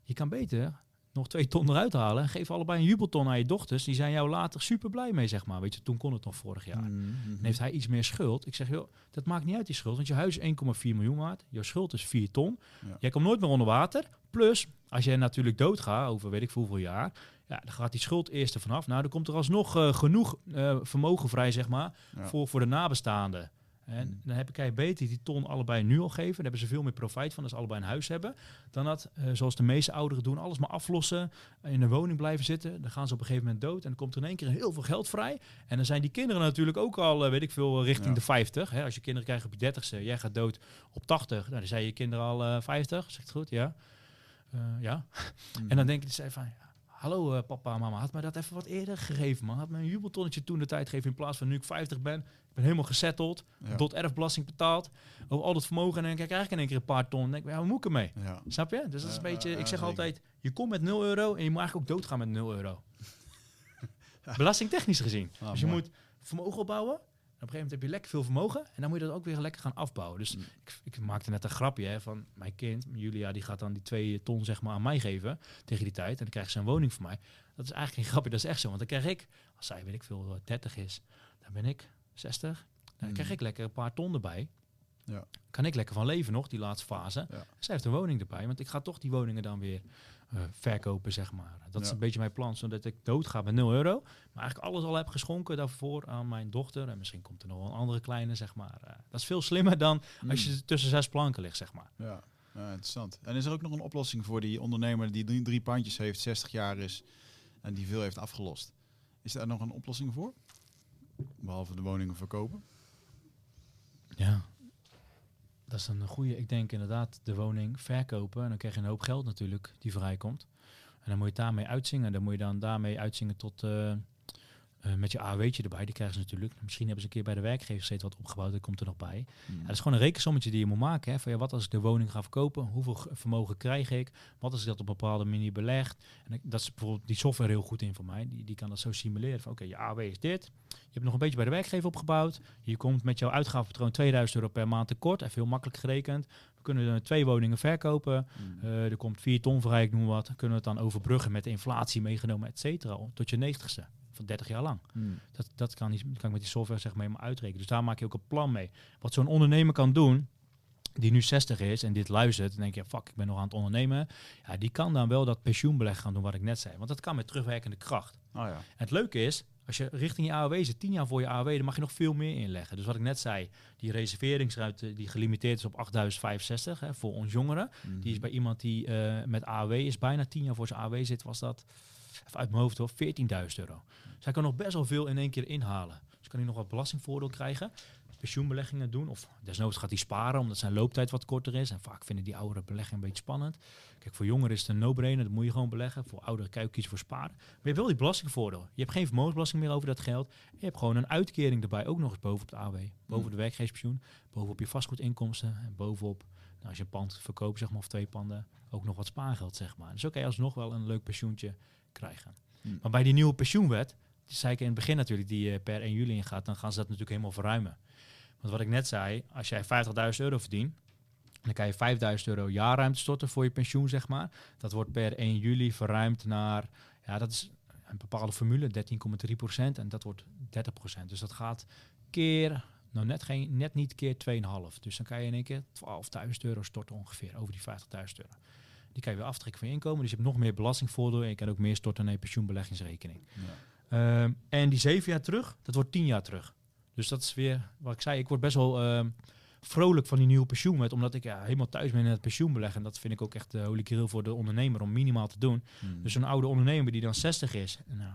je kan beter nog twee ton eruit halen en geef allebei een jubelton aan je dochters. Die zijn jou later super blij mee, zeg maar. Weet je, toen kon het nog vorig jaar. Mm. Dan heeft hij iets meer schuld. Ik zeg, joh, dat maakt niet uit die schuld. Want je huis is 1,4 miljoen waard. Je schuld is 4 ton. Ja. Jij komt nooit meer onder water. Plus, als jij natuurlijk doodgaat over weet ik veel hoeveel jaar... Ja, dan gaat die schuld eerst er vanaf. Nou, dan komt er alsnog eh, genoeg eh, vermogen vrij, zeg maar, Ja. voor, voor de nabestaanden. En dan heb ik jij beter die ton allebei nu al geven. Daar hebben ze veel meer profijt van als ze allebei een huis hebben. Dan dat, eh, zoals de meeste ouderen doen, alles maar aflossen. In een woning blijven zitten. Dan gaan ze op een gegeven moment dood. En dan komt er in één keer heel veel geld vrij. En dan zijn die kinderen natuurlijk ook al, eh, weet ik veel, richting Ja. de 50. Hè? Als je kinderen krijgt op je 30ste, jij gaat dood op 80. Nou, dan zijn je kinderen al eh 50. Zegt het goed? Ja. Eh, ja. Mhm. En dan denk ik dus van, ja, hallo eh, papa en mama, had mij dat even wat eerder gegeven, man. Had me een jubeltonnetje toen de tijd gegeven in plaats van nu ik 50 ben. Ik ben helemaal gesetteld, Ja. tot erfbelasting betaald, over al dat vermogen en dan krijg ik eigenlijk in één keer een paar ton. Dan denk ik, ja, wat moet ik ermee? Ja. Snap je? Dus dat is een beetje, ik zeg zeker. altijd, je komt met 0 euro en je moet eigenlijk ook doodgaan met 0 euro. Belastingtechnisch gezien. Ah, dus je mooi. moet vermogen opbouwen. Op een gegeven moment heb je lekker veel vermogen. En dan moet je dat ook weer lekker gaan afbouwen. Dus Mm. ik, ik maakte net een grapje hè, van mijn kind, Julia, die gaat dan die twee ton zeg maar aan mij geven tegen die tijd. En dan krijgt ze een woning voor mij. Dat is eigenlijk geen grapje, dat is echt zo. Want dan krijg ik, als zij weet ik veel, eh, 30 is, dan ben ik 60. Dan Mm. krijg ik lekker een paar ton erbij. Ja. Kan ik lekker van leven nog, die laatste fase. Ja. Zij heeft een woning erbij, want ik ga toch die woningen dan weer eh, verkopen, zeg maar. Dat is een beetje mijn plan, zodat ik doodga met 0 euro. Maar eigenlijk alles al heb geschonken daarvoor aan mijn dochter. En misschien komt er nog wel een andere kleine, zeg maar. Eh, dat is veel slimmer dan als je tussen zes planken ligt, zeg maar. Ja. ja, interessant. En is er ook nog een oplossing voor die ondernemer die drie, drie pandjes heeft, 60 jaar is en die veel heeft afgelost? Is daar nog een oplossing voor? Behalve de woningen verkopen? Ja. Dat is een goede. Ik denk inderdaad de woning verkopen. En dan krijg je een hoop geld natuurlijk die vrijkomt. En dan moet je het daarmee uitzingen. Dan moet je dan daarmee uitzingen tot eh, eh, met je AW'tje erbij. Die krijgen ze natuurlijk. Misschien hebben ze een keer bij de werkgever gezeten wat opgebouwd. Dat komt er nog bij. Mm. Ja, dat is gewoon een rekensommetje die je moet maken. Hè, van ja, wat als ik de woning ga verkopen? Hoeveel vermogen krijg ik? Wat als ik dat op een bepaalde manier beleg? En dat is bijvoorbeeld die software heel goed in voor mij. Die, die kan dat zo simuleren. Van oké, je AW is dit. Je hebt nog een beetje bij de werkgever opgebouwd. Je komt met jouw uitgavenpatroon 2000 euro per maand tekort. Even heel makkelijk gerekend. We kunnen twee woningen verkopen. Mm. Eh, er komt vier ton vrij, ik noem wat. Kunnen we het dan overbruggen met de inflatie meegenomen, et cetera. Tot je negentigste. Van 30 jaar lang. Mm. Dat, dat kan, niet, kan ik met die software zeg maar helemaal uitrekenen. Dus daar maak je ook een plan mee. Wat zo'n ondernemer kan doen, die nu 60 is en dit luistert, dan denk je, fuck, ik ben nog aan het ondernemen. Ja, die kan dan wel dat pensioenbeleg gaan doen wat ik net zei. Want dat kan met terugwerkende kracht. Oh ja. En het leuke is, als je richting je AOW zit, 10 jaar voor je AOW, dan mag je nog veel meer inleggen. Dus wat ik net zei, die reserveringsruimte die gelimiteerd is op 8065 hè, voor ons jongeren. Mhm. Die is bij iemand die eh, met AOW is, bijna 10 jaar voor zijn AOW zit, was dat, even uit mijn hoofd hoor, 14.000 euro. Dus hij kan nog best wel veel in één keer inhalen. Dus kan hij nog wat belastingvoordeel krijgen, pensioenbeleggingen doen. Of desnoods gaat hij sparen, omdat zijn looptijd wat korter is. En vaak vinden die ouderen beleggingen een beetje spannend. Kijk, voor jongeren is het een no-brainer, dat moet je gewoon beleggen. Voor ouderen kan je kiezen voor sparen. Maar je hebt wel die belastingvoordeel. Je hebt geen vermogensbelasting meer over dat geld. En je hebt gewoon een uitkering erbij, ook nog eens bovenop de AW. Boven Mm. de werkgeverspensioen, bovenop je vastgoedinkomsten en bovenop nou, als je een pand verkoopt, zeg maar, of twee panden, ook nog wat spaargeld, zeg maar. Dus je alsnog wel een leuk pensioentje krijgen. Mm. Maar bij die nieuwe pensioenwet, die zei ik in het begin natuurlijk, die eh, per 1 juli ingaat, dan gaan ze dat natuurlijk helemaal verruimen. Want wat ik net zei, als jij 50.000 euro verdient, Dan kan je 5000 euro jaarruimte storten voor je pensioen, zeg maar. Dat wordt per 1 juli verruimd naar, ja, dat is een bepaalde formule, 13,3% En dat wordt 30% Dus dat gaat keer, nou net, geen, net niet keer 2,5. Dus dan kan je in één keer 12.000 euro storten ongeveer, over die 50.000 euro. Die kan je weer aftrekken van je inkomen. Dus je hebt nog meer belastingvoordeel en je kan ook meer storten naar je pensioenbeleggingsrekening. Ja. Ehm, en die zeven jaar terug, dat wordt tien jaar terug. Dus dat is weer, wat ik zei, ik word best wel ehm, vrolijk van die nieuwe pensioenwet, omdat ik ja, helemaal thuis ben in het pensioenbeleggen. En dat vind ik ook echt de holy grail voor de ondernemer om minimaal te doen. Hmm. Dus een oude ondernemer die dan 60 is, nou,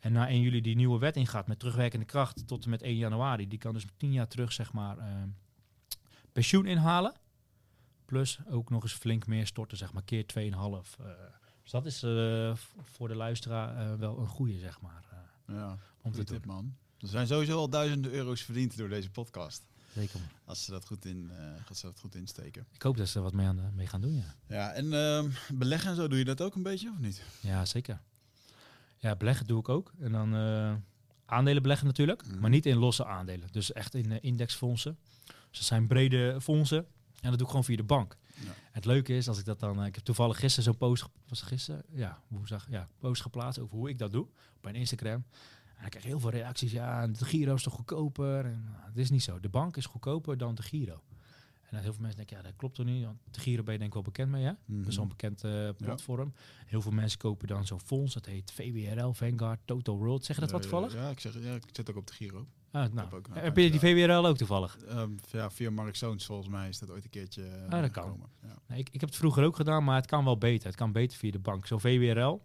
en na 1 juli die nieuwe wet ingaat met terugwerkende kracht tot en met 1 januari, die kan dus tien jaar terug zeg maar ehm, pensioen inhalen. Plus ook nog eens flink meer storten, zeg maar, keer 2,5. Uh, dus dat is uh, voor de luisteraar uh, wel een goede, zeg maar. Ja, om te tip, man. Er zijn sowieso al duizenden euro's verdiend door deze podcast. Zeker. Als ze dat goed, in, als ze dat goed insteken. Ik hoop dat ze er wat mee, aan, mee gaan doen, ja. Ja, en ehm, beleggen en zo, doe je dat ook een beetje of niet? Ja, zeker. Ja, beleggen doe ik ook. En dan aandelen beleggen natuurlijk, mhm. maar niet in losse aandelen. Dus echt in indexfondsen. Dus dat zijn brede fondsen en dat doe ik gewoon via de bank. Ja. Het leuke is, als ik dat dan... Uh, ik heb toevallig gisteren zo'n post... Was gisteren? Ja, hoe zag, ja, post geplaatst over hoe ik dat doe. Op mijn Instagram. En ik krijg heel veel reacties. Ja, de Giro is toch goedkoper? En, nou, het is niet zo. De bank is goedkoper dan de Giro. En dan heel veel mensen denken, ja, dat klopt toch niet? Want de Giro ben je denk ik wel bekend mee, hè? Mm Dat is zo'n bekend uh, platform. Heel veel mensen kopen dan zo'n fonds. Dat heet VWRL, Vanguard, Total World. Zeg je dat wat toevallig? Ja, ik, zeg, ja, ik zit ook op de Giro. Ah, nou. heb, heb je die VWRL ook toevallig? Um, ja, via Mark Zoons volgens mij is dat ooit een keertje uh, ah, dat kan. Ja. Nee, ik, ik heb het vroeger ook gedaan, maar het kan wel beter. Het kan beter via de bank. Zo VWRL,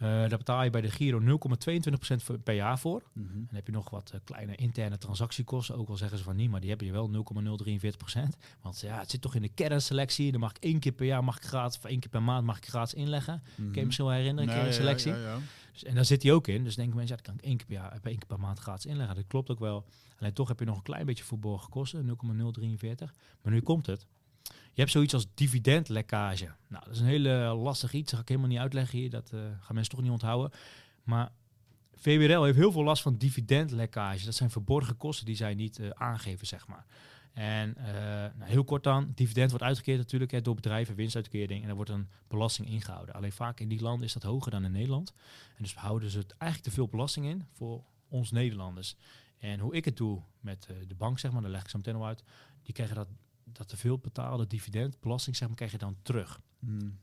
daar betaal je bij de Giro 0,22% per jaar voor. Mm -hmm. Dan heb je nog wat uh, kleine interne transactiekosten. Ook al zeggen ze van niet, maar die heb je wel 0,043%. Want ja, het zit toch in de kernselectie. Dan mag ik één keer per jaar mag ik gratis, of één keer per maand mag ik gratis inleggen. Mm -hmm. Kun je mhm. misschien wel herinneren, nee, kernselectie. Ja, ja, ja, dus, en daar zit hij ook in. Dus denken mensen, ja, dat kan ik één keer per jaar, één keer per maand gratis inleggen. Dat klopt ook wel. Alleen toch heb je nog een klein beetje verborgen kosten, 0,043. Maar nu komt het. Je hebt zoiets als dividendlekkage. Nou, dat is een hele lastig iets. Dat ga ik helemaal niet uitleggen hier. Dat uh, gaan mensen toch niet onthouden. Maar VWRL heeft heel veel last van dividendlekkage. Dat zijn verborgen kosten die zij niet uh, aangeven, zeg maar. En uh, nou, heel kort dan, dividend wordt uitgekeerd natuurlijk hè, door bedrijven, winstuitkering. En er wordt een belasting ingehouden. Alleen vaak in die landen is dat hoger dan in Nederland. En dus houden ze het eigenlijk te veel belasting in voor ons Nederlanders. En hoe ik het doe met de bank, zeg maar, daar leg ik zo meteen al uit. Die krijgen dat dat te veel betaalde dividendbelasting, zeg maar, krijg je dan terug. Hmm.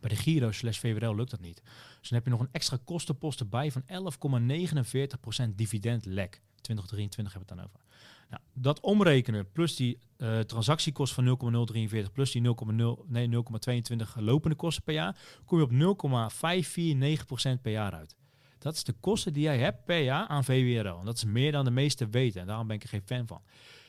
Bij de Giro slash VWL lukt dat niet. Dus dan heb je nog een extra kostenpost erbij van 11,49% dividendlek. 2023 hebben we het dan over. Nou, dat omrekenen plus die uh, transactiekost van 0,043 plus die 0,0 nee 0,22 lopende kosten per jaar, kom je op 0,549% per jaar uit. Dat is de kosten die jij hebt per jaar aan VWRL. En dat is meer dan de meesten weten. En daarom ben ik er geen fan van.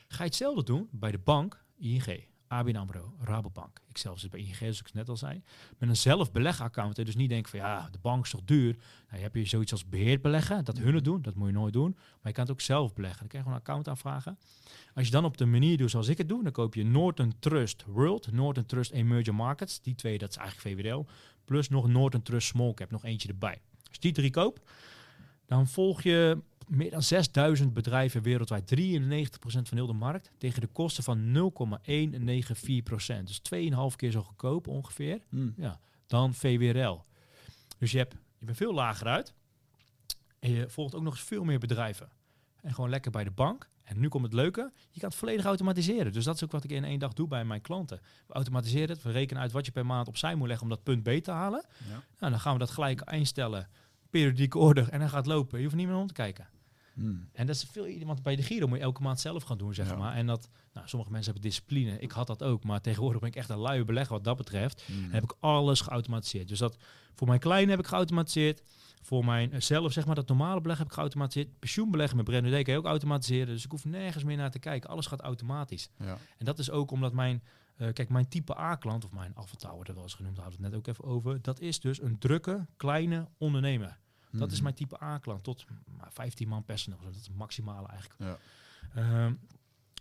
Ga je hetzelfde doen bij de bank, ING, ABN AMRO, Rabobank. Ik zelf zit bij ING, zoals ik net al zei. Met een zelfbelegaccount. Dus niet denken van ja, de bank is toch duur. Nou, je hebt je zoiets als beheerd beleggen. Dat hun het doen, dat moet je nooit doen. Maar je kan het ook zelf beleggen. Dan krijg je gewoon een account aanvragen. Als je dan op de manier doet zoals ik het doe, dan koop je Northern Trust World, Northern Trust Emerging Markets. Die twee, dat is eigenlijk VWDL. Plus nog Northern Trust Small Cap, nog eentje erbij. Als je die drie koopt, dan volg je meer dan 6000 bedrijven wereldwijd, 93% van heel de markt, tegen de kosten van 0,194%. Dus 2,5 keer zo goedkoop ongeveer hmm. ja, dan VWRL. Dus je, hebt, je bent veel lager uit en je volgt ook nog eens veel meer bedrijven. En gewoon lekker bij de bank. En nu komt het leuke, je kan het volledig automatiseren. Dus dat is ook wat ik in één dag doe bij mijn klanten. We automatiseren het, we rekenen uit wat je per maand opzij moet leggen om dat punt B te halen. Ja. Nou, dan gaan we dat gelijk instellen, periodieke order, en dan gaat het lopen. Je hoeft niet meer om te kijken. Hmm. En dat is veel, want bij de Giro moet je elke maand zelf gaan doen, zeg maar. En dat, nou, sommige mensen hebben discipline. Ik had dat ook, maar tegenwoordig ben ik echt een luie belegger wat dat betreft. Hmm. heb ik alles geautomatiseerd. Dus dat voor mijn kleine heb ik geautomatiseerd. Voor mijn eh, zelf, zeg maar, dat normale beleg heb ik geautomatiseerd. Pensioenbeleggen met kan je ook automatiseren. Dus ik hoef nergens meer naar te kijken. Alles gaat automatisch. Ja. En dat is ook omdat mijn, uh, kijk, mijn type A-klant, of mijn avatar wordt er wel eens genoemd, hadden we het net ook even over. Dat is dus een drukke, kleine ondernemer. Dat is mhm. mijn type A-klant. Tot 15 man personeel. Dat is het maximale eigenlijk. Ja. Ehm,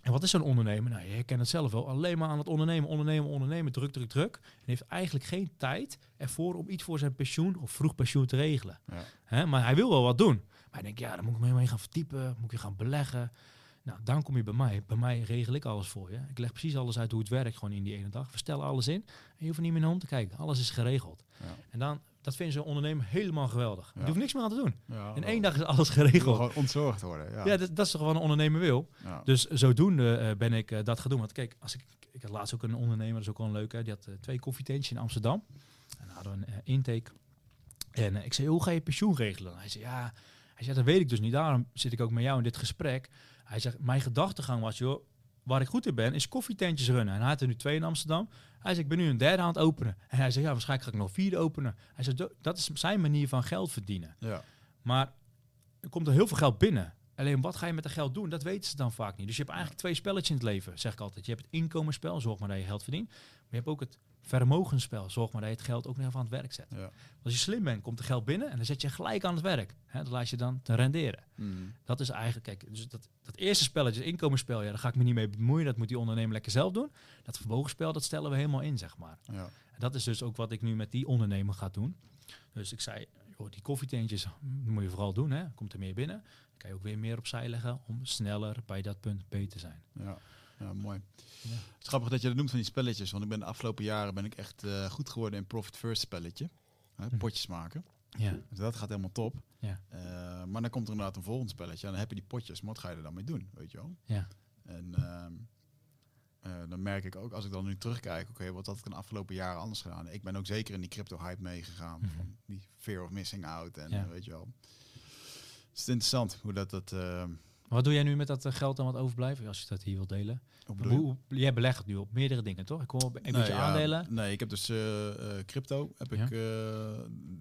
en wat is zo'n ondernemer? Nou, je herkent het zelf wel. Alleen maar aan het ondernemen, ondernemen, ondernemen, druk, druk, druk. En heeft eigenlijk geen tijd ervoor om iets voor zijn pensioen of vroeg pensioen te regelen. Ja. maar hij wil wel wat doen. Maar hij denkt, ja, dan moet ik me mee gaan verdiepen. Moet ik gaan beleggen. Nou, dan kom je bij mij. Bij mij regel ik alles voor je. Ik leg precies alles uit hoe het werkt gewoon in die ene dag. Stellen alles in en je hoeft er niet meer naar om te kijken. Alles is geregeld. Ja. En dan, dat vinden ze een ondernemer helemaal geweldig. Je hoeft niks meer aan te doen. In één dag is alles geregeld. gewoon ontzorgd worden. Ja. Ja, dat, dat is toch wat een ondernemer wil. Dus zodoende eh, ben ik eh, dat gaan doen. Want kijk, als ik, ik had laatst ook een ondernemer, dat is ook wel een leuke, die had eh, twee koffietentjes in Amsterdam. En hadden we een intake. En ik zei, hoe ga je pensioen regelen? Hij zei, ja, hij zei, dat weet ik dus niet. Daarom zit ik ook met jou in dit gesprek. Hij zegt, mijn gedachtegang was, joh, waar ik goed in ben, is koffietentjes runnen. En hij had er nu twee in Amsterdam. Hij zei, ik ben nu een derde aan het openen. En hij zei, ja, waarschijnlijk ga ik nog vierde openen. Hij zei, "Do- dat is zijn manier van geld verdienen. Ja. Maar er komt er heel veel geld binnen. Alleen wat ga je met dat geld doen, dat weten ze dan vaak niet. Dus je hebt eigenlijk twee spelletjes in het leven, zeg ik altijd. Je hebt het inkomensspel, zorg maar dat je geld verdient. Maar je hebt ook het vermogensspel, zorg maar dat je het geld ook nog even aan het werk zet. Ja. Als je slim bent, komt er geld binnen en dan zet je gelijk aan het werk. Hè, dat laat je dan te renderen. Mm. Dat is eigenlijk, kijk, dus dat, dat eerste spelletje, het inkomensspel, ja, daar ga ik me niet mee bemoeien. Dat moet die ondernemer lekker zelf doen. Dat vermogensspel, dat stellen we helemaal in, zeg maar. Ja. En dat is dus ook wat ik nu met die ondernemer ga doen. Dus ik zei, joh, die koffietentjes mm, moet je vooral doen. Hè. Komt er meer binnen. Dan kan je ook weer meer opzij leggen om sneller bij dat punt B te zijn. Ja. Ja, mooi. Ja. Het is grappig dat je dat noemt van die spelletjes. Want ik ben de afgelopen jaren ben ik echt eh, goed geworden in Profit First spelletje. Hè, Hm. potjes maken. Ja, Dus dat gaat helemaal top. Ja. Eh, maar dan komt er inderdaad een volgend spelletje. En dan heb je die potjes. Maar wat ga je er dan mee doen? Weet je wel? ja, En ehm, eh, dan merk ik ook, als ik dan nu terugkijk, oké, wat had ik in de afgelopen jaren anders gedaan? Ik ben ook zeker in die crypto-hype meegegaan. Mhm. Van die fear of missing out en Ja. weet je wel. Het is interessant hoe dat... dat wat doe jij nu met dat eh, geld dan wat overblijft, als je dat hier wilt delen? hoe jij belegt het nu op meerdere dingen, toch? Ik hoor een Nee, beetje ja, aandelen. Nee, ik heb dus eh, eh, crypto. Heb Ja. ik,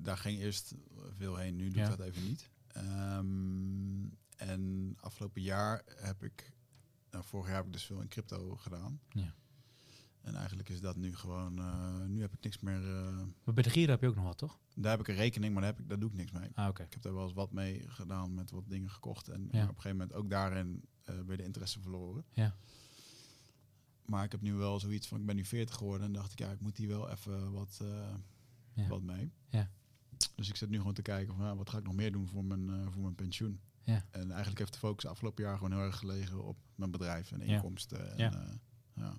daar ging eerst veel heen, nu doe Ja. ik dat even niet. Ehm, en afgelopen jaar heb ik, nou, vorig jaar heb ik dus veel in crypto gedaan. Ja. En eigenlijk is dat nu gewoon, eh, nu heb ik niks meer. eh, Maar bij de Giro heb je ook nog wat, toch? daar heb ik een rekening, maar daar, heb ik, daar doe ik niks mee. Ah, oké. Ik heb daar wel eens wat mee gedaan, met wat dingen gekocht. En Ja. op een gegeven moment ook daarin eh weer de interesse verloren. Ja. Maar ik heb nu wel zoiets van, ik ben nu 40 geworden en dacht ik, ja, ik moet hier wel even wat, Ja. wat mee. Ja. Dus ik zit nu gewoon te kijken van, wat ga ik nog meer doen voor mijn, voor mijn pensioen. Ja. En eigenlijk heeft de focus afgelopen jaar gewoon heel erg gelegen op mijn bedrijf en inkomsten. En, Ja.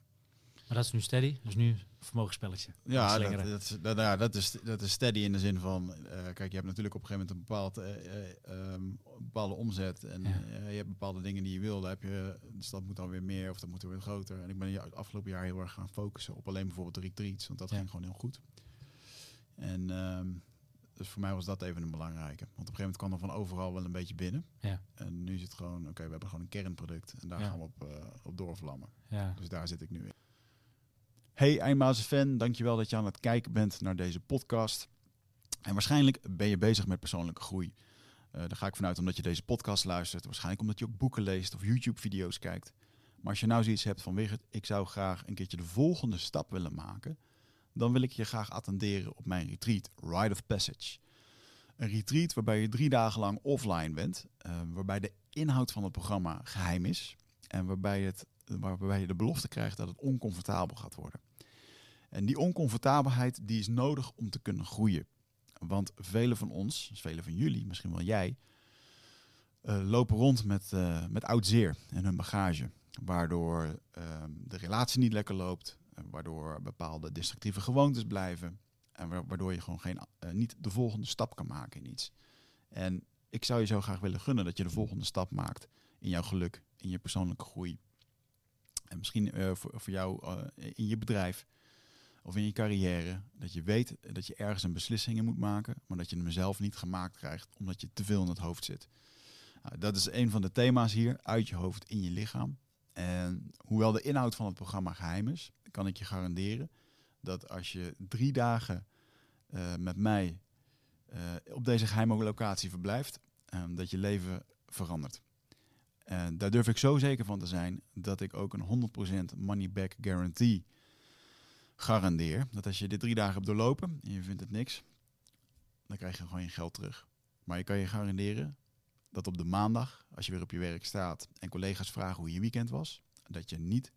Maar dat is nu steady, dus nu vermogensspelletje. Ja, dat, dat, is- dat, ja, dat, is, dat is steady in de zin van, eh, kijk, je hebt natuurlijk op een gegeven moment een, bepaald, eh, eh, ehm, bepaalde omzet en Ja. je hebt bepaalde dingen die je wil. Daar heb je, dus dat moet dan weer meer of dat moet weer groter. En ik ben het afgelopen jaar heel erg gaan focussen op alleen bijvoorbeeld de retreats, want dat Ja. ging gewoon heel goed. En ehm, dus voor mij was dat even een belangrijke. Want op een gegeven moment kwam er van overal wel een beetje binnen. Ja. En nu is het gewoon, oké, we hebben gewoon een kernproduct en daar gaan we op, op doorvlammen. Dus daar zit ik nu in. Hey Eindbazen fan, dankjewel dat je aan het kijken bent naar deze podcast. En waarschijnlijk ben je bezig met persoonlijke groei. Eh daar ga ik vanuit omdat je deze podcast luistert. Waarschijnlijk omdat je ook boeken leest of YouTube-video's kijkt. Maar als je nou zoiets hebt van Wigert, ik zou graag een keertje de volgende stap willen maken. Dan wil ik je graag attenderen op mijn retreat, Rite of Passage. Een retreat waarbij je drie dagen lang offline bent. eh, waarbij de inhoud van het programma geheim is. En waarbij, het, waarbij je de belofte krijgt dat het oncomfortabel gaat worden. En die oncomfortabelheid die is nodig om te kunnen groeien. Want velen van ons, dus velen van jullie, misschien wel jij, eh, lopen rond met, eh, met oud zeer en hun bagage. Waardoor ehm, de relatie niet lekker loopt, eh, waardoor bepaalde destructieve gewoontes blijven. En wa- waardoor je gewoon geen, niet de volgende stap kan maken in iets. En ik zou je zo graag willen gunnen dat je de volgende stap maakt in jouw geluk, in je persoonlijke groei. En misschien voor, voor jou in je bedrijf of in je carrière. Dat je weet dat je ergens een beslissing in moet maken, maar dat je hem zelf niet gemaakt krijgt omdat je te veel in het hoofd zit. Nou, dat is een van de thema's hier, uit je hoofd in je lichaam. En hoewel de inhoud van het programma geheim is, kan ik je garanderen dat als je drie dagen eh, met mij eh, op deze geheime locatie verblijft, eh, dat je leven verandert. En daar durf ik zo zeker van te zijn dat ik ook een 100% money back guarantee garandeer. Dat als je dit drie dagen hebt doorlopen en je vindt het niks, dan krijg je gewoon je geld terug. Maar je kan je garanderen dat op de maandag, als je weer op je werk staat en collega's vragen hoe je weekend was, dat je niet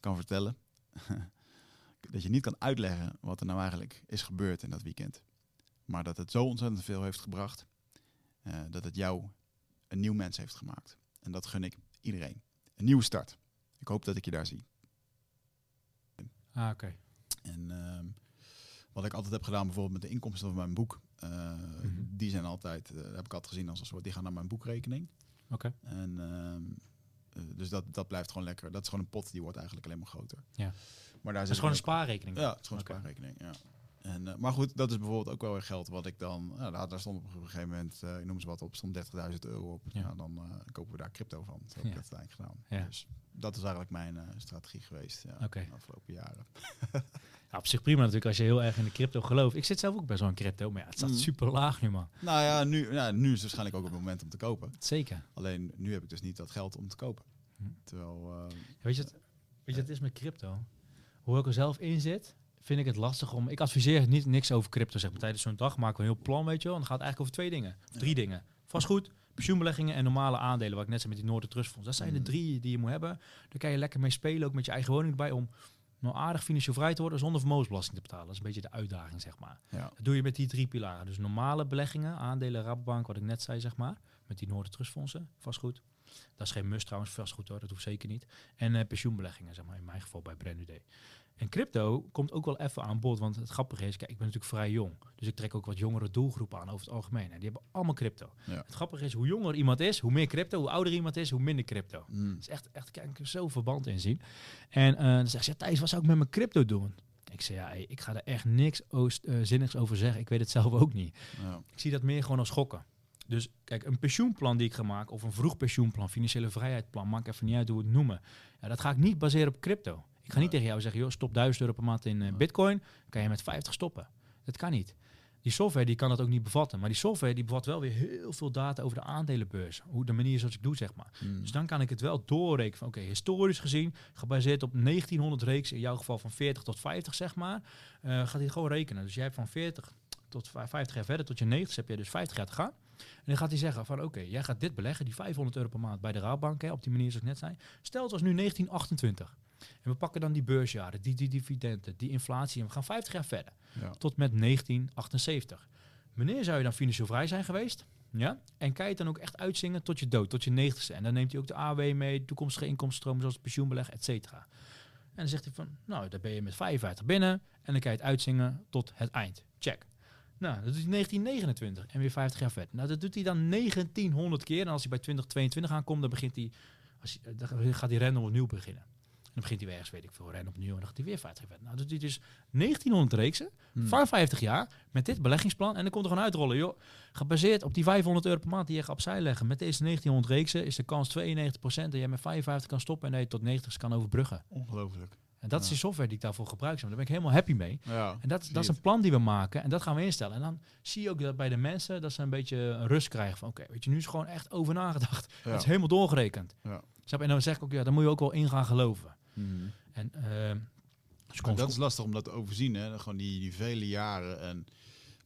kan vertellen, dat je niet kan uitleggen wat er nou eigenlijk is gebeurd in dat weekend. Maar dat het zo ontzettend veel heeft gebracht, eh, dat het jou een nieuw mens heeft gemaakt. En dat gun ik iedereen. Een nieuwe start. Ik hoop dat ik je daar zie. Ah, oké. En ehm, wat ik altijd heb gedaan, bijvoorbeeld met de inkomsten van mijn boek, eh, Mhm. die zijn altijd, eh, heb ik altijd gezien als een soort, die gaan naar mijn boekrekening. Oké. En ehm, eh, dus dat, dat blijft gewoon lekker. Dat is gewoon een pot die wordt eigenlijk alleen maar groter. Ja. Maar daar is gewoon een spaarrekening. Ja, het is gewoon een spaarrekening. Ja. En, eh, maar goed, dat is bijvoorbeeld ook wel weer geld wat ik dan... Nou, daar, daar stond op een gegeven moment, eh ik noem eens wat op, stond 30.000 euro op. Ja. Nou, dan eh, kopen we daar crypto van. Dat heb Ja. ik uiteindelijk gedaan. Ja. Dus dat is eigenlijk mijn eh, strategie geweest ja, Oké. de afgelopen jaren. Ja, op zich prima natuurlijk als je heel erg in de crypto gelooft. Ik zit zelf ook bij zo'n crypto, maar ja, het staat Mm. super laag nu, man. Nou ja nu, nu is het waarschijnlijk ook het moment om te kopen. Zeker. Alleen nu heb ik dus niet dat geld om te kopen. Hm. Terwijl... eh, Weet je, het, weet je, het is met crypto. Hoe ik er zelf in zit, vind ik het lastig om. Ik adviseer niet niks over crypto. Zeg maar tijdens zo'n dag maken we een heel plan, weet je wel. En dan gaat het eigenlijk over twee dingen, of drie dingen: vastgoed, pensioenbeleggingen en normale aandelen. Wat ik net zei met die Noorden Trustfonds. Dat zijn de Mm. drie die je moet hebben. Daar kan je lekker mee spelen, ook met je eigen woning erbij, om nou aardig financieel vrij te worden zonder vermogensbelasting te betalen. Dat is een beetje de uitdaging, zeg maar. ja. Dat doe je met die drie pilaren. Dus normale beleggingen, aandelen, Rabobank, wat ik net zei, zeg maar. Met die Noorden Trustfondsen, vastgoed. Dat is geen must trouwens, vastgoed hoor, dat hoeft zeker niet. En eh, pensioenbeleggingen, zeg maar, in mijn geval bij Brand Day. En crypto komt ook wel even aan bod, want het grappige is, kijk, ik ben natuurlijk vrij jong. Dus ik trek ook wat jongere doelgroepen aan over het algemeen. En die hebben allemaal crypto. Ja. Het grappige is, hoe jonger iemand is, hoe meer crypto. Hoe ouder iemand is, hoe minder crypto. Mm. Het is echt, echt kan ik zo verband in zien. En eh, dan zegt ze, Thijs, wat zou ik met mijn crypto doen? Ik zei, ja, ik ga er echt niks oost, eh, zinnigs over zeggen. Ik weet het zelf ook niet. Ja. Ik zie dat meer gewoon als gokken. Dus kijk, een pensioenplan die ik ga maken, of een vroeg pensioenplan, financiële vrijheidsplan, maakt even niet uit hoe we het noemen. Ja, dat ga ik niet baseren op crypto. Ik ga niet tegen jou zeggen, joh, stop 1000 euro per maand in eh, bitcoin, kan je met 50 stoppen. Dat kan niet. Die software die kan dat ook niet bevatten. Maar die software die bevat wel weer heel veel data over de aandelenbeurs. Hoe de manier zoals ik doe, zeg maar. Mm. Dus dan kan ik het wel doorrekenen van, oké, historisch gezien, gebaseerd op 1900 reeks, in jouw geval van 40 tot 50, zeg maar, eh, gaat hij gewoon rekenen. Dus jij hebt van 40 tot vij- 50 jaar verder, tot je 90 heb je dus 50 jaar te gaan. En dan gaat hij zeggen van, oké, jij gaat dit beleggen, die 500 euro per maand bij de Raadbank, hè, op die manier zoals ik net zei. Stel het was nu 1928. En we pakken dan die beursjaren, die, die dividenden, die inflatie, en we gaan 50 jaar verder Ja. tot met 1978. Wanneer zou je dan financieel vrij zijn geweest? Ja? En kan je het dan ook echt uitzingen tot je dood, tot je 90ste? En dan neemt hij ook de AW mee, toekomstige inkomstenstromen zoals pensioenbeleg, et cetera. En dan zegt hij van, nou, dan ben je met 55 binnen en dan kan je het uitzingen tot het eind. Check. Nou, dat doet hij 1929 en weer 50 jaar verder. Nou, dat doet hij dan 1900 keer. En als hij bij 2022 aankomt, dan begint hij, als hij, dan gaat hij random opnieuw beginnen. Dan begint hij weer ergens, weet ik veel, rennen opnieuw en dan gaat hij weer 50 jaar verder. Nou, dat doet hij dus 1900 reeksen Mm. van 50 jaar met dit beleggingsplan. En dan komt er gewoon uitrollen, joh. Gebaseerd op die 500 euro per maand die je gaat opzij leggen. Met deze 1900 reeksen is de kans 92% dat jij met 55 kan stoppen en dat je tot 90 kan overbruggen. Ongelooflijk. En dat is die software die ik daarvoor gebruik. Daar ben ik helemaal happy mee. Ja. En dat, dat is een plan die we maken en dat gaan we instellen. En dan zie je ook dat bij de mensen dat ze een beetje een rust krijgen van oké, weet je, nu is gewoon echt over nagedacht. Ja. Het is helemaal doorgerekend. Ja. En dan zeg ik ook, ja, daar moet je ook wel in gaan geloven. Mm. En ehm, dus dat is lastig om dat te overzien, hè? Gewoon die, die vele jaren en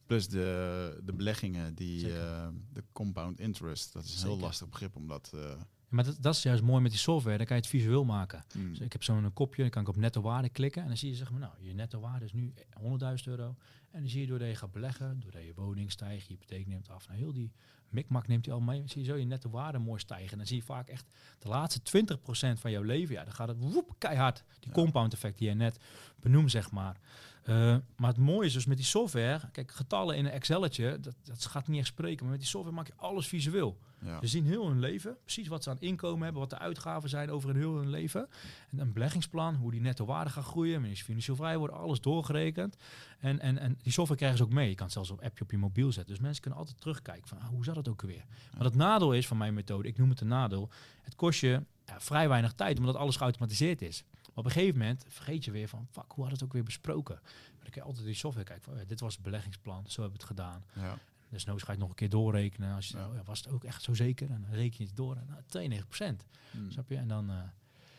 plus de, de beleggingen, die Zeker. eh, de compound interest. Dat is een heel lastig begrip om dat. eh, maar dat, dat is juist mooi met die software. Dan kan je het visueel maken. mm. Dus ik heb zo'n kopje, dan kan ik op netto waarde klikken. En dan zie je zeg maar, nou, je netto waarde is nu 100.000 euro. En dan zie je doordat je gaat beleggen, doordat je woning stijgt, je hypotheek neemt af. Nou, heel die mikmak neemt hij al mee. zie je zo je netto waarde mooi stijgen. En dan zie je vaak echt de laatste 20% van jouw leven. Ja, dan gaat het woep, keihard. Die compound effect die je net benoemt, zeg maar. Eh, maar het mooie is dus met die software, kijk, getallen in een Excelletje, dat, dat gaat niet echt spreken. Maar met die software maak je alles visueel. ja. Ze zien heel hun leven, precies wat ze aan inkomen hebben, wat de uitgaven zijn over hun heel hun leven. En een beleggingsplan, hoe die netto waarde gaat groeien, wanneer ze financieel vrij worden, alles doorgerekend. En, en, en die software krijgen ze ook mee. Je kan het zelfs op appje op je mobiel zetten. Dus mensen kunnen altijd terugkijken van, ah, hoe zat het ook weer? Maar het nadeel is van mijn methode, ik noem het een nadeel, het kost je ja, vrij weinig tijd, omdat alles geautomatiseerd is. Maar op een gegeven moment vergeet je weer van, fuck, hoe had het ook weer besproken? Maar dan kan je altijd die software kijken van, oh dit was het beleggingsplan, zo hebben we het gedaan. ja. Dus nooit ga je het nog een keer doorrekenen. Als je, Ja. oh was het ook echt zo zeker? En dan reken je het door. En, nou, 92 Mm. snap je? En dan eh,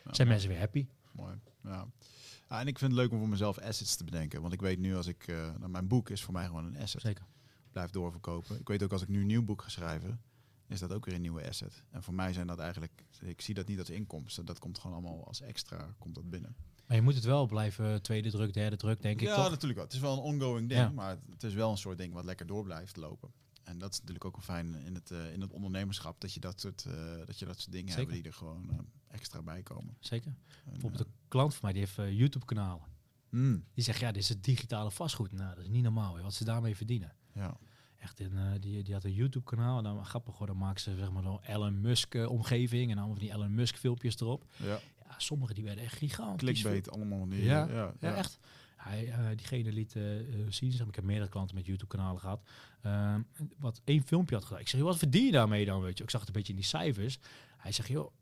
Ja, zijn mensen weer happy. Mooi. Ja. Ja, en ik vind het leuk om voor mezelf assets te bedenken. Want ik weet nu als ik... eh nou, mijn boek is voor mij gewoon een asset. Zeker. Blijf doorverkopen. Ik weet ook als ik nu een nieuw boek ga schrijven... is dat ook weer een nieuwe asset. En voor mij zijn dat eigenlijk... Ik zie dat niet als inkomsten. Dat komt gewoon allemaal als extra komt dat binnen. Maar je moet het wel blijven tweede druk, derde druk, denk ik ja, natuurlijk wel. Het is wel een ongoing ding. Ja. Maar het is wel een soort ding wat lekker door blijft lopen. en dat is natuurlijk ook wel fijn in het, eh, in het ondernemerschap, dat je dat soort, eh, dat je dat soort dingen Zeker. hebt die er gewoon eh, extra bij komen. Zeker. En, Bijvoorbeeld een klant van mij, die heeft YouTube-kanalen. mm, Die zegt, ja, dit is het digitale vastgoed. Nou, dat is niet normaal, wat ze daarmee verdienen. ja. Echt, in, eh, die, die had een YouTube-kanaal. En dan grappig hoor, dan maken ze zeg maar zo'n Elon Musk-omgeving. en allemaal van die Elon Musk-filmpjes erop. ja. Ja, sommige die werden echt gigantisch. Clickbait, allemaal die. Ja, ja, Ja, echt. Hij, eh, diegene liet eh, zien, zeg maar, ik heb meerdere klanten met YouTube-kanalen gehad, ehm, wat één filmpje had gedaan. Ik zeg, joh, wat verdien je daarmee dan, weet je? Ik zag het een beetje in die cijfers. Hij zegt, joh,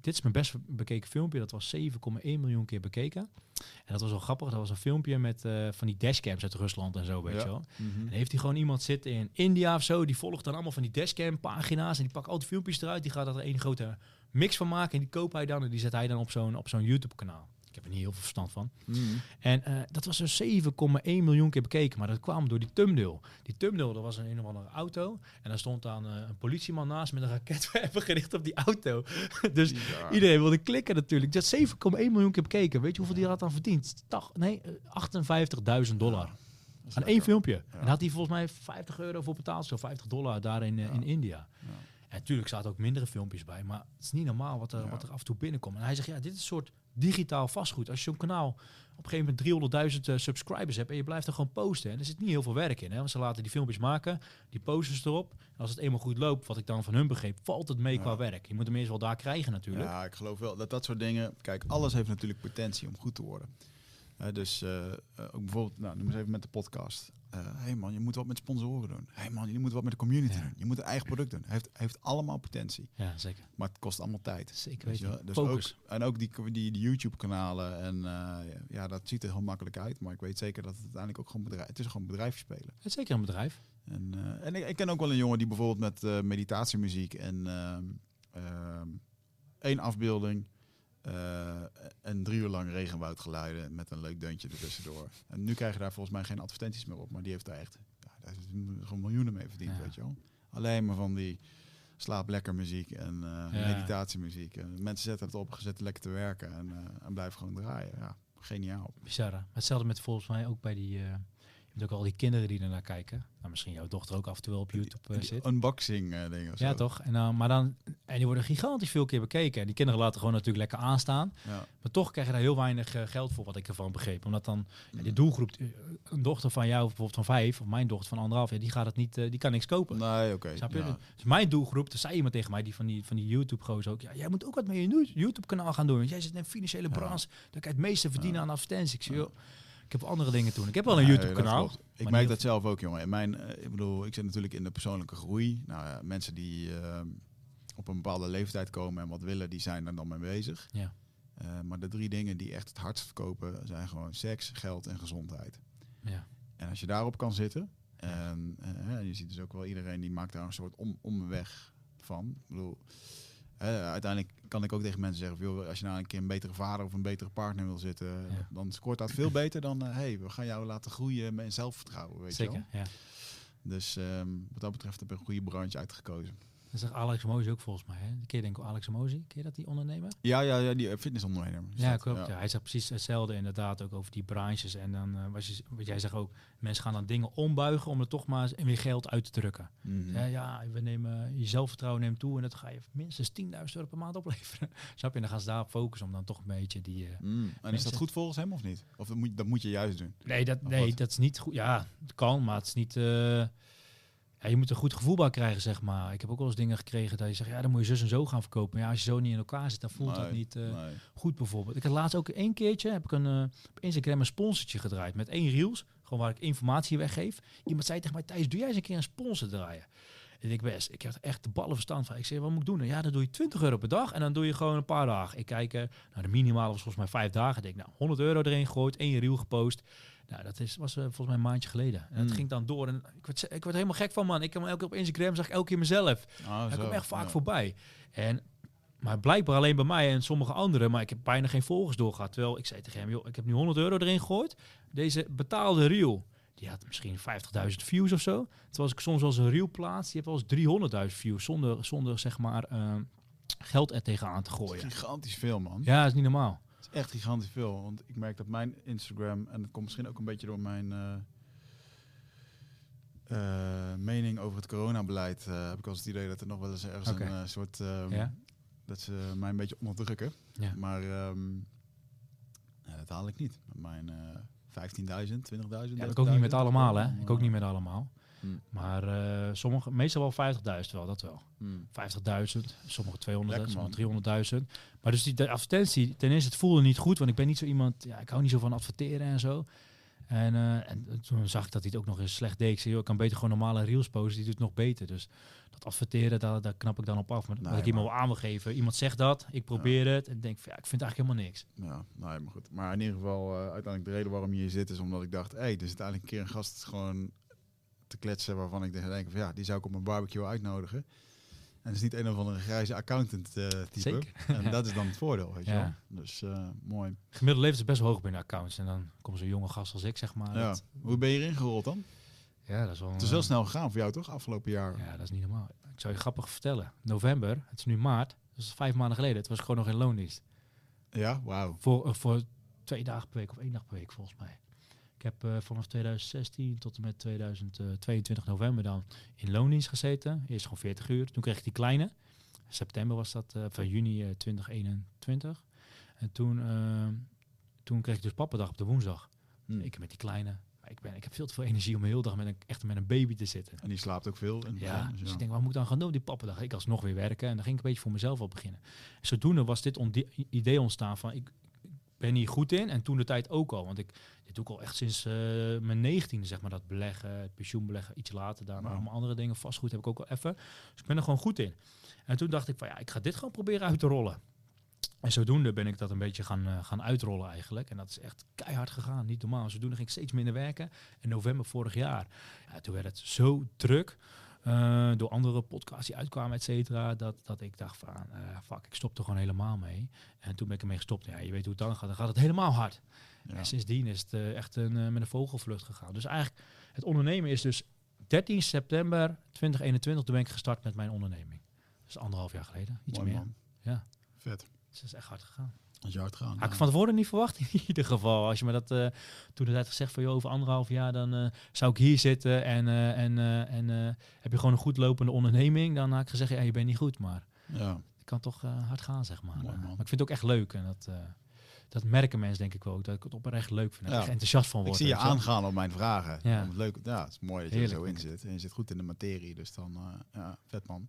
dit is mijn best bekeken filmpje. Dat was 7,1 miljoen keer bekeken. En dat was wel grappig. Dat was een filmpje met eh, van die dashcams uit Rusland en zo, weet Ja. je wel. Mhm. En heeft hij gewoon iemand zitten in India of zo, die volgt dan allemaal van die dashcam pagina's en die pakt al die filmpjes eruit. Die gaat er één grote mix van maken en die koopt hij dan en die zet hij dan op zo'n op zo'n YouTube kanaal. Heb er niet heel veel verstand van. Mhm. En eh, dat was dus 7,1 miljoen keer bekeken. Maar dat kwam door die thumbnail. Die thumbnail, dat was een een of andere auto. En daar stond dan eh, een politieman naast met een raketwerper gericht op die auto. dus Ja. iedereen wilde klikken natuurlijk. Dat is 7,1 miljoen keer bekeken. Weet je hoeveel die had dan verdiend? Tach, nee, eh, 58.000 dollar. Dat is Aan één filmpje. Ja. En had hij volgens mij 50 euro voor betaald. Zo 50 dollar daar in, eh, Ja. in India. En natuurlijk zaten ook mindere filmpjes bij. Maar het is niet normaal wat er, Ja. wat er af en toe binnenkomt. En hij zegt, ja, dit is een soort digitaal vastgoed. Als je zo'n kanaal op een gegeven moment 300.000 eh, subscribers hebt... en je blijft er gewoon posten. En er zit niet heel veel werk in. Hè? Want ze laten die filmpjes maken, die posten ze erop. En als het eenmaal goed loopt, wat ik dan van hun begreep... valt het mee Ja. qua werk. Je moet hem eerst wel daar krijgen natuurlijk. Ja, ik geloof wel dat dat soort dingen. Kijk, alles heeft natuurlijk potentie om goed te worden. Eh, dus eh, eh, ook bijvoorbeeld, nou, noem eens even met de podcast. Hé hey man, je moet wat met sponsoren doen. Hé hey man, je moet wat met de community Ja. doen. Je moet een eigen product doen. Heeft, heeft allemaal potentie. Ja, zeker. Maar het kost allemaal tijd. Zeker Weet je? Dus Focus. ook, en ook die, die, die YouTube-kanalen. En eh, ja, dat ziet er heel makkelijk uit. Maar ik weet zeker dat het uiteindelijk ook gewoon bedrijf... Het is gewoon bedrijfje spelen. Het is zeker een bedrijf. En, eh, en ik, ik ken ook wel een jongen die bijvoorbeeld met eh, meditatiemuziek en ehm, ehm, één afbeelding eh, en drie uur lang regenwoudgeluiden met een leuk deuntje ertussendoor. En nu krijg je daar volgens mij geen advertenties meer op, maar die heeft daar echt ja, daar is gewoon miljoenen mee verdiend, Ja. weet je wel. Alleen maar van die slaap lekker muziek en Ja. meditatiemuziek. En mensen zetten het op, zetten lekker te werken en, eh, en blijven gewoon draaien. Ja, geniaal. Bizar. hè? Hetzelfde met volgens mij ook bij die... ook al die kinderen die ernaar kijken. Nou, misschien jouw dochter ook af en toe wel op YouTube eh, Die zit. unboxing eh, dingen. Ja, toch? En, dan maar dan, en die worden gigantisch veel keer bekeken. En die kinderen laten gewoon natuurlijk lekker aanstaan. Ja. Maar toch krijg je daar heel weinig eh, geld voor, wat ik ervan begreep. Omdat dan ja, Mm. die doelgroep, eh, een dochter van jou bijvoorbeeld van vijf, of mijn dochter van anderhalf, ja, die gaat het niet, die kan niks kopen. Nee, oké. Ja. Dus mijn doelgroep, er zei iemand tegen mij, die van die, van die YouTube-goos ook, ja, jij moet ook wat met je YouTube-kanaal gaan doen. Want jij zit in een financiële branche, dan kan je het meeste verdienen aan advertenties. Ik zeg, Ja. joh, ik heb andere dingen te doen. Ik heb wel een YouTube-kanaal. Ik merk dat zelf ook, jongen. In mijn, eh, ik bedoel, ik zit natuurlijk in de persoonlijke groei. Nou, ja, mensen die eh, op een bepaalde leeftijd komen en wat willen, die zijn er dan mee bezig. Ja. Eh, maar de drie dingen die echt het hardst verkopen zijn gewoon seks, geld en gezondheid. Ja. En als je daarop kan zitten, en je ziet dus ook wel iedereen die maakt daar een soort om, omweg van. Ik bedoel, uiteindelijk kan ik ook tegen mensen zeggen, joh, als je nou een keer een betere vader of een betere partner wil zitten, Ja. dan scoort dat veel beter dan, hé, hey, we gaan jou laten groeien met zelfvertrouwen, weet je wel. Zeker, ja. Dus ehm, wat dat betreft heb ik een goede branche uitgekozen. Dat zegt Alex Mozi ook volgens mij. Hè? Ken je denk ik Alex Mozi? Ken je dat, die ondernemer? Ja, ja, ja die eh, fitnessondernemer. is Ja, klopt. Ja. Hij zegt precies hetzelfde inderdaad ook over die branches. En dan, eh, wat, je, wat jij zegt ook, mensen gaan dan dingen ombuigen om er toch maar eens weer geld uit te drukken. Mhm. Ja, ja, we nemen, je zelfvertrouwen neemt toe en dat ga je minstens 10.000 euro per maand opleveren. Snap je? En dan gaan ze daarop focussen om dan toch een beetje die... eh, Mm. En is dat goed volgens hem of niet? Of dat moet, dat moet je juist doen? Nee, dat, Of nee wat? dat is niet goed. Ja, het kan, maar het is niet... ja, je moet een goed gevoel bij krijgen, zeg maar. Ik heb ook wel eens dingen gekregen dat je zegt, ja, dan moet je zus en zo gaan verkopen. Maar ja, als je zo niet in elkaar zit, dan voelt dat Nee, niet eh, nee. goed bijvoorbeeld. Ik had laatst ook één keertje, heb ik een, eh, op Instagram een sponsortje gedraaid met één reels. Gewoon waar ik informatie weggeef. Iemand zei tegen mij, Thijs, doe jij eens een keer een sponsor draaien? En ik best, ik heb er echt de ballen verstand van. Ik zei, wat moet ik doen? Nou, ja, dan doe je 20 euro per dag en dan doe je gewoon een paar dagen. Ik kijk, eh, nou, de minimale was volgens mij vijf dagen. Ik denk, nou, 100 euro erin gegooid, één reel gepost. Nou, dat is, was eh, volgens mij een maandje geleden. En het Hmm. ging dan door. En ik werd, ik werd helemaal gek van, man. Ik heb hem elke keer op Instagram, zag ik elke keer mezelf. Ah, zo. komt echt vaak Ja. voorbij. En, maar blijkbaar alleen bij mij en sommige anderen. Maar ik heb bijna geen volgers doorgehad. Terwijl ik zei tegen hem, joh, ik heb nu 100 euro erin gegooid. Deze betaalde reel, die had misschien 50.000 views of zo. Terwijl als ik soms eens een reel plaats, die heeft wel eens 300.000 views. Zonder, zonder zeg maar, ehm, geld er tegenaan te Dat is gooien. gigantisch veel, man. Ja, dat is niet normaal. Is echt gigantisch veel. Want ik merk dat mijn Instagram, en dat komt misschien ook een beetje door mijn, eh, eh, mening over het coronabeleid uh, heb ik als het idee dat er nog wel eens ergens een soort... ehm, Ja? Dat ze mij een beetje onderdrukken. Ja. Maar ehm, ja, dat haal ik niet. Met mijn eh 15.000, 20.000. Ja, ik ook niet met 30.000. allemaal, hè. Ik ook niet met allemaal. Hmm. Maar eh, sommige, meestal wel 50.000 wel, dat wel. hmm. 50.000, sommige 200.000, Lekker, sommige 300.000. Maar dus die de advertentie, ten eerste, het voelde niet goed, want ik ben niet zo iemand, ja, ik hou niet zo van adverteren en zo. En, eh, en toen zag ik dat hij het ook nog eens slecht deed. Ik zei, joh, ik kan beter gewoon normale reels posten, die doet het nog beter. Dus dat adverteren, daar, daar knap ik dan op af. Maar Nee, dat ik iemand wel aan wil geven. Iemand zegt dat, ik probeer het en denk, van, ja, ik vind eigenlijk helemaal niks. Ja, nou, maar goed. Maar in ieder geval, eh, uiteindelijk de reden waarom je hier zit is omdat ik dacht, hé, hey, er zit eigenlijk een keer een gast gewoon te kletsen waarvan ik denk van ja, die zou ik op mijn barbecue uitnodigen. En het is niet een of andere grijze accountant eh type. Zeker. En dat is dan het voordeel, weet je Ja. wel. Dus eh, mooi. Gemiddelde leeftijd is best hoog binnen accounts. En dan komt zo'n jonge gast als ik, zeg maar. ja. Dat, Hoe ben je erin gerold dan? ja, dat is wel... Het is wel eh, snel gegaan voor jou toch, afgelopen jaar? Ja, dat is niet normaal. Ik zou je grappig vertellen. November, het is nu maart, dat is vijf maanden geleden. Het was gewoon nog in loondienst. Ja, wauw. Voor, voor twee dagen per week of één dag per week volgens mij. Ik heb eh, vanaf 2016 tot en met 2022 november dan in loondienst gezeten. Eerst gewoon 40 uur. Toen kreeg ik die kleine. September was dat, eh, van juni eh, 2021. En toen, eh, toen kreeg ik dus pappendag op de woensdag. Hm. Ik met die kleine. Ik, ben, ik heb veel te veel energie om de hele dag met een, echt met een baby te zitten. En die slaapt ook veel. het Ja, begin, dus ik denk, wat moet ik dan gaan doen die pappendag? Ik alsnog weer werken en dan ging ik een beetje voor mezelf al beginnen. Zodoende was dit idee ontstaan van, ik ben hier goed in en toen de tijd ook al. Want ik, dit doe ik al echt sinds eh, mijn negentiende, zeg maar, dat beleggen, het pensioenbeleggen, iets later daarna. Wauw. Allemaal andere dingen, vastgoed heb ik ook al even. Dus ik ben er gewoon goed in. En toen dacht ik van, ja, ik ga dit gewoon proberen uit te rollen. En zodoende ben ik dat een beetje gaan, eh, gaan uitrollen eigenlijk. En dat is echt keihard gegaan, niet normaal. Zodoende ging ik steeds minder werken. In november vorig jaar, ja, toen werd het zo druk. Eh, door andere podcasts die uitkwamen, et cetera. Dat, dat ik dacht van, eh, fuck, ik stop er gewoon helemaal mee. En toen ben ik ermee gestopt. Ja, je weet hoe het dan gaat. Dan gaat het helemaal hard. Ja. En sindsdien is het eh, echt een, met een vogelvlucht gegaan. Dus eigenlijk, het ondernemen is dus 13 september 2021. Toen ben ik gestart met mijn onderneming. Dat is anderhalf jaar geleden, iets Mooi, meer. man. Ja. Vet. Dus dat is echt hard gegaan. Als je hard gaan. Had ik van tevoren niet verwacht in ieder geval. Als je me dat eh, toen de tijd gezegd van joh, over anderhalf jaar dan eh, zou ik hier zitten en, eh, en, en heb je gewoon een goed lopende onderneming, dan had ik gezegd ja, je bent niet goed, maar Ja. het kan toch hard gaan zeg maar. Mooi, maar ik vind het ook echt leuk en dat, dat merken mensen denk ik ook, dat ik het oprecht leuk vind, Ja. ik er enthousiast van Ik word. zie je aangaan op mijn vragen. Ja. Het leuk, ja, het is mooi dat je Heerlijk. er zo in zit. En je zit goed in de materie, dus dan, ja, vet man.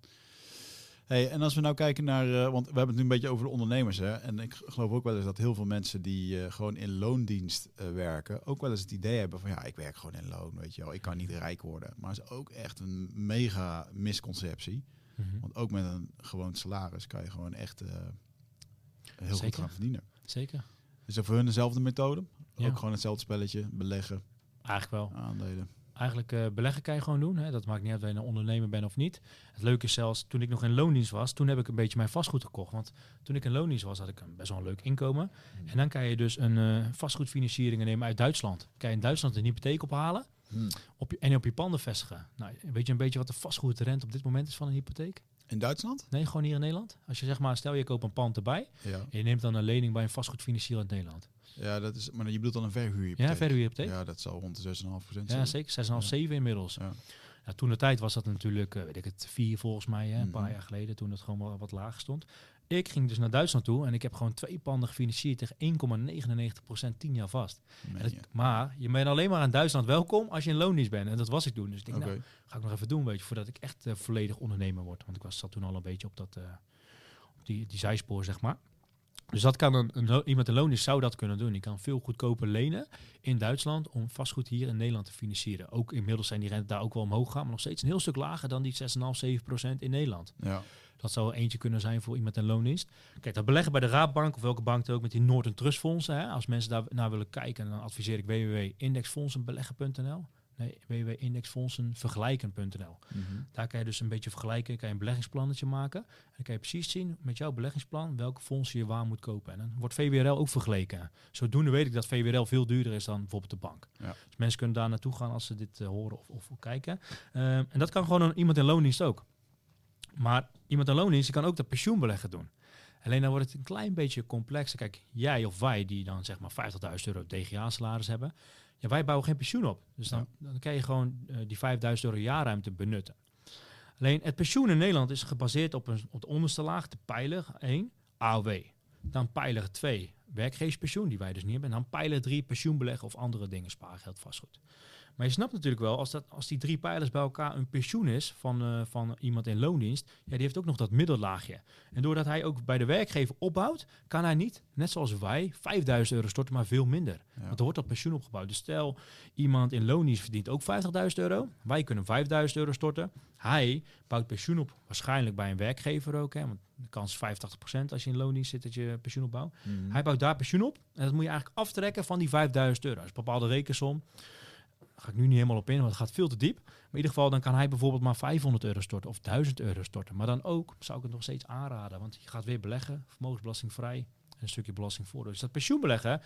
Hey, en als we nou kijken naar, eh, want we hebben het nu een beetje over de ondernemers, hè. En ik geloof ook wel eens dat heel veel mensen die eh, gewoon in loondienst eh, werken, ook wel eens het idee hebben van, ja, ik werk gewoon in loon, weet je wel. Ik kan niet rijk worden. Maar het is ook echt een mega misconceptie. Mhm. Want ook met een gewoon salaris kan je gewoon echt heel goed Zeker. gaan verdienen. Zeker. Is dat voor hun dezelfde methode? Ja. Ook gewoon hetzelfde spelletje, beleggen, Eigenlijk wel. aandelen. Eigenlijk eh, beleggen kan je gewoon doen. Hè. Dat maakt niet uit of je een ondernemer bent of niet. Het leuke is zelfs, toen ik nog in loondienst was, toen heb ik een beetje mijn vastgoed gekocht. Want toen ik in loondienst was, had ik een best wel een leuk inkomen. En dan kan je dus een eh, vastgoedfinanciering nemen uit Duitsland. Kan je in Duitsland een hypotheek ophalen Hm. op je, en op je panden vestigen. Nou, weet je een beetje wat de vastgoedrente op dit moment is van een hypotheek? In Duitsland? Nee, gewoon hier in Nederland. Als je zeg maar, stel je koopt een pand erbij Ja. en je neemt dan een lening bij een vastgoedfinancier uit Nederland. Ja, dat is, maar je bedoelt dan een verhuurhypotheek? Ja, verhuurhypotheek. Ja, dat zal rond de 6,5 procent Ja, zijn. zeker. 6,5, Ja. 7 inmiddels. Ja. Ja, toen de tijd was dat natuurlijk, eh, weet ik het, vier volgens mij, hè, een paar Mhm. jaar geleden, toen het gewoon wel wat laag stond. Ik ging dus naar Duitsland toe en ik heb gewoon twee panden gefinancierd tegen 1,99% 10 jaar vast. Dat- maar je bent alleen maar in Duitsland welkom als je in loondienst bent. En dat was ik toen. Dus ik denk, nou, ga ik nog even doen, weet je, voordat ik echt eh, volledig ondernemer word. Want ik was, zat toen al een beetje op, dat, eh, op die, die zijspoor, zeg maar. Dus dat kan een, een, iemand in loondienst zou dat kunnen doen. Die kan veel goedkoper lenen in Duitsland om vastgoed hier in Nederland te financieren. Ook inmiddels zijn die rente daar ook wel omhoog gegaan, maar nog steeds een heel stuk lager dan die 6,5, 7 procent in Nederland. Ja. Dat zou eentje kunnen zijn voor iemand in loondienst. Kijk, dat beleggen bij de Raadbank of welke bank dan ook met die Noord- en Trustfondsen. Hè, als mensen daar naar willen kijken, dan adviseer ik www.indexfondsenbeleggen.nl. Nee, www.indexfondsenvergelijken.nl. Mhm. Daar kan je dus een beetje vergelijken, kan je een beleggingsplannetje maken. En dan kan je precies zien met jouw beleggingsplan welke fondsen je waar moet kopen. En dan wordt VWRL ook vergeleken. Zodoende weet ik dat VWRL veel duurder is dan bijvoorbeeld de bank. Ja. Dus mensen kunnen daar naartoe gaan als ze dit eh, horen of, of kijken. Ehm, en dat kan gewoon een, iemand in loondienst ook. Maar iemand in loondienst die kan ook dat pensioenbeleggen doen. Alleen dan wordt het een klein beetje complexer. Kijk, jij of wij die dan zeg maar 50.000 euro DGA-salaris hebben, ja, wij bouwen geen pensioen op. Dus dan, dan kan je gewoon eh, die 5000 euro jaarruimte benutten. Alleen het pensioen in Nederland is gebaseerd op, een, op de onderste laag, de pijler 1, AOW. Dan pijler 2, werkgeverspensioen, die wij dus niet hebben. En dan pijler 3, pensioenbeleggen of andere dingen, spaargeld, vastgoed. Maar je snapt natuurlijk wel, als, dat, als die drie pijlers bij elkaar een pensioen is van, uh, van iemand in loondienst, ja, die heeft ook nog dat middellaagje. En doordat hij ook bij de werkgever opbouwt, kan hij niet, net zoals wij, 5000 euro storten, maar veel minder. Want er wordt dat pensioen opgebouwd. Dus stel, iemand in loondienst verdient ook 50.000 euro. Wij kunnen 5000 euro storten. Hij bouwt pensioen op, waarschijnlijk bij een werkgever ook. Hè, want de kans is 85% als je in loondienst zit dat je pensioen opbouwt. Mhm. Hij bouwt daar pensioen op. En dat moet je eigenlijk aftrekken van die 5000 euro. Dat is een bepaalde rekensom ga ik nu niet helemaal op in, want het gaat veel te diep. Maar in ieder geval, dan kan hij bijvoorbeeld maar 500 euro storten of 1000 euro storten. Maar dan ook zou ik het nog steeds aanraden, want je gaat weer beleggen, vermogensbelastingvrij en een stukje belastingvoordeel. Dus dat pensioenbeleggen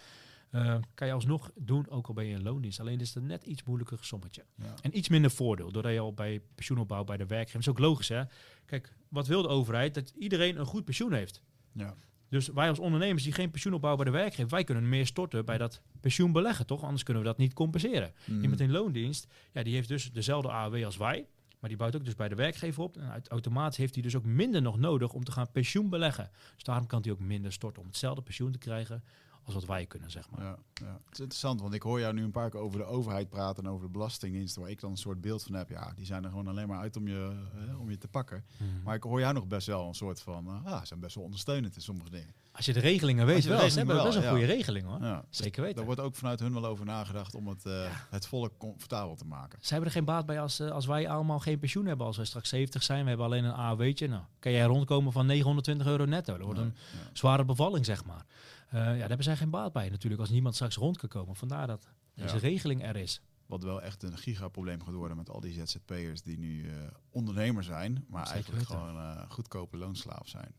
uh, kan je alsnog doen, ook al ben je in loondienst. Alleen is het net iets moeilijker sommetje. Ja. En iets minder voordeel, doordat je al bij pensioenopbouw bij de werkgever. Dat is ook logisch, hè? Kijk, wat wil de overheid? Dat iedereen een goed pensioen heeft. Ja. Dus wij als ondernemers die geen pensioen opbouwen bij de werkgever, wij kunnen meer storten bij dat pensioen beleggen, toch? Anders kunnen we dat niet compenseren. Iemand in loondienst, ja, die heeft dus dezelfde AOW als wij, maar die bouwt ook dus bij de werkgever op. En automatisch heeft hij dus ook minder nog nodig om te gaan pensioen beleggen. Dus daarom kan hij ook minder storten om hetzelfde pensioen te krijgen als wat wij kunnen, zeg maar. Ja, ja, het is interessant, want ik hoor jou nu een paar keer over de overheid praten en over de belastingdiensten, waar ik dan een soort beeld van heb. Ja, die zijn er gewoon alleen maar uit om je, eh, om je te pakken. Mhm. Maar ik hoor jou nog best wel een soort van, eh, ah, ze zijn best wel ondersteunend in sommige dingen. Als je de regelingen weet, wel, ze hebben best wel, een ja. goede regeling hoor. Ja. Zeker weten. Daar wordt ook vanuit hun wel over nagedacht om het, eh, het volk comfortabel te maken. Ze hebben er geen baat bij als, eh, als wij allemaal geen pensioen hebben. Als wij straks 70 zijn, we hebben alleen een AOW'tje. Nou, kan jij rondkomen van 920 euro netto. Dat wordt een zware bevalling, zeg maar. Eh, ja, daar hebben zij geen baat bij natuurlijk, als niemand straks rond kan komen. Vandaar dat deze Ja. regeling er is. Wat wel echt een gigaprobleem gaat worden met al die ZZP'ers die nu eh, ondernemer zijn, maar Zeker eigenlijk weten. gewoon eh, goedkope loonslaaf zijn.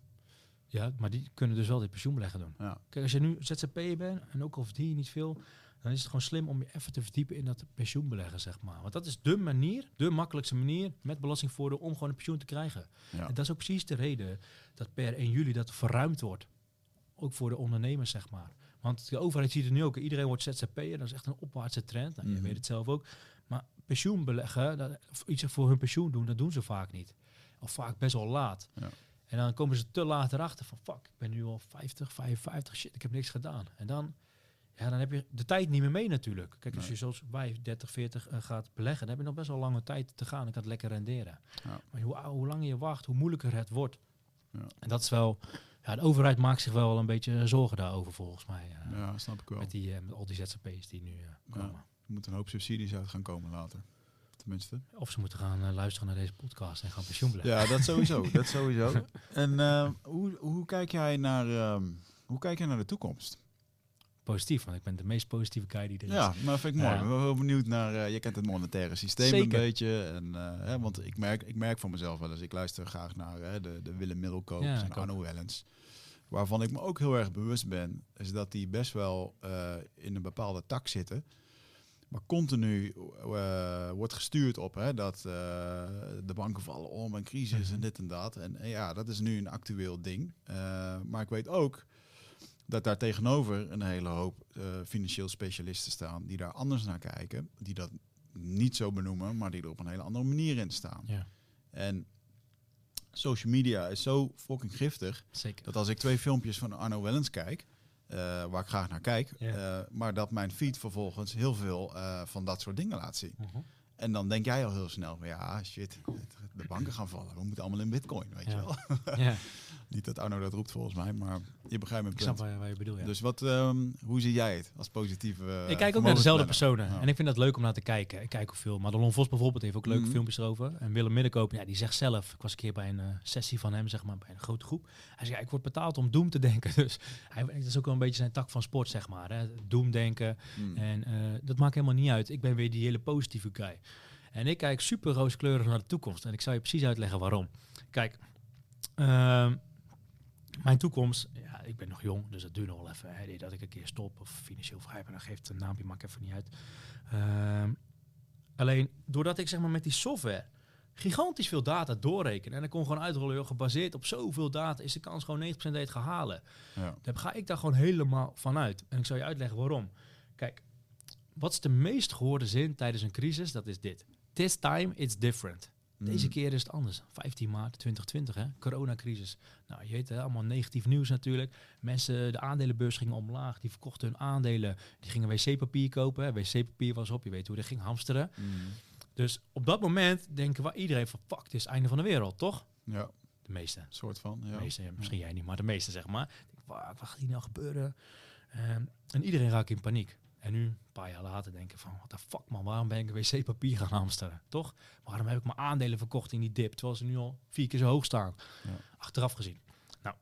Ja, maar die kunnen dus wel dit pensioenbeleggen doen. Ja. Kijk, als je nu ZZP'er bent en ook al verdien je niet veel, dan is het gewoon slim om je even te verdiepen in dat pensioenbeleggen, zeg maar. Want dat is de manier, de makkelijkste manier met belastingvoordeel om gewoon een pensioen te krijgen. Ja. En dat is ook precies de reden dat per 1 juli dat verruimd wordt. Ook voor de ondernemers, zeg maar. Want de overheid ziet het nu ook. Iedereen wordt ZZP'er. Dat is echt een opwaartse trend. Nou, je Mhm. weet het zelf ook. Maar pensioen beleggen, dat, of iets voor hun pensioen doen, dat doen ze vaak niet. Of vaak best wel laat. Ja. En dan komen ze te laat erachter van, fuck, ik ben nu al 50, 55, shit, ik heb niks gedaan. En dan, ja, dan heb je de tijd niet meer mee natuurlijk. Kijk, als je zoals wij 30, 40 eh, gaat beleggen, dan heb je nog best wel lange tijd te gaan. Ik kan het lekker renderen. Ja. Maar hoe, hoe langer je wacht, hoe moeilijker het wordt. Ja. En dat is wel, ja, de overheid maakt zich wel een beetje zorgen daarover volgens mij. eh, ja, snap ik wel. met, die, eh, met al die ZZP's die nu eh, komen. Er moeten een hoop subsidies uit gaan komen later. Tenminste. Of ze moeten gaan luisteren naar deze podcast en gaan pensioen beleggen. Ja, dat sowieso. dat sowieso. En hoe, hoe, kijk jij naar, ehm, hoe kijk jij naar de toekomst? Positief, want ik ben de meest positieve guy die er is. Ja, maar vind ik mooi. Ja. Ik ben wel benieuwd naar, je kent het monetaire systeem een beetje. En, eh, hè, want ik merk, ik merk van mezelf wel eens, ik luister graag naar de, de Willem Middelkoops Ja, en. Arno Wellens. Waarvan ik me ook heel erg bewust ben, is dat die best wel eh, in een bepaalde tak zitten. Maar continu eh, wordt gestuurd op hè, dat eh, de banken vallen om en crisis Mhm. en dit en dat. En, en ja, dat is nu een actueel ding. Maar ik weet ook dat daar tegenover een hele hoop financieel specialisten staan die daar anders naar kijken, die dat niet zo benoemen, maar die er op een hele andere manier in staan. Ja, En social media is zo fucking giftig zeker. dat als ik twee filmpjes van Arno Wellens kijk, eh, waar ik graag naar kijk, Ja. eh, maar dat mijn feed vervolgens heel veel eh, van dat soort dingen laat zien. Mhm. En dan denk jij al heel snel van ja, shit, de banken gaan vallen. We moeten allemaal in bitcoin, weet je wel. ja, Niet dat Arno dat roept volgens mij, maar je begrijpt mijn ik snap punt. waar, waar je bedoelt. Ja. Dus wat, ehm, hoe zie jij het als positieve eh, ik kijk ook naar dezelfde personen. Ja. En ik vind dat leuk om naar te kijken. Ik kijk ook veel. Madelon Vos bijvoorbeeld heeft ook leuke Mhm. filmpjes erover. En Willem Middenkoop, ja, die zegt zelf... Ik was een keer bij een eh, sessie van hem, zeg maar, bij een grote groep. Hij zegt, ja, ik word betaald om doem te denken. Dus hij, dat is ook wel een beetje zijn tak van sport, zeg maar. Hè. Doemdenken. Hmm. En eh, dat maakt helemaal niet uit. Ik ben weer die hele positieve guy. En ik kijk super rooskleurig naar de toekomst. En ik zal je precies uitleggen waarom. Kijk, ehm, mijn toekomst... Ja, ik ben nog jong, dus dat duurt nog wel even. Hè, dat ik een keer stop of financieel vrij ben. Dan geeft een naampje, maakt even niet uit. Ehm, alleen, doordat ik zeg maar met die software gigantisch veel data doorrekenen. En dan kon gewoon uitrollen, gebaseerd op zoveel data is de kans gewoon 90% dat het gaat halen. Ja. Daar ga ik daar gewoon helemaal van uit. En ik zal je uitleggen waarom. Kijk, wat is de meest gehoorde zin tijdens een crisis? Dat is dit. This time it's different. Deze Mm. keer is het anders. 15 maart 2020, hè? coronacrisis. Nou, je weet hè, allemaal negatief nieuws natuurlijk. Mensen, de aandelenbeurs gingen omlaag. Die verkochten hun aandelen. Die gingen wc-papier kopen. Wc-papier was op. Je weet hoe dat ging hamsteren. Mm. Dus op dat moment denken we iedereen van... Fuck, dit is het einde van de wereld, toch? Ja, De meeste. soort van. Ja. De meeste, misschien jij niet, maar de meeste zeg maar. Denk, "Fuck, wat gaat hier nou gebeuren? Ehm, en iedereen raakt in paniek. En nu, een paar jaar later, denken van, wat de fuck man, waarom ben ik wc-papier gaan hamsteren? Toch? Waarom heb ik mijn aandelen verkocht in die dip, terwijl ze nu al vier keer zo hoog staan? Ja. Achteraf gezien. Nou,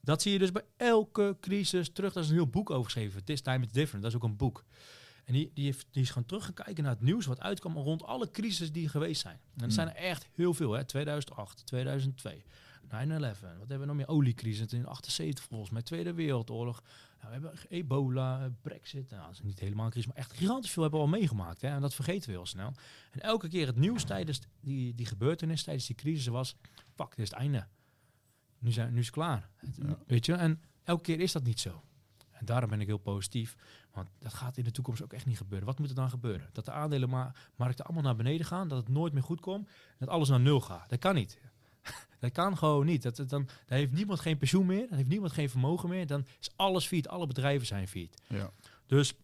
dat zie je dus bij elke crisis terug. Daar is een heel boek over geschreven. This Time It's Different, dat is ook een boek. En die, die, heeft, die is gaan teruggekijken naar het nieuws wat uitkwam rond alle crises die geweest zijn. En er zijn er echt heel veel, hè. 2008, 2002, 9-11, wat hebben we nog meer? Oliecrisis in 78 volgens mij, Tweede Wereldoorlog. Nou, we hebben ebola, eh, brexit, nou, dat is niet helemaal een crisis, maar echt gigantisch veel hebben we al meegemaakt. Hè. En dat vergeten we heel snel. En elke keer het nieuws tijdens die, die gebeurtenis, tijdens die crisis was, fuck, dit is het einde. Nu, zijn, nu is het klaar. Het- Ja. Weet je, en elke keer is dat niet zo. En daarom ben ik heel positief. Want dat gaat in de toekomst ook echt niet gebeuren. Wat moet er dan gebeuren? Dat de aandelenmarkten allemaal naar beneden gaan, dat het nooit meer goed komt, dat alles naar nul gaat. Dat kan niet. Dat kan gewoon niet. Dat, dat, dan, dan heeft niemand geen pensioen meer, dan heeft niemand geen vermogen meer. Dan is alles failliet, alle bedrijven zijn failliet. Ja. Dus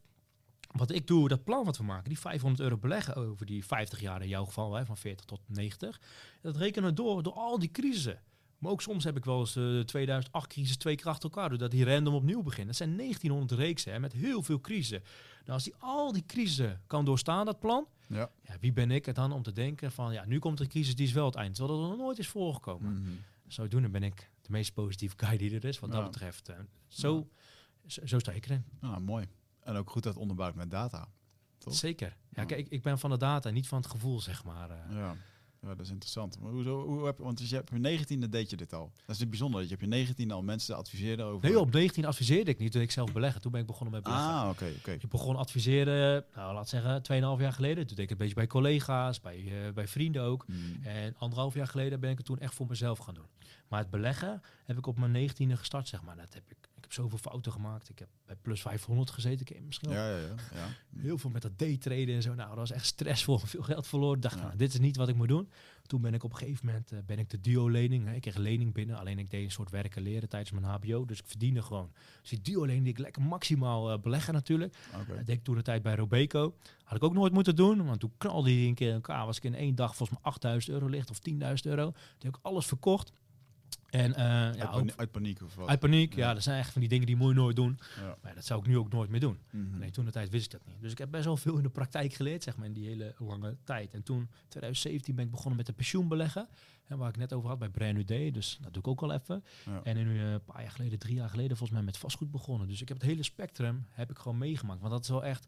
wat ik doe, dat plan wat we maken, die 500 euro beleggen over die 50 jaar in jouw geval, hè, van 40 tot 90, dat rekenen we door, door al die crisissen. Maar ook soms heb ik wel eens eh, de 2008-crisis twee keer achter elkaar, doordat die random opnieuw begint. Dat zijn 1900 reeksen hè, met heel veel crisissen. Nou, als die al die crisissen kan doorstaan, dat plan, Ja. ja, wie ben ik er dan om te denken van, ja, nu komt de crisis, die is wel het eind. Terwijl dat er nog nooit is voorgekomen. Mhm. Zodoende ben ik de meest positieve guy die er is, wat dat betreft. Eh, zo, zo, zo sta ik erin. Nou, mooi. En ook goed dat onderbouwd met data. Toch? Zeker. Ja, Ja. kijk, ik ben van de data, niet van het gevoel, zeg maar. eh. Ja. Ja, dat is interessant. Maar hoezo, hoe heb want je hebt op je negentiende deed je dit al. Dat is niet bijzonder dat je op je negentiende al mensen adviseerde over... Nee, op 19 adviseerde ik niet toen ik zelf beleggen. Toen ben ik begonnen met beleggen. Ah, oké, oké. Ik begon adviseren, nou, laat zeggen, 2,5 jaar geleden. Toen deed ik het een beetje bij collega's, bij, eh, bij vrienden ook. Mm. En anderhalf jaar geleden ben ik het toen echt voor mezelf gaan doen. Maar het beleggen heb ik op mijn 19e gestart, zeg maar. Dat heb ik heb zoveel fouten gemaakt. Ik heb bij plus 500 gezeten. Ik heb misschien Ja, ja, ja. ja. heel veel met dat daytraden en zo. Nou, dat was echt stressvol. Veel geld verloren. Dacht, Ja. nou, dit is niet wat ik moet doen. Toen ben ik op een gegeven moment eh, ben ik de duo-lening. Ik kreeg lening binnen. Alleen ik deed een soort werken leren tijdens mijn HBO. Dus ik verdiende gewoon. Dus die duo-lening die ik lekker maximaal eh, beleggen natuurlijk. Oké. Dat deed ik toen de tijd bij Robeco. Had ik ook nooit moeten doen. Want toen knalde die een keer in elkaar. Was ik in één dag volgens mij 8000 euro licht of 10.000 euro. Toen heb ik alles verkocht. En eh, ja, uit, ook uit paniek of wat? uit paniek. Ja. Ja, dat zijn echt van die dingen die moet je nooit doen. Ja. Maar dat zou ik nu ook nooit meer doen. Mhm. Nee, toen de tijd wist ik dat niet. Dus ik heb best wel veel in de praktijk geleerd, zeg maar, in die hele lange tijd. En toen, 2017, ben ik begonnen met de pensioenbeleggen. Hè, waar ik net over had bij Brand New Day. Dus dat doe ik ook al even. En nu eh, een paar jaar geleden, drie jaar geleden, volgens mij met vastgoed begonnen. Dus ik heb het hele spectrum heb ik gewoon meegemaakt. Want dat is wel echt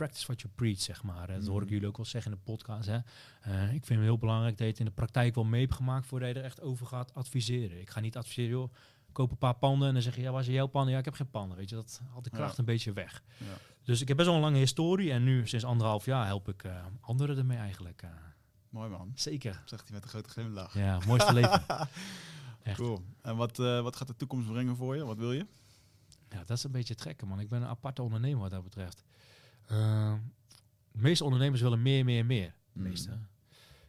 practice what you preach, zeg maar. Dat hoor ik Mhm. jullie ook wel zeggen in de podcast. Hè. Eh, ik vind het heel belangrijk dat je het in de praktijk wel mee hebt gemaakt voordat je er echt over gaat adviseren. Ik ga niet adviseren, joh, koop een paar panden en dan zeg je, ja, waar zijn jouw panden? Ja, ik heb geen panden, weet je. Dat haalt de kracht Ja. een beetje weg. Ja. Dus ik heb best wel een lange historie en nu sinds anderhalf jaar help ik eh, anderen ermee eigenlijk. eh. Mooi man. zeker. Zegt hij met een grote glimlach. Ja, mooiste leven. Echt. Cool. En wat, wat gaat de toekomst brengen voor je? Wat wil je? Ja, dat is een beetje het gekke, man. Ik ben een aparte ondernemer wat dat betreft. Eh, de meeste ondernemers willen meer, meer, meer. De Mm. meeste.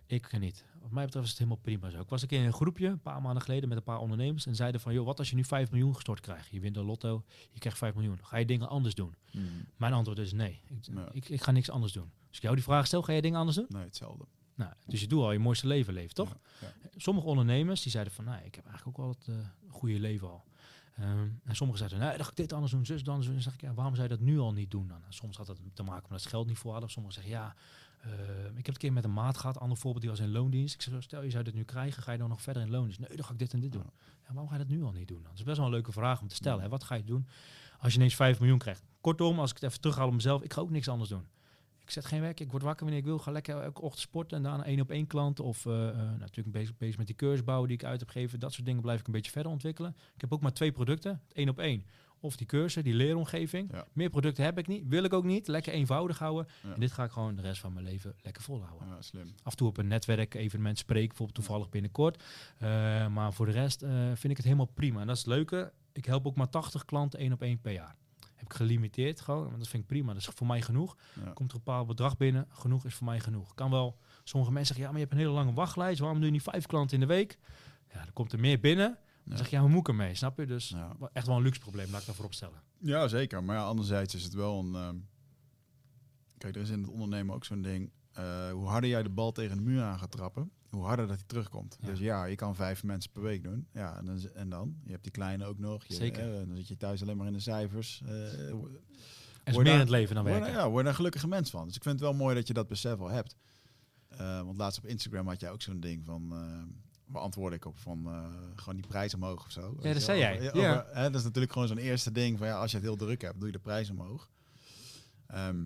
Ik niet. Wat mij betreft is het helemaal prima zo. Ik was een keer in een groepje, een paar maanden geleden, met een paar ondernemers. En zeiden van, joh, wat als je nu 5 miljoen gestort krijgt? Je wint een lotto, je krijgt 5 miljoen. Ga je dingen anders doen? Mhm. Mijn antwoord is nee. Ik, Ja. ik, ik ga niks anders doen. Als ik jou die vraag stel, ga je dingen anders doen? Nee, hetzelfde. Nou, dus je doet al je mooiste leven leven, toch? Ja, ja. Sommige ondernemers die zeiden van, nou, ik heb eigenlijk ook wel het eh, goede leven al. Ehm, en sommigen zeiden, nee, dan ga ik dit anders doen, zus, dan zeg ik, ja, waarom zou je dat nu al niet doen dan? En soms had dat te maken met het geld niet voor hadden. Sommigen zeggen, ja, eh, ik heb het een keer met een maat gehad. Ander voorbeeld, die was in loondienst. Ik zeg, stel je zou dit nu krijgen, ga je dan nog verder in loondienst? Nee, dan ga ik dit en dit doen. Ja, waarom ga je dat nu al niet doen? Dan? Dat is best wel een leuke vraag om te stellen. Hè? Wat ga je doen als je ineens 5 miljoen krijgt? Kortom, als ik het even terughaal op mezelf, ik ga ook niks anders doen. Ik zet geen werk, ik word wakker wanneer ik wil, ga lekker elke ochtend sporten en daarna één op één klant. Of eh, eh, natuurlijk bezig, bezig met die cursusbouw die ik uit heb gegeven. Dat soort dingen blijf ik een beetje verder ontwikkelen. Ik heb ook maar twee producten, één op één. of die cursus, die leeromgeving. Ja. Meer producten heb ik niet, wil ik ook niet. Lekker eenvoudig houden. Ja. En dit ga ik gewoon de rest van mijn leven lekker volhouden. Ja, slim. Af en toe op een netwerk-evenement spreken, bijvoorbeeld toevallig binnenkort. Eh, maar voor de rest vind ik het helemaal prima. En dat is het leuke. Ik help ook maar 80 klanten één op één per jaar. Heb ik gelimiteerd gewoon, want dat vind ik prima. Dat is voor mij genoeg. Ja. Komt er een bepaald bedrag binnen, genoeg is voor mij genoeg. Kan wel, sommige mensen zeggen, ja, maar je hebt een hele lange wachtlijst. Waarom doe je niet vijf klanten in de week? Ja, dan komt er meer binnen. Dan zeg je, ja, hoe moet ik ermee? Snap je? Dus Ja. echt wel een luxe probleem, laat ik daarvoor opstellen. Ja, zeker. Maar ja, anderzijds is het wel een... ehm, Kijk, er is in het ondernemen ook zo'n ding. eh, hoe harder jij de bal tegen de muur aan gaat trappen, hoe harder dat hij terugkomt. Ja. Dus ja, je kan vijf mensen per week doen. Ja, en dan, en dan? Je hebt die kleine ook nog. Je, Zeker. eh, dan zit je thuis alleen maar in de cijfers. eh, Er is Word meer in het leven dan word, werken. ja, word een gelukkige mens van. Dus ik vind het wel mooi dat je dat besef wel hebt. Eh, want laatst op Instagram had jij ook zo'n ding van... eh waar antwoord ik op van gewoon die prijs omhoog of zo. Weet dat zei jij. Over- Ja. over- hè, dat is natuurlijk gewoon zo'n eerste ding van ja, als je het heel druk hebt, doe je de prijs omhoog. Ehm,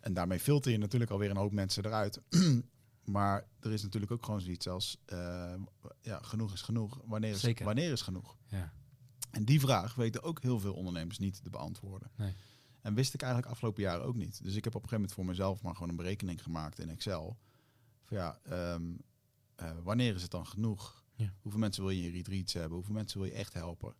en daarmee filter je natuurlijk alweer een hoop mensen eruit. maar er is natuurlijk ook gewoon zoiets als eh, ja, genoeg is genoeg. Wanneer is, Zeker. wanneer is genoeg? Ja. En die vraag weten ook heel veel ondernemers niet te beantwoorden. Nee. En wist ik eigenlijk afgelopen jaren ook niet. Dus ik heb op een gegeven moment voor mezelf maar gewoon een berekening gemaakt in Excel. Van ja, ehm, eh, wanneer is het dan genoeg? Ja. Hoeveel mensen wil je in retreats hebben? Hoeveel mensen wil je echt helpen?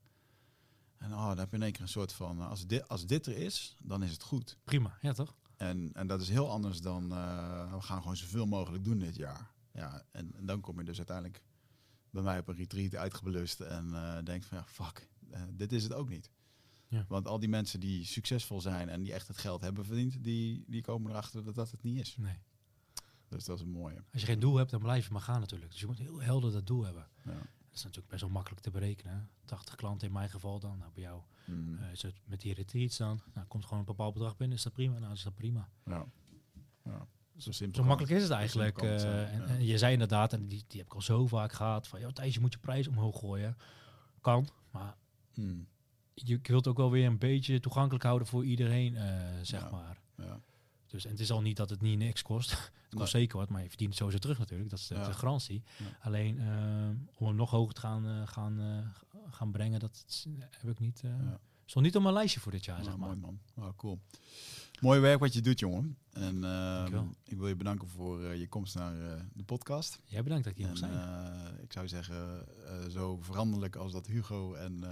En oh, dan heb je in één keer een soort van, eh, als dit, als dit er is, dan is het goed. Prima, ja toch? En, en dat is heel anders dan, eh, we gaan gewoon zoveel mogelijk doen dit jaar. Ja, en, en dan kom je dus uiteindelijk bij mij op een retreat uitgebelust en eh denk van ja, fuck, eh, dit is het ook niet. Ja. Want al die mensen die succesvol zijn en die echt het geld hebben verdiend, die, die komen erachter dat dat het niet is. Nee. Dus dat is een mooie. Als je geen doel hebt, dan blijf je maar gaan natuurlijk. Dus je moet heel helder dat doel hebben. Ja. Dat is natuurlijk best wel makkelijk te berekenen. hè. 80 klanten in mijn geval dan. Nou, bij jou Mm. eh, is het met die retreats dan. Nou, komt gewoon een bepaald bedrag binnen. Is dat prima? Nou, is dat prima. ja. ja. Zo simpel. Zo makkelijk is het eigenlijk. eh, en, ja. en je zei inderdaad, en die, die heb ik al zo vaak gehad, van, joh, Thijs, je moet je prijs omhoog gooien. Kan, maar Mm. je, je wilt ook wel weer een beetje toegankelijk houden voor iedereen, eh, zeg Ja. maar. Ja. Dus, en het is al niet dat het niet niks kost. het kost Nee. zeker wat, maar je verdient het sowieso terug natuurlijk. Dat is de, Ja. de garantie. Ja. Alleen om hem nog hoger te gaan, eh, gaan, eh, gaan brengen, dat heb ik niet. Ja. Stond niet op mijn lijstje voor dit jaar, Ja, zeg maar. Mooi man. Oh, cool. Mooi werk wat je doet, jongen. En ehm, ik wil je bedanken voor eh, je komst naar eh, de podcast. Jij bedankt dat ik hier En, mocht zijn. ik zou zeggen, zo veranderlijk als dat Hugo en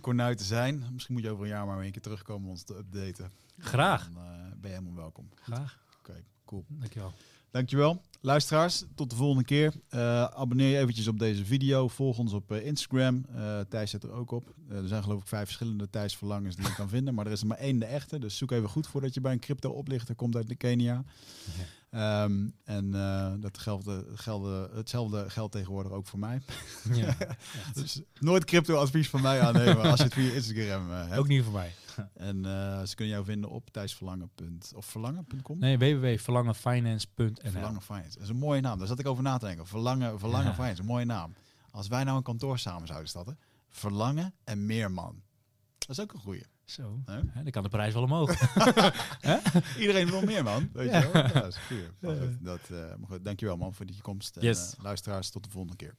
Cornuiten zijn. Misschien moet je over een jaar maar weer een keer terugkomen om ons te updaten. Graag. Dan ben je helemaal welkom. Graag. Oké, cool. Dankjewel. Dankjewel. Luisteraars, tot de volgende keer. Eh, abonneer je eventjes op deze video. Volg ons op eh, Instagram. Eh, Thijs zit er ook op. Er zijn geloof ik vijf verschillende Thijs Verlangens die je kan vinden. Maar er is er maar één de echte. Dus zoek even goed voordat je bij een crypto oplichter komt uit de Kenia. Ehm, en eh, dat geldt, geldt, hetzelfde geldt tegenwoordig ook voor mij. Ja. Dus nooit crypto advies van mij aannemen als je het via Instagram eh, hebt. Ook niet voor mij. En eh, ze kunnen jou vinden op thijsverlangen. Of verlangen.com? Nee, www.verlangenfinance.nl. Verlangen Finance. Dat is een mooie naam. Daar zat ik over na te denken. Verlangen, Verlangen Ja. Finance, een mooie naam. Als wij nou een kantoor samen zouden starten. Verlangen en Meerman. Dat is ook een goeie. Zo. Hè, dan kan de prijs wel omhoog. Iedereen wil meer, man. Weet Ja. je wel? Ja, dat is. Maar goed, dat, eh, maar goed, dankjewel, man, voor die komst. En, Yes. eh, luisteraars, tot de volgende keer.